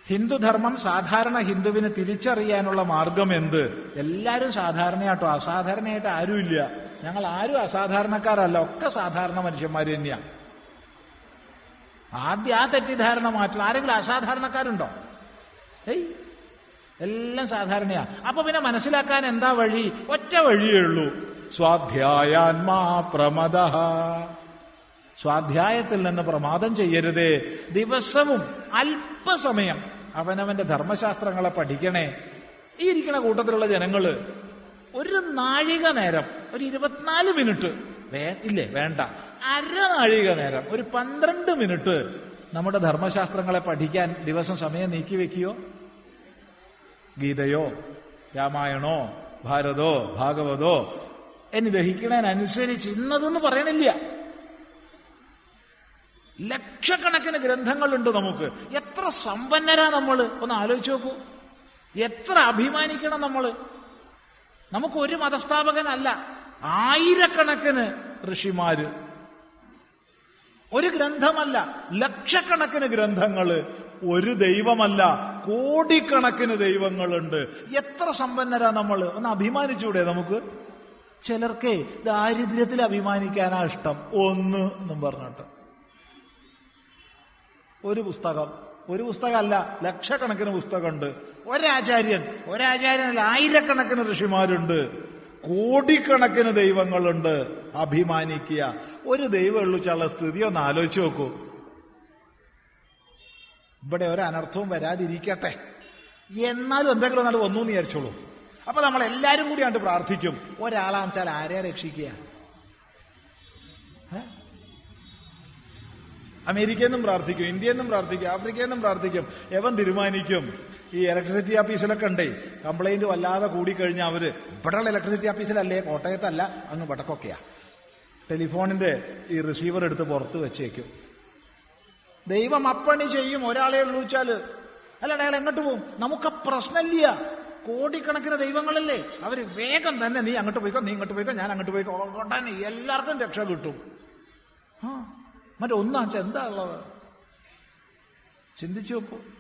ഹിന്ദുധർമ്മം സാധാരണ ഹിന്ദുവിന് തിരിച്ചറിയാനുള്ള മാർഗം എന്ത് എല്ലാവരും സാധാരണയാട്ടോ. അസാധാരണയായിട്ട് ആരുമില്ല. ഞങ്ങൾ ആരും അസാധാരണക്കാരല്ല. ഒക്കെ സാധാരണ മനുഷ്യന്മാർ തന്നെയാണ് ആദ്യം ആ തെറ്റിദ്ധാരണ മാറ്റണം. ആരെങ്കിലും അസാധാരണക്കാരുണ്ടോ? ഏയ് എല്ലാം സാധാരണയാ. അപ്പൊ പിന്നെ മനസ്സിലാക്കാൻ എന്താ വഴി? ഒറ്റ വഴിയേ ഉള്ളൂ. സ്വാധ്യായാത്മാ പ്രമദ സ്വാധ്യായത്തിൽ നിന്ന് പ്രമാദം ചെയ്യരുതേ. ദിവസവും അല്പസമയം അവനവന്റെ ധർമ്മശാസ്ത്രങ്ങളെ പഠിക്കണേ. ഈ ഇരിക്കുന്ന കൂട്ടത്തിലുള്ള ജനങ്ങൾ ഒരു നാഴിക നേരം ഒരു ഇരുപത്തിനാല് മിനിറ്റ് വേ ഇല്ലേ വേണ്ട. അര നാഴിക നേരം ഒരു പന്ത്രണ്ട് മിനിറ്റ് നമ്മുടെ ധർമ്മശാസ്ത്രങ്ങളെ പഠിക്കാൻ ദിവസം സമയം നീക്കി വെക്കുകയോ ഗീതയോ രാമായണോ ഭാരതോ ഭാഗവതോ എന്ന് ദഹിക്കണതിനനുസരിച്ച് ഇന്നതെന്ന് പറയണില്ല. ലക്ഷക്കണക്കിന് ഗ്രന്ഥങ്ങളുണ്ട് നമുക്ക്. എത്ര സമ്പന്നരാ നമ്മൾ ഒന്ന് ആലോചിച്ച് നോക്കൂ. എത്ര അഭിമാനിക്കണം നമ്മൾ നമുക്ക് ഒരു മതസ്ഥാപകനല്ല ആയിരക്കണക്കിന് ഋഷിമാര്. ഒരു ഗ്രന്ഥമല്ല ലക്ഷക്കണക്കിന് ഗ്രന്ഥങ്ങൾ. ഒരു ദൈവമല്ല കോടിക്കണക്കിന് ദൈവങ്ങളുണ്ട്. എത്ര സമ്പന്നരാ നമ്മൾ ഒന്ന് അഭിമാനിച്ചൂടെ നമുക്ക്? ചിലർക്കേ ദാരിദ്ര്യത്തിൽ അഭിമാനിക്കാനാ ഇഷ്ടം. ഒന്ന് എന്നും പറഞ്ഞിട്ട്. ഒരു പുസ്തകം. ഒരു പുസ്തകമല്ല ലക്ഷക്കണക്കിന് പുസ്തകമുണ്ട്. ഒരാചാര്യൻ ഒരാചാര്യനല്ല ആയിരക്കണക്കിന് ഋഷിമാരുണ്ട്. കോടിക്കണക്കിന് ദൈവങ്ങളുണ്ട്. അഭിമാനിക്കുക. ഒരു ദൈവമുള്ളൂ ചില സ്ഥിതി. ഒന്ന് ആലോചിച്ച് നോക്കൂ. ഇവിടെ ഒരു അനർത്ഥവും വരാതിരിക്കട്ടെ. എന്നാലും എന്തെങ്കിലും നല്ല എന്ന് വിചാരിച്ചോളൂ. അപ്പൊ നമ്മൾ എല്ലാരും കൂടി കണ്ട് പ്രാർത്ഥിക്കും. ഒരാളാന്ന് വെച്ചാൽ ആരെ രക്ഷിക്കുക? അമേരിക്കയിൽ നിന്നും പ്രാർത്ഥിക്കും ഇന്ത്യയിൽ നിന്നും പ്രാർത്ഥിക്കും ആഫ്രിക്കയിൽ നിന്നും പ്രാർത്ഥിക്കും എവൻ തീരുമാനിക്കും. ഈ ഇലക്ട്രിസിറ്റി ഓഫീസിലൊക്കെ ഉണ്ടേ കംപ്ലൈന്റ് വല്ലാതെ കൂടിക്കഴിഞ്ഞാൽ അവർ ഇവിടെയുള്ള ഇലക്ട്രിസിറ്റി ഓഫീസിലല്ലേ കോട്ടയത്തല്ല അങ്ങ് വടക്കൊക്കെയാ. ടെലിഫോണിന്റെ ഈ റിസീവർ എടുത്ത് പുറത്ത് വെച്ചേക്കും. ദൈവം അപ്പണി ചെയ്യും ഒരാളെ ഉള്ളൂ വെച്ചാൽ അല്ലാണ്ട് അയാൾ എങ്ങോട്ട് പോകും നമുക്ക് പ്രശ്നമില്ല. കോടിക്കണക്കിന് ദൈവങ്ങളല്ലേ. അവർ വേഗം തന്നെ നീ അങ്ങോട്ട് പോയിക്കോ നീ ഇങ്ങോട്ട് പോയിക്കോ ഞാൻ അങ്ങോട്ട് പോയിക്കോ. ഉടനെ എല്ലാവർക്കും രക്ഷ കിട്ടും. ആ മറ്റേ വെച്ചാൽ എന്താ ഉള്ളത്? ചിന്തിച്ചു വെക്കും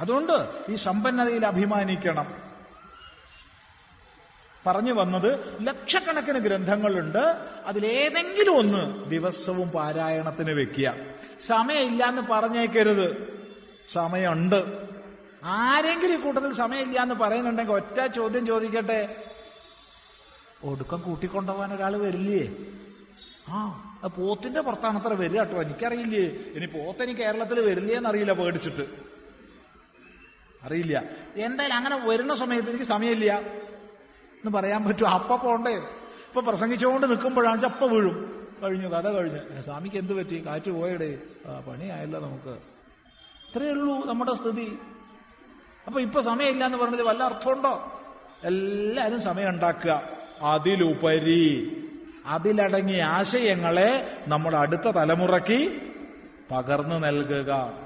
അതുകൊണ്ട് ഈ സമ്പന്നതയിൽ അഭിമാനിക്കണം. പറഞ്ഞു വന്നത് ലക്ഷക്കണക്കിന് ഗ്രന്ഥങ്ങളുണ്ട്. അതിലേതെങ്കിലും ഒന്ന് ദിവസവും പാരായണത്തിന് വെക്കുക. സമയമില്ല എന്ന് പറഞ്ഞേക്കരുത്. സമയമുണ്ട്. ആരെങ്കിലും ഈ കൂട്ടത്തിൽ സമയമില്ല എന്ന് പറയുന്നുണ്ടെങ്കിൽ ഒറ്റ ചോദ്യം ചോദിക്കട്ടെ. ഒടുക്കം കൂട്ടിക്കൊണ്ടുപോകാൻ ഒരാൾ വരില്ലേ? ആ പോത്തിന്റെ പുറത്താണ് അത്ര വരിക കേട്ടോ. എനിക്കറിയില്ലേ. ഇനി പോത്തനി കേരളത്തിൽ വരില്ലേ എന്നറിയില്ല പേടിച്ചിട്ട്. അറിയില്ല. എന്തായാലും അങ്ങനെ വരുന്ന സമയത്ത് എനിക്ക് സമയമില്ല. എന്ന് പറയാൻ പറ്റും. അപ്പ പോണ്ടേ. ഇപ്പൊ പ്രസംഗിച്ചുകൊണ്ട് നിൽക്കുമ്പോഴാണ് അപ്പ വീഴും. കഴിഞ്ഞു കഥ കഴിഞ്ഞു. സ്വാമിക്ക് എന്ത് പറ്റി? കാറ്റ് പോയടേ. പണിയായല്ലോ നമുക്ക്. ഇത്രയേ ഉള്ളൂ നമ്മുടെ സ്ഥിതി. അപ്പൊ ഇപ്പൊ സമയമില്ല എന്ന് പറഞ്ഞത് വല്ല അർത്ഥമുണ്ടോ? എല്ലാവരും സമയം ഉണ്ടാക്കുക. അതിലുപരി അതിലടങ്ങിയ ആശയങ്ങളെ നമ്മൾ അടുത്ത തലമുറയ്ക്ക് പകർന്നു നൽകുക.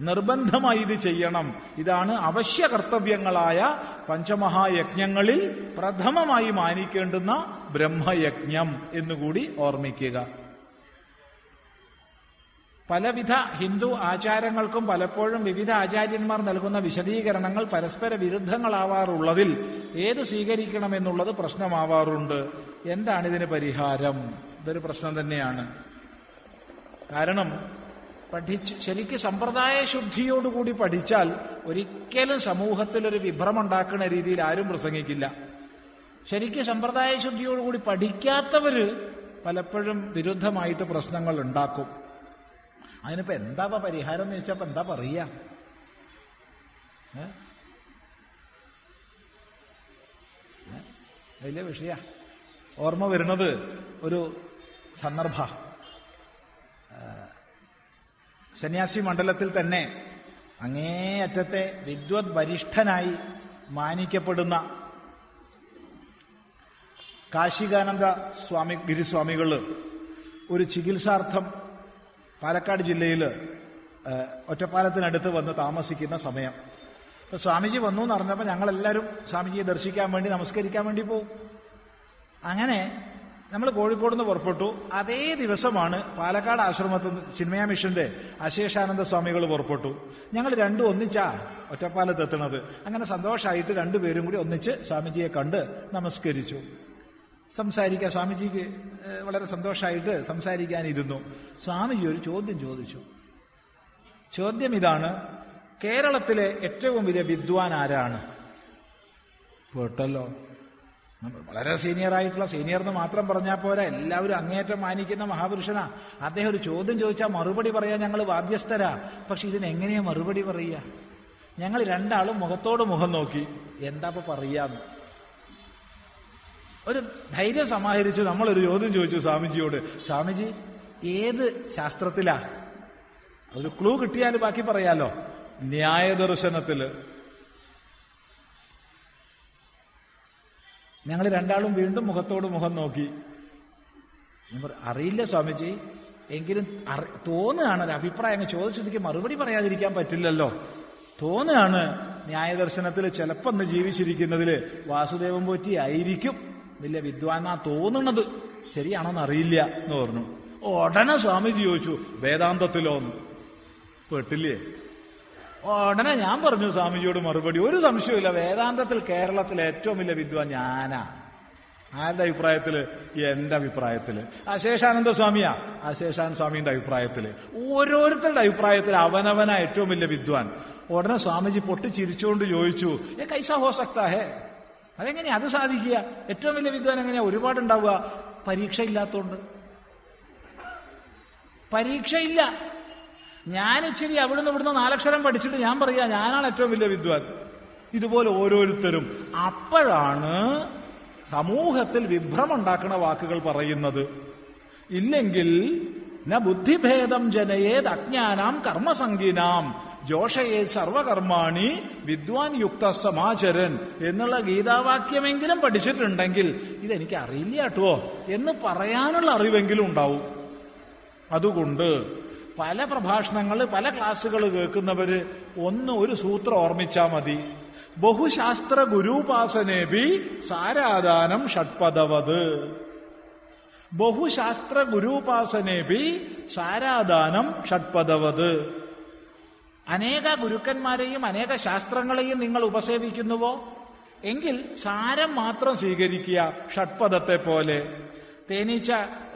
നിർബന്ധമായി ഇത് ചെയ്യണം. ഇതാണ് അവശ്യ കർത്തവ്യങ്ങളായ പഞ്ചമഹായജ്ഞങ്ങളിൽ പ്രഥമമായി മാനിക്കേണ്ടുന്ന ബ്രഹ്മയജ്ഞം എന്നുകൂടി ഓർമ്മിക്കുക. പലവിധ ഹിന്ദു ആചാരങ്ങൾക്കും പലപ്പോഴും വിവിധ ആചാര്യന്മാർ നൽകുന്ന വിശദീകരണങ്ങൾ പരസ്പര വിരുദ്ധങ്ങളാവാറുള്ളതിൽ ഏത് സ്വീകരിക്കണമെന്നുള്ളത് പ്രശ്നമാവാറുണ്ട്. എന്താണ് ഇതിന് പരിഹാരം? ഇതൊരു പ്രശ്നം തന്നെയാണ്. കാരണം പഠിച്ച് ശരിക്ക് സമ്പ്രദായ ശുദ്ധിയോടുകൂടി പഠിച്ചാൽ ഒരിക്കലും സമൂഹത്തിൽ ഒരു വിഭ്രമം ഉണ്ടാക്കുന്ന രീതിയിൽ ആരും പ്രസംഗിക്കില്ല. ശരിക്ക് സമ്പ്രദായ ശുദ്ധിയോടുകൂടി പഠിക്കാത്തവര് പലപ്പോഴും വിരുദ്ധമായിട്ട് പ്രശ്നങ്ങൾ ഉണ്ടാക്കും. അതിനിപ്പോ എന്താ പരിഹാരം എന്ന് ചോദിച്ചപ്പോ എന്താ പറയാ? അതിലെ വിഷയ. ഓർമ്മ വരുന്നത് ഒരു സന്ദർഭ. സന്യാസി മണ്ഡലത്തിൽ തന്നെ അങ്ങേയറ്റത്തെ വിദ്വത് വരിഷ്ഠനായി മാനിക്കപ്പെടുന്ന കാശികാനന്ദ സ്വാമി ഗിരിസ്വാമികൾ ഒരു ചികിത്സാർത്ഥം പാലക്കാട് ജില്ലയിൽ ഒറ്റപ്പാലത്തിനടുത്ത് വന്ന് താമസിക്കുന്ന സമയം. അപ്പൊ സ്വാമിജി വന്നു എന്ന് അറിഞ്ഞപ്പോൾ ഞങ്ങളെല്ലാവരും സ്വാമിജിയെ ദർശിക്കാൻ വേണ്ടി നമസ്കരിക്കാൻ വേണ്ടി പോകും അങ്ങനെ നമ്മൾ കോഴിക്കോട് നിന്ന് പുറപ്പെട്ടു. അതേ ദിവസമാണ് പാലക്കാട് ആശ്രമത്തിൽ ചിന്മയ മിഷന്റെ അശേഷാനന്ദ സ്വാമികൾ പുറപ്പെട്ടു. ഞങ്ങൾ രണ്ടും ഒന്നിച്ചാ ഒറ്റപ്പാലത്ത് എത്തുന്നത്. അങ്ങനെ സന്തോഷമായിട്ട് രണ്ടുപേരും കൂടി ഒന്നിച്ച് സ്വാമിജിയെ കണ്ട് നമസ്കരിച്ചു. സംസാരിക്കാൻ സ്വാമിജിക്ക് വളരെ സന്തോഷമായിട്ട് സംസാരിക്കാനിരുന്നു. സ്വാമിജി ഒരു ചോദ്യം ചോദിച്ചു. ചോദ്യം ഇതാണ് കേരളത്തിലെ ഏറ്റവും വലിയ വിദ്വാൻ ആരാണ്? നമ്മൾ വളരെ സീനിയർ ആയിട്ടുള്ള സീനിയർ എന്ന് മാത്രം പറഞ്ഞാൽ പോരാ. എല്ലാവരും അങ്ങേയറ്റം മാനിക്കുന്ന മഹാപുരുഷനാ. അദ്ദേഹം ഒരു ചോദ്യം ചോദിച്ചാൽ മറുപടി പറയാൻ ഞങ്ങൾ ബാധ്യസ്ഥരാ പക്ഷെ ഇതിനെങ്ങനെയാ മറുപടി പറയുക ഞങ്ങൾ രണ്ടാളും മുഖത്തോട് മുഖം നോക്കി. എന്താ ഇപ്പൊ പറയാന്ന്? ഒരു ധൈര്യം സമാഹരിച്ച് നമ്മളൊരു ചോദ്യം ചോദിച്ചു സ്വാമിജിയോട്. സ്വാമിജി ഏത് ശാസ്ത്രത്തിലാ? ഒരു ക്ലൂ കിട്ടിയാൽ ബാക്കി പറയാലോ. ന്യായദർശനത്തിൽ. ഞങ്ങൾ രണ്ടാളും വീണ്ടും മുഖത്തോട് മുഖം നോക്കി. ഞാൻ അറിയില്ല സ്വാമിജി. എങ്കിലും തോന്നുകയാണ് ഒരു അഭിപ്രായം. അങ്ങ് ചോദിച്ചതിക്ക് മറുപടി പറയാതിരിക്കാൻ പറ്റില്ലല്ലോ. തോന്നുകയാണ് ന്യായദർശനത്തിൽ ചിലപ്പോൾ ഒന്ന് ജീവിച്ചിരിക്കുന്നതിൽ വാസുദേവൻ പോറ്റി ആയിരിക്കും വലിയ വിദ്വാനാ തോന്നുന്നത് ശരിയാണോന്ന് അറിയില്ല എന്ന് പറഞ്ഞു. ഉടനെ സ്വാമിജി ചോദിച്ചു വേദാന്തത്തിലോന്ന് പെട്ടില്ലേ. ഉടനെ ഞാൻ പറഞ്ഞു സ്വാമിജിയോട് മറുപടി. ഒരു സംശയമില്ല വേദാന്തത്തിൽ കേരളത്തിലെ ഏറ്റവും വലിയ വിദ്വാൻ ഞാനാ. ആരുടെ അഭിപ്രായത്തിൽ? എന്റെ അഭിപ്രായത്തിൽ. അശേഷാനന്ദ സ്വാമിയാ. അശേഷാനന്ദ സ്വാമിയുടെ അഭിപ്രായത്തിൽ. ഓരോരുത്തരുടെ അഭിപ്രായത്തിൽ അവനവനാ ഏറ്റവും വലിയ വിദ്വാൻ. ഉടനെ സ്വാമിജി പൊട്ടിച്ചിരിച്ചുകൊണ്ട് ചോദിച്ചു ഏ കൈസ ഹോ അതെങ്ങനെയാ? അത് സാധിക്കുക. ഏറ്റവും വലിയ വിദ്വാൻ എങ്ങനെയാ? ഒരുപാടുണ്ടാവുക. പരീക്ഷ ഇല്ലാത്തോണ്ട് പരീക്ഷയില്ല. ഞാൻ ഇച്ചിരി അവിടുന്ന് ഇവിടുന്ന് നാലക്ഷരം പഠിച്ചിട്ട് ഞാൻ പറയാ ഞാനാണ് ഏറ്റവും വലിയ വിദ്വാൻ. ഇതുപോലെ ഓരോരുത്തരും. അപ്പോഴാണ് സമൂഹത്തിൽ വിഭ്രമുണ്ടാക്കുന്ന വാക്കുകൾ പറയുന്നത്. ഇല്ലെങ്കിൽ ന ബുദ്ധിഭേദം ജനയേത് അജ്ഞാനാം കർമ്മസംഗീനാം. ജോഷയേ സർവകർമാണി വിദ്വാൻ യുക്ത സമാചരൻ എന്നുള്ള ഗീതാവാക്യമെങ്കിലും പഠിച്ചിട്ടുണ്ടെങ്കിൽ ഇതെനിക്ക് അറിയില്ല കേട്ടോ എന്ന് പറയാനുള്ള അറിവെങ്കിലും ഉണ്ടാവും. അതുകൊണ്ട് പല പ്രഭാഷണങ്ങൾ പല ക്ലാസ്സുകൾ കേൾക്കുന്നവര് ഒന്ന് ഒരു സൂത്രം ഓർമ്മിച്ചാ മതി. ബഹുശാസ്ത്ര ഗുരുപാസനേബി സാരാദാനം ഷഡ്പദവത്. ബഹുശാസ്ത്ര ഗുരുപാസനേബി സാരാദാനം ഷഡ്പദവത്. അനേക ഗുരുക്കന്മാരെയും അനേക ശാസ്ത്രങ്ങളെയും നിങ്ങൾ ഉപസേവിക്കുന്നുവോ? എങ്കിൽ സാരം മാത്രം സ്വീകരിക്കുക ഷട്പദത്തെ പോലെ. തേനീച്ച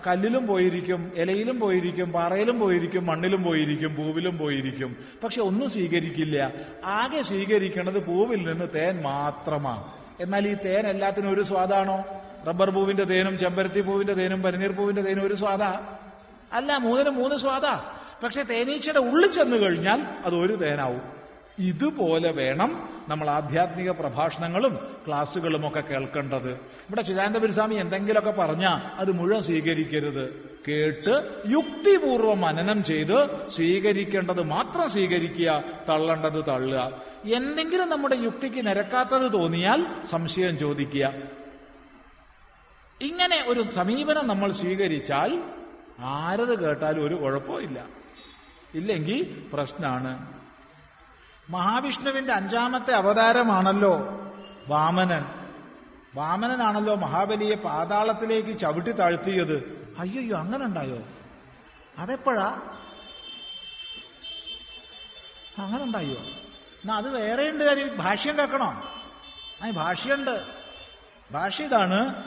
കല്ലിലും പോയിരിക്കും ഇലയിലും പോയിരിക്കും പാറയിലും പോയിരിക്കും മണ്ണിലും പോയിരിക്കും പൂവിലും പോയിരിക്കും. പക്ഷെ ഒന്നും സ്വീകരിക്കില്ല. ആകെ സ്വീകരിക്കേണ്ടത് പൂവിൽ നിന്ന് തേൻ മാത്രമാണ്. എന്നാൽ ഈ തേൻ എല്ലാത്തിനും ഒരു സ്വാദാണോ? റബ്ബർ പൂവിന്റെ തേനും ചെമ്പരത്തി പൂവിന്റെ തേനും പനിനീർ പൂവിന്റെ തേനും ഒരു സ്വാദാ? അല്ല മൂന്നിനും മൂന്ന് സ്വാദാ. പക്ഷെ തേനീച്ചയുടെ ഉള്ളിൽ ചെന്ന് കഴിഞ്ഞാൽ അത് ഒരു തേനാവും. ഇതുപോലെ വേണം നമ്മൾ ആധ്യാത്മിക പ്രഭാഷണങ്ങളും ക്ലാസ്സുകളും ഒക്കെ കേൾക്കേണ്ടത്. ഇവിടെ ചിദാനന്ദപുരസ്വാമി എന്തെങ്കിലുമൊക്കെ പറഞ്ഞാൽ അത് മുഴുവൻ സ്വീകരിക്കരുത്. കേട്ട് യുക്തിപൂർവം മനനം ചെയ്ത് സ്വീകരിക്കേണ്ടത് മാത്രം സ്വീകരിക്കുക തള്ളേണ്ടത് തള്ളുക. എന്തെങ്കിലും നമ്മുടെ യുക്തിക്ക് നിരക്കാത്തത് തോന്നിയാൽ സംശയം ചോദിക്കുക. ഇങ്ങനെ ഒരു സമീപനം നമ്മൾ സ്വീകരിച്ചാൽ ആരത് കേട്ടാലും ഒരു കുഴപ്പമില്ല ഇല്ലെങ്കിൽ പ്രശ്നമാണ് മഹാവിഷ്ണുവിന്റെ അഞ്ചാമത്തെ അവതാരമാണല്ലോ വാമനൻ. വാമനനാണല്ലോ മഹാബലിയെ പാതാളത്തിലേക്ക് ചവിട്ടി താഴ്ത്തിയത്. അയ്യോ അങ്ങനെ ഉണ്ടായോ അതെപ്പോഴാ? അങ്ങനെ ഉണ്ടായോ എന്നാ അത് വേറെയുണ്ട് കാര്യം. ഭാഷ്യം കേൾക്കണോ? ആ ഭാഷ്യമുണ്ട്. ഭാഷ്യ ഇതാണ്.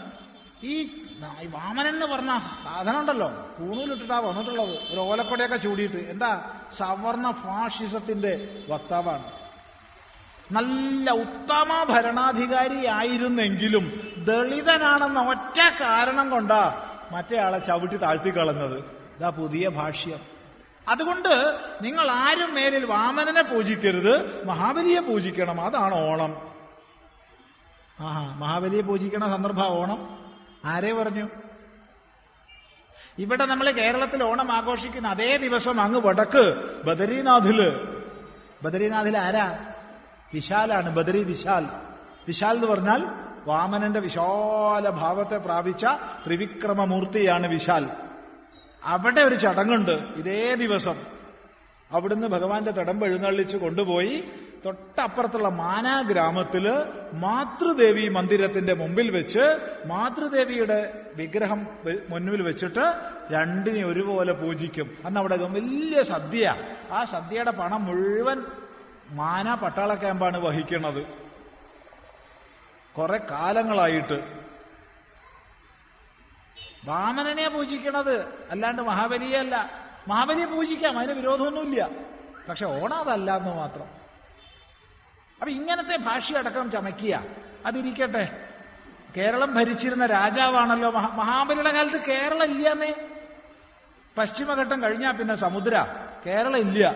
ഈ ഈ വാമനൻ എന്ന് പറഞ്ഞ സാധനം ഉണ്ടല്ലോ കൂണൂലിട്ടിട്ടാ വന്നിട്ടുള്ളത്. ഒരു ഓലക്കൊടയൊക്കെ ചൂടിയിട്ട്. എന്താ? സവർണ ഫാഷിസത്തിന്റെ വക്താവാണ്. നല്ല ഉത്തമ ഭരണാധികാരിയായിരുന്നെങ്കിലും ദളിതനാണെന്ന ഒറ്റ കാരണം കൊണ്ടാ മറ്റേയാളെ ചവിട്ടി താഴ്ത്തി കളഞ്ഞത്. ഇതാ പുതിയ ഭാഷ്യം. അതുകൊണ്ട് നിങ്ങൾ ആരും മേലിൽ വാമനനെ പൂജിക്കരുത് മഹാബലിയെ പൂജിക്കണം. അതാണ് ഓണം. ആഹാ മഹാബലിയെ പൂജിക്കണ സന്ദർഭ ഓണം. ആരെ പറഞ്ഞു? ഇവിടെ നമ്മൾ കേരളത്തിൽ ഓണം ആഘോഷിക്കുന്ന അതേ ദിവസം അങ്ങ് വടക്ക് ബദരീനാഥിൽ. ബദരീനാഥിൽ ആരാ? വിശാലാണ് ബദരി വിശാൽ. വിശാൽ എന്ന് പറഞ്ഞാൽ വാമനന്റെ വിശാല ഭാവത്തെ പ്രാപിച്ച ത്രിവിക്രമമൂർത്തിയാണ് വിശാൽ. അവിടെ ഒരു ചടങ്ങുണ്ട് ഇതേ ദിവസം. അവിടുന്ന് ഭഗവാന്റെ തടം എഴുന്നള്ളിച്ച് കൊണ്ടുപോയി തൊട്ടപ്പുറത്തുള്ള മാനാ ഗ്രാമത്തിൽ മാതൃദേവി മന്ദിരത്തിന്റെ മുമ്പിൽ വെച്ച് മാതൃദേവിയുടെ വിഗ്രഹം മുന്നിൽ വെച്ചിട്ട് രണ്ടിനെ ഒരുപോലെ പൂജിക്കും. അന്ന് അവിടെ വലിയ സദ്യ ആ സദ്യയുടെ പണം മുഴുവൻ മാന പട്ടാള ക്യാമ്പാണ് വഹിക്കുന്നത് കുറെ കാലങ്ങളായിട്ട്. വാമനനെ പൂജിക്കണത്. അല്ലാണ്ട് മഹാബലിയല്ല മഹാബലിയെ പൂജിക്കാം അതിന് വിരോധമൊന്നുമില്ല. പക്ഷെ ഓണം അതല്ല എന്ന് മാത്രം. അപ്പൊ ഇങ്ങനത്തെ ഭാഷയടക്കം ചമയ്ക്കുക. അതിരിക്കട്ടെ കേരളം ഭരിച്ചിരുന്ന രാജാവാണല്ലോ മഹാ മഹാബലിയുടെ കാലത്ത് കേരളം ഇല്ലാന്നേ. പശ്ചിമഘട്ടം കഴിഞ്ഞാൽ പിന്നെ സമുദ്ര. കേരളം ഇല്ല.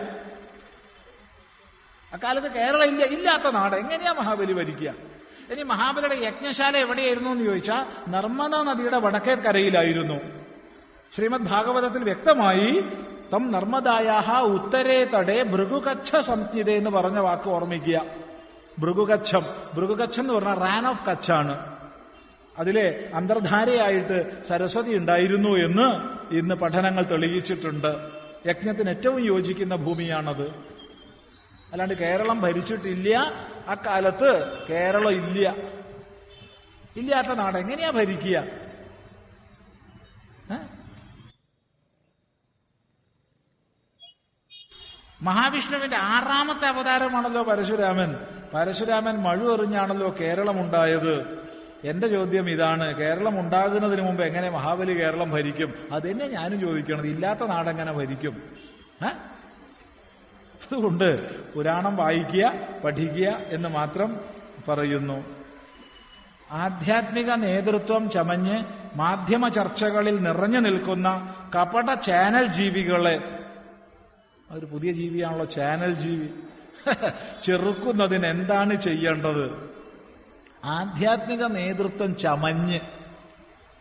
അക്കാലത്ത് കേരളം ഇല്ല ഇല്ലാത്ത നാട്. എങ്ങനെയാ മഹാബലി ഭരിക്കുക? ഇനി മഹാബലിയുടെ യജ്ഞശാല എവിടെയായിരുന്നു എന്ന് ചോദിച്ചാൽ നർമ്മദ നദിയുടെ വടക്കേ കരയിലായിരുന്നു ശ്രീമദ് ഭാഗവതത്തിൽ വ്യക്തമായി തം നർമ്മദായാഹ ഉത്തരേ തടേ ഭൃഗുകച്ഛ സംത്യത എന്ന് പറഞ്ഞ വാക്ക് ഓർമ്മിക്കുക. ഭൃഗുകച്ഛം. ഭൃഗുകച്ഛം എന്ന് പറഞ്ഞാൽ റാൻ ഓഫ് കച്ചാണ്. അതിലെ അന്തർധാരയായിട്ട് സരസ്വതി ഉണ്ടായിരുന്നു എന്ന് ഇന്ന് പഠനങ്ങൾ തെളിയിച്ചിട്ടുണ്ട്. യജ്ഞത്തിന് ഏറ്റവും യോജിക്കുന്ന ഭൂമിയാണത്. അല്ലാണ്ട് കേരളം ഭരിച്ചിട്ടില്ല. അക്കാലത്ത് കേരളം ഇല്ല. ഇല്ലാത്ത നാട് എങ്ങനെയാ ഭരിക്കുക? മഹാവിഷ്ണുവിന്റെ ആറാമത്തെ അവതാരമാണല്ലോ പരശുരാമൻ. പരശുരാമൻ മഴു എറിഞ്ഞാണല്ലോ കേരളം ഉണ്ടായത് എന്റെ ചോദ്യം ഇതാണ്. കേരളം ഉണ്ടാകുന്നതിന് മുമ്പ് എങ്ങനെ മഹാബലി കേരളം ഭരിക്കും? അതെന്നെ ഞാനും ചോദിക്കണത്. ഇല്ലാത്ത നാടെങ്ങനെ ഭരിക്കും? അതുകൊണ്ട് പുരാണം വായിക്കുക പഠിക്കുക എന്ന് മാത്രം പറയുന്നു. ആധ്യാത്മിക നേതൃത്വം ചമഞ്ഞ് മാധ്യമ ചർച്ചകളിൽ നിറഞ്ഞു നിൽക്കുന്ന കപട ചാനൽ ജീവികളെ ഒരു പുതിയ ജീവിയാണല്ലോ ചാനൽ ജീവി. ചെറുക്കുന്നതിന് എന്താണ് ചെയ്യേണ്ടത്? ആധ്യാത്മിക നേതൃത്വം ചമഞ്ഞ്.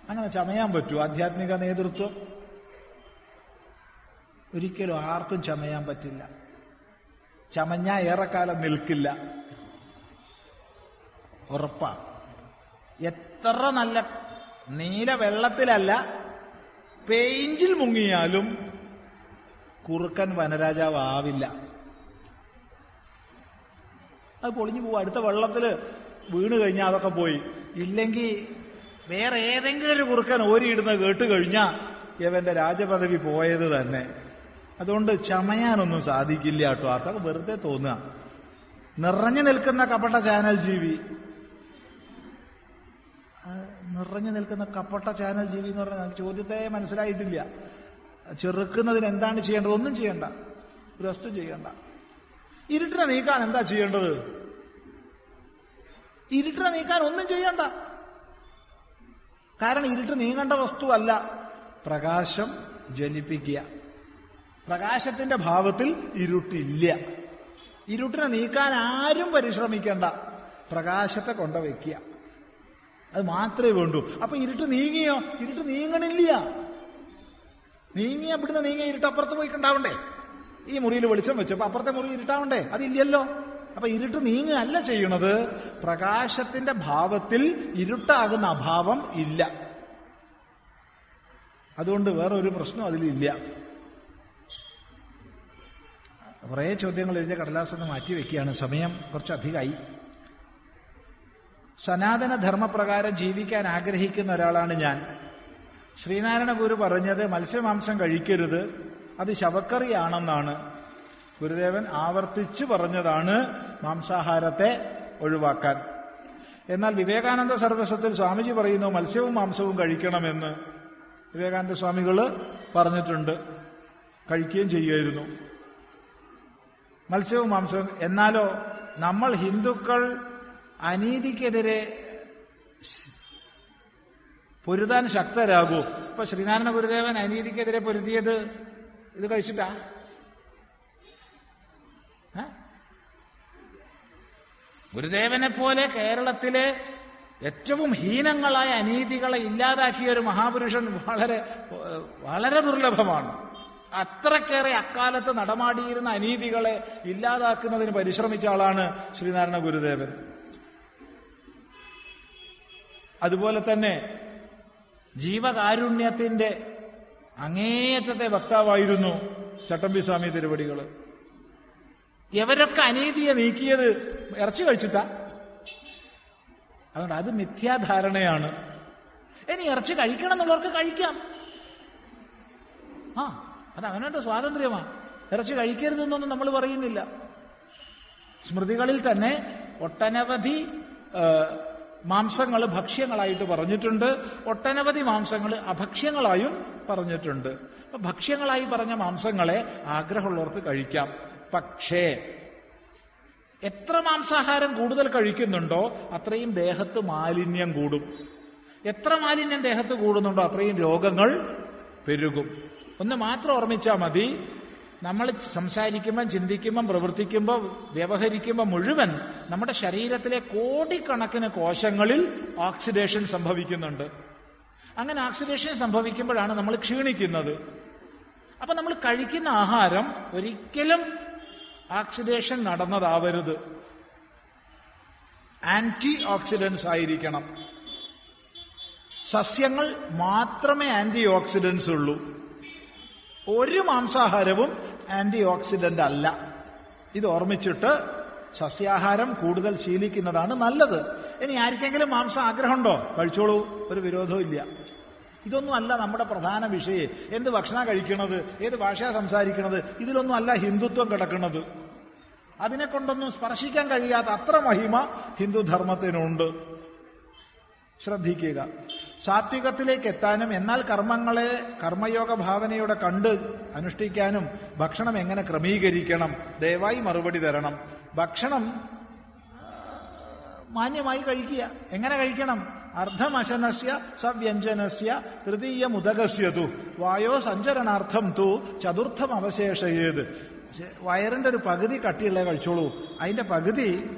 അങ്ങനെ ചമയാൻ പറ്റൂ ആധ്യാത്മിക നേതൃത്വം? ഒരിക്കലും ആർക്കും ചമയാൻ പറ്റില്ല. ചമഞ്ഞ ഏറെക്കാലം നിൽക്കില്ല. ഉറപ്പാ. എത്ര നല്ല നീല വെള്ളത്തിലല്ല പെയിന്റിൽ മുങ്ങിയാലും കുറുക്കൻ വനരാജാവ് ആവില്ല അത് പൊളിഞ്ഞു പോവും. അടുത്ത വെള്ളത്തിൽ വീണ് കഴിഞ്ഞാൽ അതൊക്കെ പോയി. ഇല്ലെങ്കിൽ വേറെ ഏതെങ്കിലും ഒരു കുറുക്കൻ ഓരിയിടുന്ന കേട്ട് കഴിഞ്ഞാൽ ഇവന്റെ രാജപദവി പോയത് തന്നെ. അതുകൊണ്ട് ചമയാനൊന്നും സാധിക്കില്ല കേട്ടോ. അതൊക്കെ വെറുതെ തോന്നുക. നിറഞ്ഞു നിൽക്കുന്ന കപട്ട ചാനൽ ജീവി. നിറഞ്ഞു നിൽക്കുന്ന കപട്ട ചാനൽ ജീവി എന്ന് പറഞ്ഞാൽ ചോദ്യത്തെ മനസ്സിലായിട്ടില്ല. ചെറുക്കുന്നതിന് എന്താണ് ചെയ്യേണ്ടത്? ഒന്നും ചെയ്യണ്ട. ഒരു വസ്തു ചെയ്യണ്ട. ഇരുട്ടിനെ നീക്കാൻ എന്താ ചെയ്യേണ്ടത്? ഇരുട്ടിനെ നീക്കാൻ ഒന്നും ചെയ്യണ്ട. കാരണം ഇരുട്ട് നീങ്ങേണ്ട വസ്തുവല്ല പ്രകാശം ജ്വലിപ്പിക്കുക പ്രകാശത്തിന്റെ ഭാവത്തിൽ ഇരുട്ടില്ല. ഇരുട്ടിനെ നീക്കാൻ ആരും പരിശ്രമിക്കേണ്ട. പ്രകാശത്തെ കൊണ്ടുവയ്ക്കുക. അത് മാത്രമേ വേണ്ടൂ. അപ്പൊ ഇരുട്ട് നീങ്ങിയോ? ഇരുട്ട് നീങ്ങണില്ല. നീങ്ങിയ ഇവിടുന്ന് നീങ്ങിയ ഇരുട്ട് അപ്പുറത്ത് പോയിക്കുണ്ടാവണ്ടേ? ഈ മുറിയിൽ വെളിച്ചം വെച്ചപ്പോൾ അപ്പുറത്തെ മുറി ഇരുട്ടാവണ്ടേ? അതില്ലല്ലോ അപ്പൊ ഇരുട്ട് നീങ്ങുകയല്ല ചെയ്യുന്നത്. പ്രകാശത്തിന്റെ ഭാവത്തിൽ ഇരുട്ടാകുന്ന അഭാവം ഇല്ല. അതുകൊണ്ട് വേറെ ഒരു പ്രശ്നം അതിലില്ല. കുറേ ചോദ്യങ്ങൾ എഴുതിയ കടലാസൊന്ന് മാറ്റി വെക്കുകയാണ്. സമയം കുറച്ചധികമായി. സനാതന ധർമ്മപ്രകാരം ജീവിക്കാൻ ആഗ്രഹിക്കുന്ന ഒരാളാണ് ഞാൻ. ശ്രീനാരായണ ഗുരു പറഞ്ഞത് മത്സ്യമാംസം കഴിക്കരുത്. അത് ശവക്കറിയാണെന്നാണ്. ഗുരുദേവൻ ആവർത്തിച്ചു പറഞ്ഞതാണ് മാംസാഹാരത്തെ ഒഴിവാക്കാൻ. എന്നാൽ വിവേകാനന്ദ സർവസ്വത്തിൽ സ്വാമിജി പറയുന്നു മത്സ്യവും മാംസവും കഴിക്കണമെന്ന്. വിവേകാനന്ദ സ്വാമികൾ പറഞ്ഞിട്ടുണ്ട്. കഴിക്കുകയും ചെയ്യുമായിരുന്നു മത്സ്യവും മാംസവും എന്നാലോ നമ്മൾ ഹിന്ദുക്കൾ അനീതിക്കെതിരെ പൊരുതാൻ ശക്തരാകൂ. ഇപ്പൊ ശ്രീനാരായണ ഗുരുദേവൻ അനീതിക്കെതിരെ പൊരുതിയത് ഇത് കഴിച്ചിട്ടാ? ഗുരുദേവനെ പോലെ കേരളത്തിലെ ഏറ്റവും ഹീനങ്ങളായ അനീതികളെ ഇല്ലാതാക്കിയ ഒരു മഹാപുരുഷൻ വളരെ വളരെ ദുർലഭമാണ്. അത്രക്കേറെ അക്കാലത്ത് നടമാടിയിരുന്ന അനീതികളെ ഇല്ലാതാക്കുന്നതിന് പരിശ്രമിച്ച ആളാണ് ശ്രീനാരായണ ഗുരുദേവൻ. അതുപോലെ തന്നെ ജീവകാരുണ്യത്തിന്റെ അങ്ങേയറ്റത്തെ വക്താവായിരുന്നു ചട്ടമ്പി സ്വാമി തിരുവടികൾ. എവരൊക്കെ അനീതിയെ നീക്കിയത് ഇറച്ചി കഴിച്ചിട്ടാ? അതുകൊണ്ട് അത് മിഥ്യാധാരണയാണ്. ഇനി ഇറച്ചി കഴിക്കണം എന്നുള്ളവർക്ക് കഴിക്കാം. ആ അത് അവനവന്റെ സ്വാതന്ത്ര്യമാണ്. ഇറച്ചി കഴിക്കരുതെന്നൊന്നും നമ്മൾ പറയുന്നില്ല. സ്മൃതികളിൽ തന്നെ ഒട്ടനവധി മാംസങ്ങൾ ഭക്ഷ്യങ്ങളായിട്ട് പറഞ്ഞിട്ടുണ്ട്. ഒട്ടനവധി മാംസങ്ങൾ അഭക്ഷ്യങ്ങളായും പറഞ്ഞിട്ടുണ്ട്. ഭക്ഷ്യങ്ങളായി പറഞ്ഞ മാംസങ്ങളെ ആഗ്രഹമുള്ളവർക്ക് കഴിക്കാം. പക്ഷേ എത്ര മാംസാഹാരം കൂടുതൽ കഴിക്കുന്നുണ്ടോ അത്രയും ദേഹത്ത് മാലിന്യം കൂടും. എത്ര മാലിന്യം ദേഹത്ത് കൂടുന്നുണ്ടോ അത്രയും രോഗങ്ങൾ പെരുകും. ഒന്ന് മാത്രം ഓർമ്മിച്ചാൽ മതി. നമ്മൾ സംസാരിക്കുമ്പം ചിന്തിക്കുമ്പം പ്രവർത്തിക്കുമ്പോൾ വ്യവഹരിക്കുമ്പോൾ മുഴുവൻ നമ്മുടെ ശരീരത്തിലെ കോടിക്കണക്കിന് കോശങ്ങളിൽ ഓക്സിഡേഷൻ സംഭവിക്കുന്നുണ്ട്. അങ്ങനെ ഓക്സിഡേഷൻ സംഭവിക്കുമ്പോഴാണ് നമ്മൾ ക്ഷീണിക്കുന്നത്. അപ്പൊ നമ്മൾ കഴിക്കുന്ന ആഹാരം ഒരിക്കലും ഓക്സിഡേഷൻ നടന്നതാവരുത്. ആന്റി ഓക്സിഡൻസ് ആയിരിക്കണം. സസ്യങ്ങൾ മാത്രമേ ആന്റി ഓക്സിഡൻസ് ഉള്ളൂ. ഒരു മാംസാഹാരവും ആന്റി ഓക്സിഡന്റ് അല്ല. ഇത് ഓർമ്മിച്ചിട്ട് സസ്യാഹാരം കൂടുതൽ ശീലിക്കുന്നതാണ് നല്ലത്. ഇനി ആർക്കെങ്കിലും മാംസം ആഗ്രഹമുണ്ടോ? കഴിച്ചോളൂ. ഒരു വിരോധവും ഇല്ല. ഇതൊന്നും അല്ല നമ്മുടെ പ്രധാന വിഷയം. എന്ത് ഭക്ഷണം കഴിക്കണത്? ഏത് ഭാഷ സംസാരിക്കണത്? ഇതിലൊന്നും അല്ല ഹിന്ദുത്വം കിടക്കുന്നത് അതിനെ കൊണ്ടൊന്നും സ്പർശിക്കാൻ കഴിയാത്ത അത്ര മഹിമ ഹിന്ദുധർമ്മത്തിനുണ്ട്. ശ്രദ്ധിക്കുക. സാത്വികത്തിലേക്ക് എത്താനും എന്നാൽ കർമ്മങ്ങളെ കർമ്മയോഗ ഭാവനയോടെ കണ്ട് അനുഷ്ഠിക്കാനും ഭക്ഷണം എങ്ങനെ ക്രമീകരിക്കണം ദയവായി മറുപടി തരണം. ഭക്ഷണം മാന്യമായി കഴിക്കുക. എങ്ങനെ കഴിക്കണം? അർദ്ധമശനസ്യ സവ്യഞ്ജനസ്യ തൃതീയ മുതകസ്യതു വായോ സഞ്ചരണാർത്ഥം തു ചതുർത്ഥം അവശേഷയേത് വയറിന്റെ ഒരു പകുതി കട്ടിയുള്ള കഴിച്ചോളൂ. അതിന്റെ പകുതി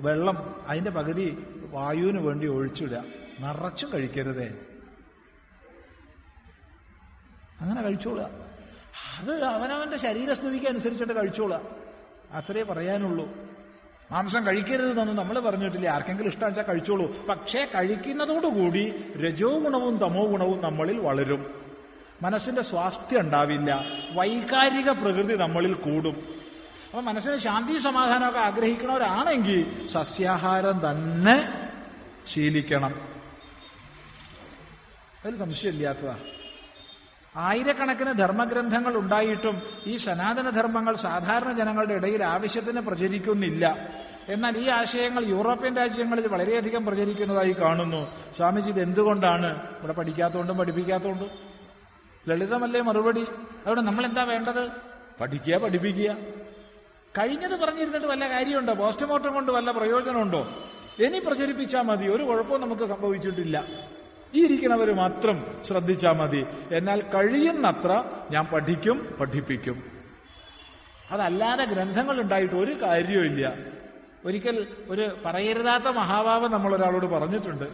വെള്ളം അതിന്റെ പകുതി വായുവിന് വേണ്ടി ഒഴിച്ചിടുക. നിറച്ചും കഴിക്കരുതേ. അങ്ങനെ കഴിച്ചോളുക. അത് അവനവന്റെ ശരീരസ്ഥിതിക്ക് അനുസരിച്ചിട്ട് കഴിച്ചോളുക. അത്രേ പറയാനുള്ളൂ. മാംസം കഴിക്കരുത് കഴിക്കരുതെന്നൊന്നും നമ്മൾ പറഞ്ഞിട്ടില്ല. ആർക്കെങ്കിലും ഇഷ്ടം വെച്ചാൽ കഴിച്ചോളൂ. പക്ഷേ കഴിക്കുന്നതോടുകൂടി രജോ ഗുണവും തമോ ഗുണവും നമ്മളിൽ വളരും. മനസ്സിന്റെ സ്വാസ്ഥ്യം ഉണ്ടാവില്ല. വൈകാരിക പ്രകൃതി നമ്മളിൽ കൂടും. അപ്പൊ മനസ്സിന് ശാന്തി സമാധാനമൊക്കെ ആഗ്രഹിക്കുന്നവരാണെങ്കിൽ സസ്യാഹാരം തന്നെ ശീലിക്കണം. അതിൽ സംശയമില്ലാത്തതാ. ആയിരക്കണക്കിന് ധർമ്മഗ്രന്ഥങ്ങൾ ഉണ്ടായിട്ടും ഈ സനാതനധർമ്മങ്ങൾ സാധാരണ ജനങ്ങളുടെ ഇടയിൽ ആവശ്യത്തിന് പ്രചരിക്കുന്നില്ല. എന്നാൽ ഈ ആശയങ്ങൾ യൂറോപ്യൻ രാജ്യങ്ങളിൽ വളരെയധികം പ്രചരിക്കുന്നതായി കാണുന്നു. സ്വാമിജി ഇത് എന്തുകൊണ്ടാണ് ഇവിടെ പഠിക്കാത്തതുകൊണ്ടും പഠിപ്പിക്കാത്തതുകൊണ്ടും ലളിതമല്ലേ മറുപടി? അതുകൊണ്ട് നമ്മൾ എന്താ വേണ്ടത്? പഠിക്കുക പഠിപ്പിക്കുക. കഴിഞ്ഞത് പറഞ്ഞിരുന്നിട്ട് വല്ല കാര്യമുണ്ടോ? പോസ്റ്റ്മോർട്ടം കൊണ്ട് വല്ല പ്രയോജനമുണ്ടോ? ഇനി പ്രചരിപ്പിച്ചാൽ മതി. ഒരു കുഴപ്പവും നമുക്ക് സംഭവിച്ചിട്ടില്ല. ഈ ഇരിക്കണവർ മാത്രം ശ്രദ്ധിച്ചാൽ മതി. എന്നാൽ കഴിയുന്നത്ര ഞാൻ പഠിക്കും പഠിപ്പിക്കും. അതല്ലാതെ ഗ്രന്ഥങ്ങൾ ഉണ്ടായിട്ട് ഒരു കാര്യവുമില്ല ഒരിക്കൽ ഒരു പറയരുതാത്ത മഹാഭാവം നമ്മൾ ഒരാളോട് പറഞ്ഞിട്ടുണ്ട്.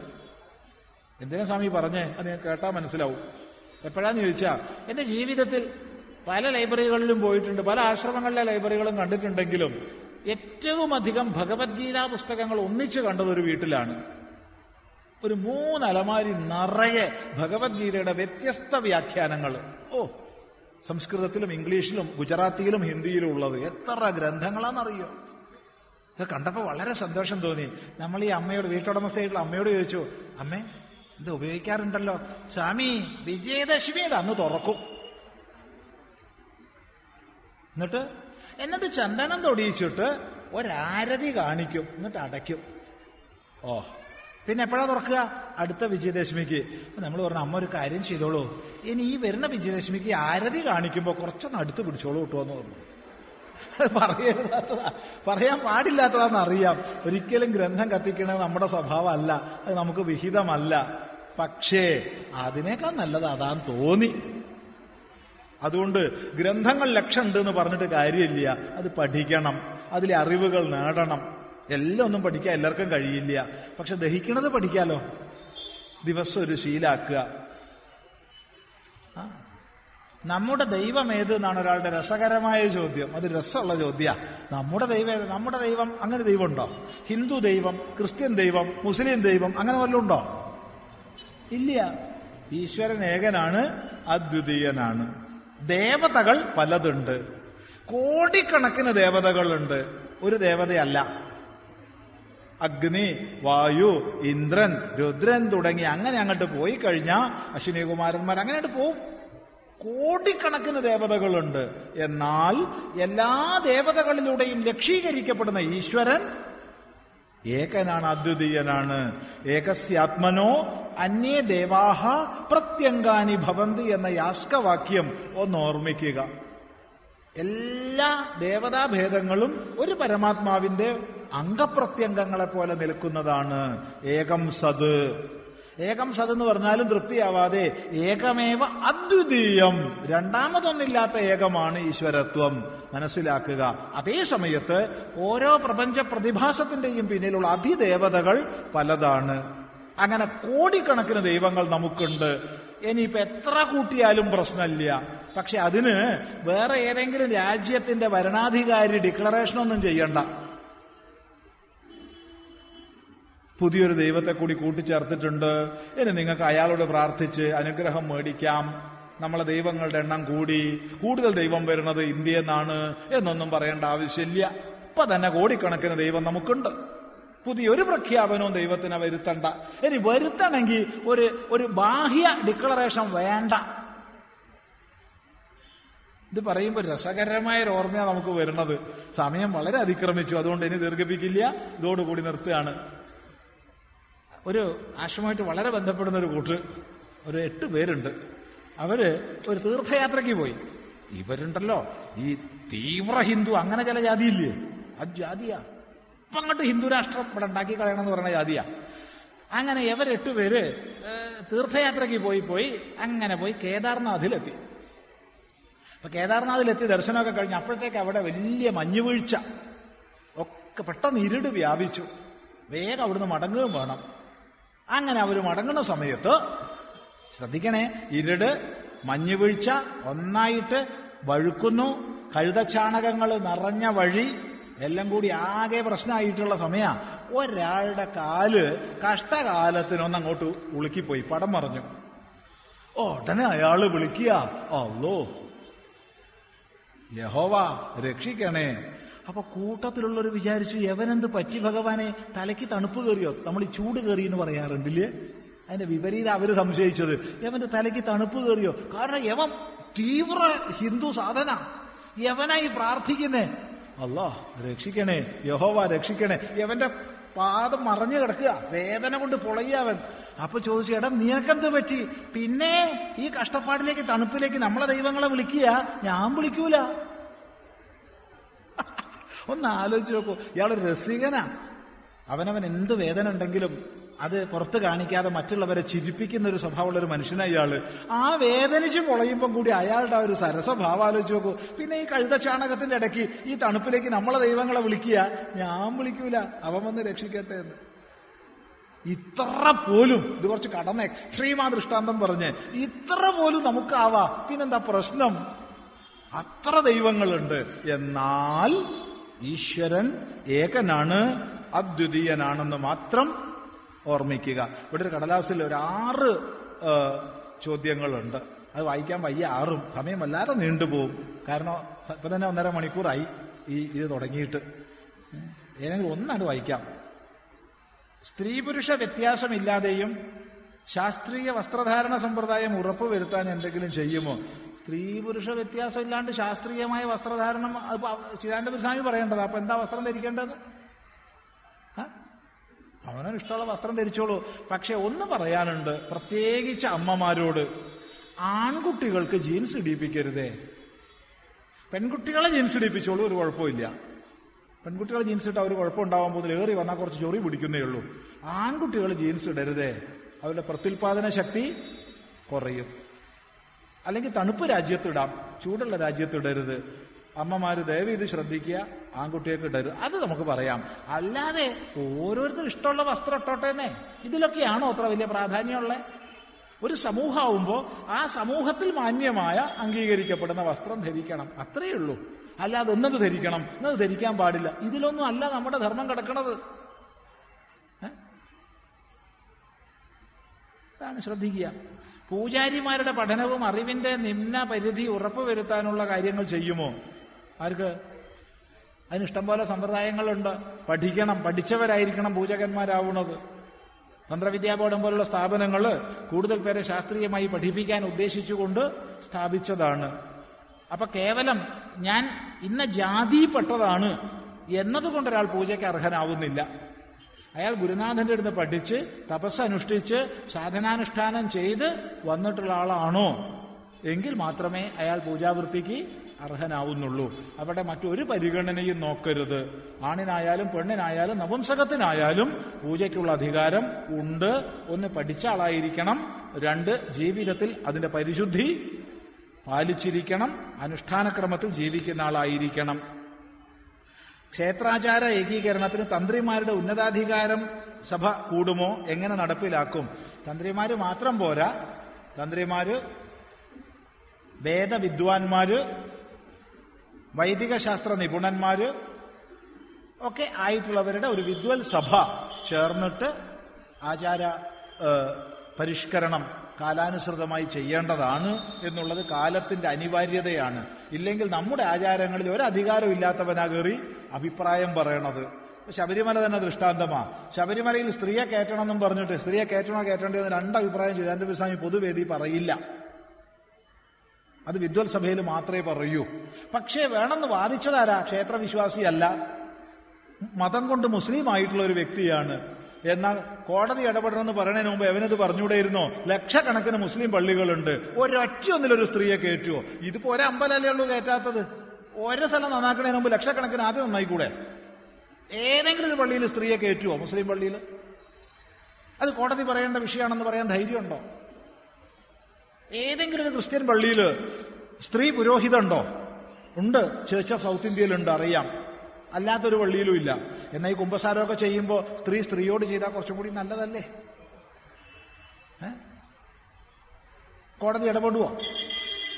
എന്തിനാ സ്വാമി പറഞ്ഞേ? അത് ഞാൻ കേട്ടാ മനസ്സിലാവും. എപ്പോഴാന്ന് ചോദിച്ചാ എന്റെ ജീവിതത്തിൽ പല ലൈബ്രറികളിലും പോയിട്ടുണ്ട് പല ആശ്രമങ്ങളിലെ ലൈബ്രറികളും കണ്ടിട്ടുണ്ടെങ്കിലും ഏറ്റവും അധികം ഭഗവത്ഗീതാ പുസ്തകങ്ങൾ ഒന്നിച്ചു കണ്ടത് ഒരു വീട്ടിലാണ്. ഒരു മൂന്ന് അലമാരി നിറയെ ഭഗവത്ഗീതയുടെ വ്യത്യസ്ത വ്യാഖ്യാനങ്ങൾ. ഓ സംസ്കൃതത്തിലും ഇംഗ്ലീഷിലും ഗുജറാത്തിയിലും ഹിന്ദിയിലും ഉള്ളത് എത്ര ഗ്രന്ഥങ്ങളാണെന്നറിയോ ഇത് കണ്ടപ്പോൾ വളരെ സന്തോഷം തോന്നി. നമ്മൾ ഈ അമ്മയോട് വീട്ടുടമസ്ഥയായിട്ടുള്ള അമ്മയോട് ചോദിച്ചു അമ്മേ ഇത് ഉപയോഗിക്കാറുണ്ടല്ലോ. സ്വാമി വിജയദശമിയുടെ അന്ന് തുറക്കും. എന്നിട്ട് എന്നിട്ട് ചന്ദനം തൊടിയിച്ചിട്ട് ഒരാരതി കാണിക്കും. എന്നിട്ട് അടയ്ക്കും. ഓ പിന്നെ എപ്പോഴാ തുറക്കുക? അടുത്ത വിജയദശമിക്ക്. നമ്മൾ പറഞ്ഞു അമ്മ ഒരു കാര്യം ചെയ്തോളൂ. ഇനി ഈ വരുന്ന വിജയദശമിക്ക് ആരതി കാണിക്കുമ്പോ കുറച്ചൊന്ന് അടുത്ത് പിടിച്ചോളൂ കിട്ടുമെന്ന് പറഞ്ഞു. പറയാത്തതാ പറയാൻ പാടില്ലാത്തതാന്ന് അറിയാം. ഒരിക്കലും ഗ്രന്ഥം കത്തിക്കണത് നമ്മുടെ സ്വഭാവമല്ല. അത് നമുക്ക് വിഹിതമല്ല. പക്ഷേ അതിനേക്കാൾ നല്ലത് അതാന്ന് തോന്നി. അതുകൊണ്ട് ഗ്രന്ഥങ്ങൾ ലക്ഷമുണ്ട് എന്ന് പറഞ്ഞിട്ട് കാര്യമില്ല. അത് പഠിക്കണം. അതിലെ അറിവുകൾ നേടണം. എല്ലാം ഒന്നും പഠിക്കാൻ എല്ലാവർക്കും കഴിയില്ല. പക്ഷെ ദഹിക്കണത് പഠിക്കാലോ. ദിവസം ഒരു ശീലാക്കുക. നമ്മുടെ ദൈവം ഏത് എന്നാണ് ഒരാളുടെ രസകരമായ ചോദ്യം. അത് രസമുള്ള ചോദ്യ. നമ്മുടെ ദൈവം നമ്മുടെ ദൈവം അങ്ങനെ ദൈവമുണ്ടോ ഹിന്ദു ദൈവം ക്രിസ്ത്യൻ ദൈവം മുസ്ലിം ദൈവം അങ്ങനെ വല്ലതും ഉണ്ടോ? ഇല്ല. ഈശ്വരൻ ഏകനാണ് അദ്വിതീയനാണ്. ദേവതകൾ പലതുണ്ട്. കോടിക്കണക്കിന് ദേവതകളുണ്ട്. ഒരു ദേവതയല്ല. അഗ്നി വായു ഇന്ദ്രൻ രുദ്രൻ തുടങ്ങി അങ്ങനെ അങ്ങോട്ട് പോയി കഴിഞ്ഞാൽ അശ്വിനികുമാരന്മാർ അങ്ങനെ അങ്ങോട്ട് പോവും. കോടിക്കണക്കിന് ദേവതകളുണ്ട്. എന്നാൽ എല്ലാ ദേവതകളിലൂടെയും ലക്ഷീകരിക്കപ്പെടുന്ന ഈശ്വരൻ ഏകനാണ് അദ്വിതീയനാണ്. ഏകസ്യാത്മനോ അന്യേ ദേവാഹ പ്രത്യങ്കാനി ഭവന്തി എന്ന യാസ്കവാക്യം ഒന്ന് ഓർമ്മിക്കുക എല്ലാ ദേവതാഭേദങ്ങളും ഒരു പരമാത്മാവിന്റെ അംഗപ്രത്യംഗങ്ങളെ പോലെ നിൽക്കുന്നതാണ്. ഏകം സത്. ഏകം സത് എന്ന് പറഞ്ഞാലും തൃപ്തിയാവാതെ ഏകമേവ അദ്വിതീയം. രണ്ടാമതൊന്നില്ലാത്ത ഏകമാണ് ഈശ്വരത്വം. മനസ്സിലാക്കുക. അതേ സമയത്ത് ഓരോ പ്രപഞ്ച പ്രതിഭാസത്തിന്റെയും പിന്നിലുള്ള അതിദേവതകൾ പലതാണ്. അങ്ങനെ കോടിക്കണക്കിന് ദൈവങ്ങൾ നമുക്കുണ്ട്. ഇനിയിപ്പോ എത്ര കൂട്ടിയാലും പ്രശ്നമില്ല. പക്ഷെ അതിന് വേറെ ഏതെങ്കിലും രാജ്യത്തിന്റെ ഭരണാധികാരി ഡിക്ലറേഷൻ ഒന്നും ചെയ്യണ്ട. പുതിയൊരു ദൈവത്തെ കൂടി കൂട്ടിച്ചേർത്തിട്ടുണ്ട്. ഇനി നിങ്ങൾക്ക് അയാളോട് പ്രാർത്ഥിച്ച് അനുഗ്രഹം മേടിക്കാം. നമ്മളെ ദൈവങ്ങളുടെ എണ്ണം കൂടി. കൂടുതൽ ദൈവം വരുന്നത് ഇന്ത്യയിൽ നിന്നാണ് എന്നൊന്നും പറയേണ്ട ആവശ്യമില്ല. ഇപ്പൊ തന്നെ കോടിക്കണക്കിന് ദൈവം നമുക്കുണ്ട്. പുതിയൊരു പ്രഖ്യാപനവും ദൈവത്തിനെ വരുത്തണ്ട. ഇനി വരുത്തണമെങ്കിൽ ഒരു ഒരു ബാഹ്യ ഡിക്ലറേഷൻ വേണ്ട. ഇത് പറയുമ്പോൾ രസകരമായ ഒരു ഓർമ്മയാണ് നമുക്ക് വരുന്നത്. സമയം വളരെ അതിക്രമിച്ചു. അതുകൊണ്ട് ഇനി ദീർഘിപ്പിക്കില്ല. ഇതോടുകൂടി നിർത്തുകയാണ്. ഒരു ആശ്രമമായിട്ട് വളരെ ബന്ധപ്പെടുന്ന ഒരു കൂട്ട് ഒരു എട്ട് പേരുണ്ട്. അവർ ഒരു തീർത്ഥയാത്രയ്ക്ക് പോയി. ഇവരുണ്ടല്ലോ ഈ തീവ്ര ഹിന്ദു അങ്ങനെ ചില ജാതിയില്ലേ? ആ ജാതിയാ. ഇപ്പൊ അങ്ങോട്ട് ഹിന്ദു രാഷ്ട്രം ഇവിടെ ഉണ്ടാക്കി കളയണം എന്ന് പറയുന്ന ജാതിയാ. അങ്ങനെ ഇവരെട്ട് പേര് തീർത്ഥയാത്രയ്ക്ക് പോയി പോയി അങ്ങനെ പോയി കേദാർനാഥിലെത്തി. അപ്പൊ കേദാർനാഥിലെത്തി ദർശനമൊക്കെ കഴിഞ്ഞ് അപ്പോഴത്തേക്ക് അവിടെ വലിയ മഞ്ഞുവീഴ്ച. ഒക്കെ പെട്ടെന്ന് ഇരുട് വ്യാപിച്ചു. വേഗം അവിടുന്ന് മടങ്ങുകയും വേണം. അങ്ങനെ അവർ മടങ്ങുന്ന സമയത്ത് ശ്രദ്ധിക്കണേ ഇരുട് മഞ്ഞുവീഴ്ച ഒന്നായിട്ട് വഴുക്കുന്നു. കഴുതച്ചാണകങ്ങൾ നിറഞ്ഞ വഴി എല്ലാം കൂടി ആകെ പ്രശ്നമായിട്ടുള്ള സമയ. ഒരാളുടെ കാൽ കഷ്ടകാലത്തിനൊന്ന് അങ്ങോട്ട് ഉളുക്കിപ്പോയി. പടം മറിഞ്ഞു. ഉടനെ അയാൾ വിളിക്കുക അല്ലോ യഹോവ രക്ഷിക്കണേ. അപ്പൊ കൂട്ടത്തിലുള്ളവർ വിചാരിച്ചു യവനെന്ത് പറ്റി ഭഗവാനെ? തലയ്ക്ക് തണുപ്പ് കയറിയോ? നമ്മൾ ഈ ചൂട് കയറി എന്ന് പറയാറുണ്ടില്ലേ? അതിന്റെ വിപരീതം അവർ സംശയിച്ചത്. യവന്റെ തലയ്ക്ക് തണുപ്പ് കയറിയോ? കാരണം യവൻ തീവ്ര ഹിന്ദു സാധന. യവനായി പ്രാർത്ഥിക്കുന്നേ? അല്ലോ രക്ഷിക്കണേ യഹോവ രക്ഷിക്കണേ. യവന്റെ പാദം മറഞ്ഞു കിടക്കുക. വേദന കൊണ്ട് പൊളയ്യാവൻ അപ്പൊ ചോദിച്ചു എടാ നിനക്കെന്ത് പറ്റി? പിന്നെ ഈ കഷ്ടപ്പാടിലേക്ക് തണുപ്പിലേക്ക് നമ്മളെ ദൈവങ്ങളെ വിളിക്കുക? ഞാൻ വിളിക്കൂല. <laughs> ഒന്ന് ആലോചിച്ച് നോക്കൂ. ഇയാൾ രസികനാ. അവനവൻ എന്ത് വേദന ഉണ്ടെങ്കിലും അത് പുറത്ത് കാണിക്കാതെ മറ്റുള്ളവരെ ചിരിപ്പിക്കുന്ന ഒരു സ്വഭാവമുള്ള ഒരു മനുഷ്യനാണ് ഇയാൾ. ആ വേദനിച്ച് പൊളയുമ്പം കൂടി അയാളുടെ ആ ഒരു സരസ്വഭാവം ആലോചിച്ച് നോക്കൂ. പിന്നെ ഈ കഴുത ചാണകത്തിന്റെ ഇടയ്ക്ക് ഈ തണുപ്പിലേക്ക് നമ്മളെ ദൈവങ്ങളെ വിളിക്കുക. ഞാൻ വിളിക്കൂല. അവൻ വന്ന് രക്ഷിക്കട്ടെ എന്ന്. ഇത്ര പോലും ഇത് കുറച്ച് കടന്ന എക്സ്ട്രീമാ ദൃഷ്ടാന്തം പറഞ്ഞ് ഇത്ര പോലും നമുക്കാവാ. പിന്നെന്താ പ്രശ്നം? അത്ര ദൈവങ്ങളുണ്ട്. എന്നാൽ ഈശ്വരൻ ഏകനാണ് അദ്വിതീയനാണെന്ന് മാത്രം ഓർമ്മിക്കുക. ഇവിടെ ഒരു കടലാസിൽ ഒരു ആറ് ചോദ്യങ്ങളുണ്ട്. അത് വായിക്കാൻ വയ്യ ആറും. സമയം വല്ലാതെ നീണ്ടുപോകും കാരണം ഇപ്പൊ തന്നെ ഒന്നര മണിക്കൂറായി ഈ ഇത് തുടങ്ങിയിട്ട്. ഏതെങ്കിലും ഒന്നാണ് വായിക്കാം. സ്ത്രീ പുരുഷ വ്യത്യാസമില്ലാതെയും ശാസ്ത്രീയ വസ്ത്രധാരണ സമ്പ്രദായം ഉറപ്പുവരുത്താൻ എന്തെങ്കിലും ചെയ്യുമോ? സ്ത്രീ പുരുഷ വ്യത്യാസം ഇല്ലാണ്ട് ശാസ്ത്രീയമായ വസ്ത്രധാരണം ചിദാനന്ദ സ്വാമി പറയേണ്ടത്. അപ്പൊ എന്താ വസ്ത്രം ധരിക്കേണ്ടത്? അവനവന് ഇഷ്ടമുള്ള വസ്ത്രം ധരിച്ചോളൂ. പക്ഷെ ഒന്ന് പറയാനുണ്ട്. പ്രത്യേകിച്ച് അമ്മമാരോട് ആൺകുട്ടികൾക്ക് ജീൻസ് ഇടിപ്പിക്കരുതേ പെൺകുട്ടികളെ ജീൻസ് ഇടിപ്പിച്ചോളൂ ഒരു കുഴപ്പമില്ല. പെൺകുട്ടികൾ ജീൻസ് ഇട്ടാൽ ഒരു കുഴപ്പമുണ്ടാവാൻ പോകുന്നില്ല. ഏറി വന്നാൽ കുറച്ച് ചൊറി പിടിക്കുന്നേ ഉള്ളൂ. ആൺകുട്ടികൾ ജീൻസ് ഇടരുതേ. അവരുടെ പ്രത്യുൽപാദന ശക്തി കുറയും. അല്ലെങ്കിൽ തണുപ്പ് രാജ്യത്തിടാം ചൂടുള്ള രാജ്യത്തിടരുത് അമ്മമാര് ദയവ് ഇത് ശ്രദ്ധിക്കുക ആൺകുട്ടിയൊക്കെ ഇടരുത്. അത് നമുക്ക് പറയാം. അല്ലാതെ ഓരോരുത്തർ ഇഷ്ടമുള്ള വസ്ത്രം ഇട്ടോട്ടേന്നേ ഇതിലൊക്കെയാണോ അത്ര വലിയ പ്രാധാന്യമുള്ളത് ഒരു സമൂഹമാവുമ്പോൾ ആ സമൂഹത്തിൽ മാന്യമായ അംഗീകരിക്കപ്പെടുന്ന വസ്ത്രം ധരിക്കണം. അത്രയേ ഉള്ളൂ. അല്ലാതെ എന്നത് ധരിക്കണം എന്നത് ധരിക്കാൻ പാടില്ല. ഇതിലൊന്നും അല്ല നമ്മുടെ ധർമ്മം കിടക്കണത്? അതാണ് ശ്രദ്ധിക്കുക. പൂജാരിമാരുടെ പഠനവും അറിവിന്റെ നിമ്ന പരിധി ഉറപ്പുവരുത്താനുള്ള കാര്യങ്ങൾ ചെയ്യുമോ? ആർക്ക്? അതിന് ഇഷ്ടംപോലെ സമ്പ്രദായങ്ങളുണ്ട്. പഠിക്കണം പഠിച്ചവരായിരിക്കണം പൂജകന്മാരാവുന്നത്. തന്ത്രവിദ്യാ ബോർഡം പോലുള്ള സ്ഥാപനങ്ങൾ കൂടുതൽ പേരെ ശാസ്ത്രീയമായി പഠിപ്പിക്കാൻ ഉദ്ദേശിച്ചുകൊണ്ട് സ്ഥാപിച്ചതാണ്. അപ്പൊ കേവലം ഞാൻ ഇന്ന ജാതിപ്പെട്ടതാണ് എന്നതുകൊണ്ട് ഒരാൾ പൂജയ്ക്ക് അർഹനാവുന്നില്ല. അയാൾ ഗുരുനാഥന്റെ അടുത്ത് പഠിച്ച് തപസ് അനുഷ്ഠിച്ച് സാധനാനുഷ്ഠാനം ചെയ്ത് വന്നിട്ടുള്ള ആളാണോ? എങ്കിൽ മാത്രമേ അയാൾ പൂജാവൃത്തിക്ക് അർഹനാവുന്നുള്ളൂ. അവിടെ മറ്റൊരു പരിഗണനയും നോക്കരുത്. ആണിനായാലും പെണ്ണിനായാലും നപുംസകത്തിനായാലും പൂജയ്ക്കുള്ള അധികാരം ഉണ്ട്. ഒന്ന് പഠിച്ച ആളായിരിക്കണം. രണ്ട് ജീവിതത്തിൽ അതിന്റെ പരിശുദ്ധി പാലിച്ചിരിക്കണം. അനുഷ്ഠാനക്രമത്തിൽ ജീവിക്കുന്ന ആളായിരിക്കണം. ക്ഷേത്രാചാര ഏകീകരണത്തിന് തന്ത്രിമാരുടെ ഉന്നതാധികാരം സഭ കൂടുമോ? എങ്ങനെ നടപ്പിലാക്കും? തന്ത്രിമാര് മാത്രം പോരാ. തന്ത്രിമാര് വേദവിദ്വാൻമാര് വൈദിക ശാസ്ത്ര നിപുണന്മാര് ഒക്കെ ആയിട്ടുള്ളവരുടെ ഒരു വിദ്വൽ സഭ ചേർന്നിട്ട് ആചാര പരിഷ്കരണം കാലാനുസൃതമായി ചെയ്യേണ്ടതാണ് എന്നുള്ളത് കാലത്തിന്റെ അനിവാര്യതയാണ്. ഇല്ലെങ്കിൽ നമ്മുടെ ആചാരങ്ങളിൽ ഒരു ഇല്ലാത്തവനാ കയറി അഭിപ്രായം പറയണത്. ശബരിമല തന്നെ ദൃഷ്ടാന്തമാ. ശബരിമലയിൽ സ്ത്രീയെ കയറ്റണം എന്നും പറഞ്ഞിട്ട് സ്ത്രീയെ കയറ്റണോ കയറ്റേണ്ടതെന്ന് രണ്ട് അഭിപ്രായം ചിദാനന്ദ സ്വാമി പൊതുവേദി പറയില്ല. അത് വിദ്വൽ സഭയിൽ മാത്രമേ പറയൂ. പക്ഷേ വേണമെന്ന് വാദിച്ചതാരാ? ക്ഷേത്രവിശ്വാസിയല്ല. മതം കൊണ്ട് മുസ്ലിം ആയിട്ടുള്ള ഒരു വ്യക്തിയാണ്. എന്നാൽ കോടതി ഇടപെടണമെന്ന് പറയുന്നതിന് മുമ്പ് എവനത് പറഞ്ഞുകൂടെയിരുന്നോ? ലക്ഷക്കണക്കിന് മുസ്ലിം പള്ളികളുണ്ട്. ഒരൊറ്റയൊന്നിലൊരു സ്ത്രീയെ കയറ്റുമോ ഇതിപ്പോ ഒരമ്പലല്ലേ ഉള്ളൂ കയറ്റാത്തത്. ഓരോ സ്ഥലം നന്നാക്കണതിന് മുമ്പ് ലക്ഷക്കണക്കിന് ആദ്യം നന്നായിക്കൂടെ? ഏതെങ്കിലും ഒരു പള്ളിയിൽ സ്ത്രീയെ കയറ്റുമോ മുസ്ലിം പള്ളിയിൽ? അത് കോടതി പറയേണ്ട വിഷയമാണെന്ന് പറയാൻ ധൈര്യമുണ്ടോ? ഏതെങ്കിലും ഒരു ക്രിസ്ത്യൻ പള്ളിയിൽ സ്ത്രീ പുരോഹിതമുണ്ടോ ഉണ്ട്. ചേർച്ച് ഓഫ് സൗത്ത് ഇന്ത്യയിലുണ്ട് അറിയാം. അല്ലാത്തൊരു പള്ളിയിലും ഇല്ല. എന്നാൽ ഈ കുംഭസാരമൊക്കെ ചെയ്യുമ്പോൾ സ്ത്രീ സ്ത്രീയോട് ചെയ്താൽ കുറച്ചും കൂടി നല്ലതല്ലേ? കോടതി ഇടപെടുവോ?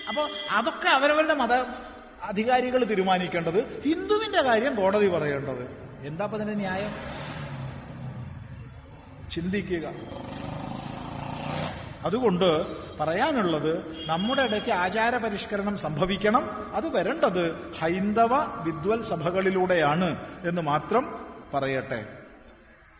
അപ്പോ അതൊക്കെ അവരവരുടെ മത അധികാരികൾ തീരുമാനിക്കേണ്ടത് ഹിന്ദുവിന്റെ കാര്യം കോടതി പറയേണ്ടത്. എന്താ അപ്പൊ ന്യായം? ചിന്തിക്കുക. അതുകൊണ്ട് പറയാനുള്ളത് നമ്മുടെ ഇടയ്ക്ക് ആചാര പരിഷ്കരണം സംഭവിക്കണം. അത് വരേണ്ടത് ഹൈന്ദവ വിദ്വൽ സഭകളിലൂടെയാണ് എന്ന് മാത്രം പറയട്ടെ.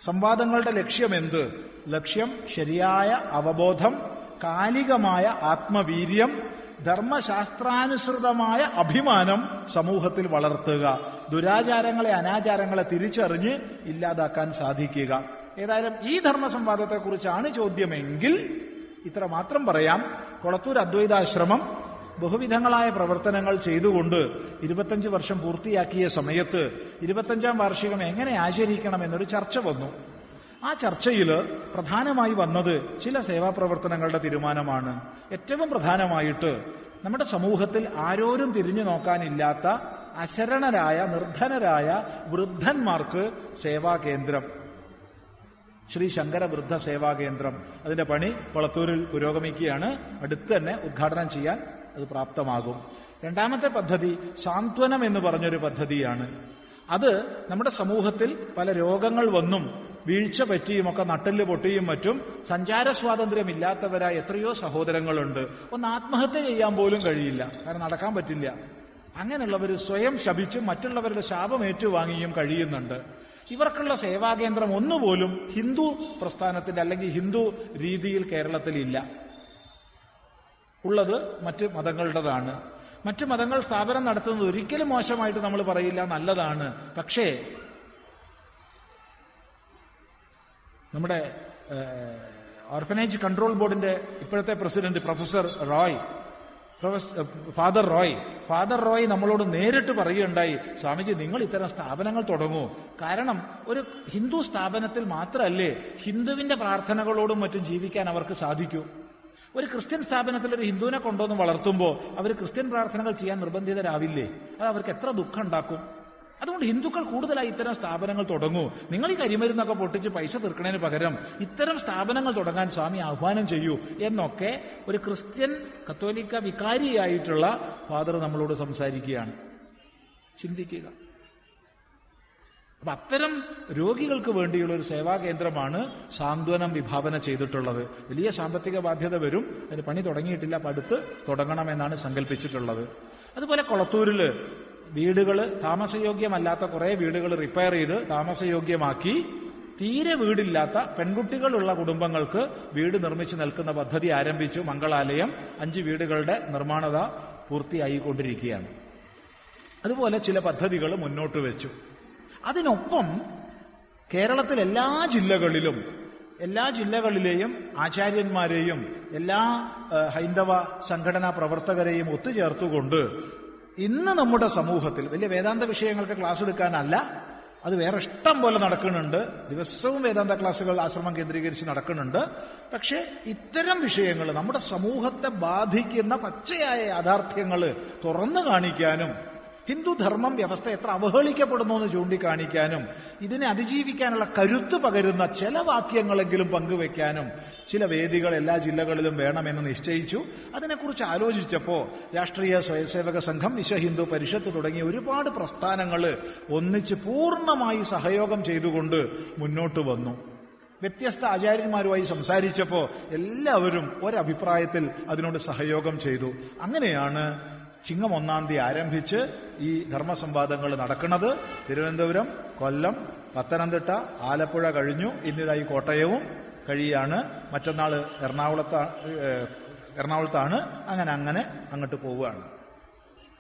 സംവാദങ്ങളുടെ ലക്ഷ്യം എന്ത് ലക്ഷ്യം ശരിയായ അവബോധം കാലികമായ ആത്മവീര്യം ധർമ്മശാസ്ത്രാനുസൃതമായ അഭിമാനം സമൂഹത്തിൽ വളർത്തുക. ദുരാചാരങ്ങളെ അനാചാരങ്ങളെ തിരിച്ചറിഞ്ഞ് ഇല്ലാതാക്കാൻ സാധിക്കുക. ഏതായാലും ഈ ധർമ്മസംവാദത്തെക്കുറിച്ചാണ് ചോദ്യമെങ്കിൽ ഇത്ര മാത്രം പറയാം. കൊളത്തൂർ അദ്വൈതാശ്രമം ബഹുവിധങ്ങളായ പ്രവർത്തനങ്ങൾ ചെയ്തുകൊണ്ട് ഇരുപത്തഞ്ച് വർഷം പൂർത്തിയാക്കിയ സമയത്ത് ഇരുപത്തഞ്ചാം വാർഷികം എങ്ങനെ ആചരിക്കണം എന്നൊരു ചർച്ച വന്നു. ആ ചർച്ചയിൽ പ്രധാനമായി വന്നത് ചില സേവാപ്രവർത്തനങ്ങളുടെ തീരുമാനമാണ്. ഏറ്റവും പ്രധാനമായിട്ട് നമ്മുടെ സമൂഹത്തിൽ ആരോരും തിരിഞ്ഞു നോക്കാനില്ലാത്ത അശരണരായ നിർധനരായ വൃദ്ധന്മാർക്ക് സേവാ കേന്ദ്രം ശ്രീ ശങ്കര വൃദ്ധ സേവാ കേന്ദ്രം. അതിന്റെ പണി കൊളത്തൂരിൽ പുരോഗമിക്കുകയാണ്. അടുത്ത് തന്നെ ഉദ്ഘാടനം ചെയ്യാൻ അത് പ്രാപ്തമാകും. രണ്ടാമത്തെ പദ്ധതി സാന്ത്വനം എന്ന് പറഞ്ഞൊരു പദ്ധതിയാണ്. അത് നമ്മുടെ സമൂഹത്തിൽ പല രോഗങ്ങൾ വന്നും വീഴ്ച പറ്റിയുമൊക്കെ നട്ടൽ പൊട്ടിയും മറ്റും സഞ്ചാര സ്വാതന്ത്ര്യമില്ലാത്തവരായ എത്രയോ സഹോദരങ്ങളുണ്ട്. ഒന്ന് ആത്മഹത്യ ചെയ്യാൻ പോലും കഴിയില്ല. കാരണം നടക്കാൻ പറ്റില്ല. അങ്ങനെയുള്ളവർ സ്വയം ശപിച്ചും മറ്റുള്ളവരുടെ ശാപം ഏറ്റുവാങ്ങിയും കഴിയുന്നുണ്ട്. ഇവർക്കുള്ള സേവാകേന്ദ്രം ഒന്നുപോലും ഹിന്ദു പ്രസ്ഥാനത്തിന്റെ അല്ലെങ്കിൽ ഹിന്ദു രീതിയിൽ കേരളത്തിൽ ഇല്ല ഉള്ളത് മറ്റ് മതങ്ങളുടേതാണ്. മറ്റ് മതങ്ങൾ സ്ഥാപനം നടത്തുന്നത് ഒരിക്കലും മോശമായിട്ട് നമ്മൾ പറയില്ല നല്ലതാണ്. പക്ഷേ നമ്മുടെ ഓർഫനേജ് കൺട്രോൾ ബോർഡിന്റെ ഇപ്പോഴത്തെ president professor Roy professor father Roy. Father Roy നമ്മളോട് നേരിട്ട് പറയുകയുണ്ടായി സ്വാമിജി നിങ്ങൾ ഇത്തരം സ്ഥാപനങ്ങൾ തുടങ്ങൂ. കാരണം ഒരു ഹിന്ദു സ്ഥാപനത്തിൽ മാത്രമല്ലേ ഹിന്ദുവിന്റെ പ്രാർത്ഥനകളോടും മറ്റും ജീവിക്കാൻ അവർക്ക് സാധിക്കൂ. ഒരു ക്രിസ്ത്യൻ സ്ഥാപനത്തിൽ ഒരു ഹിന്ദുവിനെ കൊണ്ടുവന്ന് വളർത്തുമ്പോൾ അവർ ക്രിസ്ത്യൻ പ്രാർത്ഥനകൾ ചെയ്യാൻ നിർബന്ധിതരാവില്ലേ? അത് അവർക്ക് എത്ര ദുഃഖം ഉണ്ടാക്കും? അതുകൊണ്ട് ഹിന്ദുക്കൾ കൂടുതലായി ഇത്തരം സ്ഥാപനങ്ങൾ തുടങ്ങൂ. നിങ്ങൾ ഈ കരിമരുന്നൊക്കെ പൊട്ടിച്ച് പൈസ തീർക്കണതിന് പകരം ഇത്തരം സ്ഥാപനങ്ങൾ തുടങ്ങാൻ സ്വാമി ആഹ്വാനം ചെയ്യൂ എന്നൊക്കെ ഒരു ക്രിസ്ത്യൻ കത്തോലിക്ക വികാരിയായിട്ടുള്ള ഫാദർ നമ്മളോട് സംസാരിക്കുകയാണ്. ചിന്തിക്കുക. അപ്പൊ അത്തരം രോഗികൾക്ക് വേണ്ടിയുള്ള ഒരു സേവാ കേന്ദ്രമാണ് സാന്ത്വനം വിഭാവന ചെയ്തിട്ടുള്ളത്. വലിയ സാമ്പത്തിക ബാധ്യത വരും. അതിന് പണി തുടങ്ങിയിട്ടില്ല അപ്പൊ അടുത്ത് തുടങ്ങണമെന്നാണ് സങ്കല്പിച്ചിട്ടുള്ളത് അതുപോലെ കൊളത്തൂരിൽ വീടുകൾ താമസയോഗ്യമല്ലാത്ത കുറെ വീടുകൾ റിപ്പയർ ചെയ്ത് താമസയോഗ്യമാക്കി. തീരെ വീടില്ലാത്ത പെൺകുട്ടികളുള്ള കുടുംബങ്ങൾക്ക് വീട് നിർമ്മിച്ചു നിൽക്കുന്ന പദ്ധതി ആരംഭിച്ചു. മംഗളാലയം. അഞ്ച് വീടുകളുടെ നിർമ്മാണത പൂർത്തിയായിക്കൊണ്ടിരിക്കുകയാണ്. അതുപോലെ ചില പദ്ധതികൾ മുന്നോട്ട് വെച്ചു. അതിനൊപ്പം കേരളത്തിൽ എല്ലാ ജില്ലകളിലും എല്ലാ ജില്ലകളിലെയും ആചാര്യന്മാരെയും എല്ലാ ഹൈന്ദവ സംഘടനാ പ്രവർത്തകരെയും ഒത്തുചേർത്തുകൊണ്ട് ഇന്ന് നമ്മുടെ സമൂഹത്തിൽ വലിയ വേദാന്ത വിഷയങ്ങൾക്ക് ക്ലാസ് എടുക്കാനല്ല അത് വേറെ ഇഷ്ടം പോലെ നടക്കുന്നുണ്ട്. ദിവസവും വേദാന്ത ക്ലാസ്സുകൾ ആശ്രമം കേന്ദ്രീകരിച്ച് നടക്കുന്നുണ്ട്. പക്ഷേ ഇത്തരം വിഷയങ്ങൾ നമ്മുടെ സമൂഹത്തെ ബാധിക്കുന്ന പച്ചയായ യാഥാർത്ഥ്യങ്ങൾ തുറന്നു കാണിക്കാനും ഹിന്ദുധർമ്മം വ്യവസ്ഥ എത്ര അവഹേളിക്കപ്പെടുന്നു എന്ന് ചൂണ്ടിക്കാണിക്കാനും ഇതിനെ അതിജീവിക്കാനുള്ള കരുത്ത് പകരുന്ന ചില വാക്യങ്ങളെങ്കിലും പങ്കുവെക്കാനും ചില വേദികൾ എല്ലാ ജില്ലകളിലും വേണമെന്ന് നിശ്ചയിച്ചു. അതിനെക്കുറിച്ച് ആലോചിച്ചപ്പോൾ രാഷ്ട്രീയ സ്വയംസേവക സംഘം വിശ്വ ഹിന്ദു പരിഷത്ത് തുടങ്ങിയ ഒരുപാട് പ്രസ്ഥാനങ്ങൾ ഒന്നിച്ച് പൂർണമായി സഹയോഗം ചെയ്തുകൊണ്ട് മുന്നോട്ട് വന്നു. വ്യത്യസ്ത ആചാര്യന്മാരുമായി സംസാരിച്ചപ്പോൾ എല്ലാവരും ഒരഭിപ്രായത്തിൽ അതിനോട് സഹയോഗം ചെയ്തു. അങ്ങനെയാണ് ചിങ്ങം ഒന്നാം തീയതി ആരംഭിച്ച് ഈ ധർമ്മസംവാദങ്ങൾ നടക്കുന്നത്. തിരുവനന്തപുരം കൊല്ലം പത്തനംതിട്ട ആലപ്പുഴ കഴിഞ്ഞു. ഇന്നിതായി കോട്ടയവും കഴിയാണ്. മറ്റന്നാൾ എറണാകുളത്ത് എറണാകുളത്താണ്. അങ്ങനെ അങ്ങനെ അങ്ങോട്ട് പോവുകയാണ്.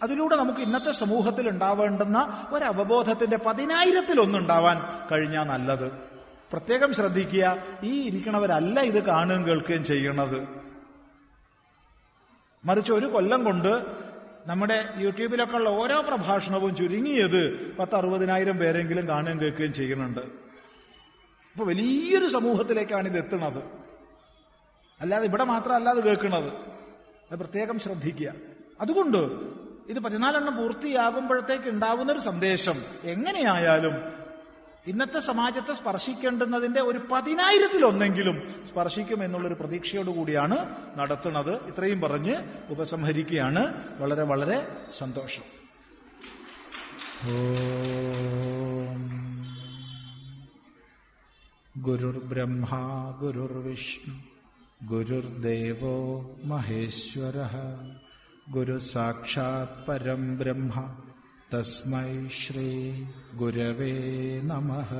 അതിലൂടെ നമുക്ക് ഇന്നത്തെ സമൂഹത്തിൽ ഉണ്ടാവേണ്ടുന്ന ഒരു അവബോധത്തിന്റെ പതിനായിരത്തിലൊന്നുണ്ടാവാൻ കഴിഞ്ഞാൽ നല്ലത്. പ്രത്യേകം ശ്രദ്ധിക്കുക ഈ ഇരിക്കണവരല്ല ഇത് കാണുകയും കേൾക്കുകയും ചെയ്യണത്. മറിച്ച് ഒരു കൊല്ലം കൊണ്ട് നമ്മുടെ യൂട്യൂബിലൊക്കെ ഉള്ള ഓരോ പ്രഭാഷണവും ചുരുങ്ങിയത് പത്ത് അറുപതിനായിരം പേരെങ്കിലും കാണുകയും കേൾക്കുകയും ചെയ്യുന്നുണ്ട്. അപ്പൊ വലിയൊരു സമൂഹത്തിലേക്കാണ് ഇത് എത്തുന്നത്. അല്ലാതെ ഇവിടെ മാത്രമല്ല അത് കേൾക്കുന്നത്. അത് പ്രത്യേകം ശ്രദ്ധിക്കുക. അതുകൊണ്ട് ഇത് പതിനാലെണ്ണം പൂർത്തിയാകുമ്പോഴത്തേക്ക് ഉണ്ടാവുന്ന ഒരു സന്ദേശം. എങ്ങനെയായാലും ഇന്നത്തെ സമാജത്തെ സ്പർശിക്കേണ്ടുന്നതിന്റെ ഒരു പതിനായിരത്തിലൊന്നെങ്കിലും സ്പർശിക്കും എന്നുള്ളൊരു പ്രതീക്ഷയോടുകൂടിയാണ് നടത്തുന്നത്. ഇത്രയും പറഞ്ഞ് ഉപസംഹരിക്കുകയാണ്. വളരെ വളരെ സന്തോഷം. ഗുരുർബ്രഹ്മ ഗുരുർവിഷ്ണു ഗുരുർദേവോ മഹേശ്വര. ഗുരു സാക്ഷാത് പരം ബ്രഹ്മ. तस्मै श्रीगुरवे नमः।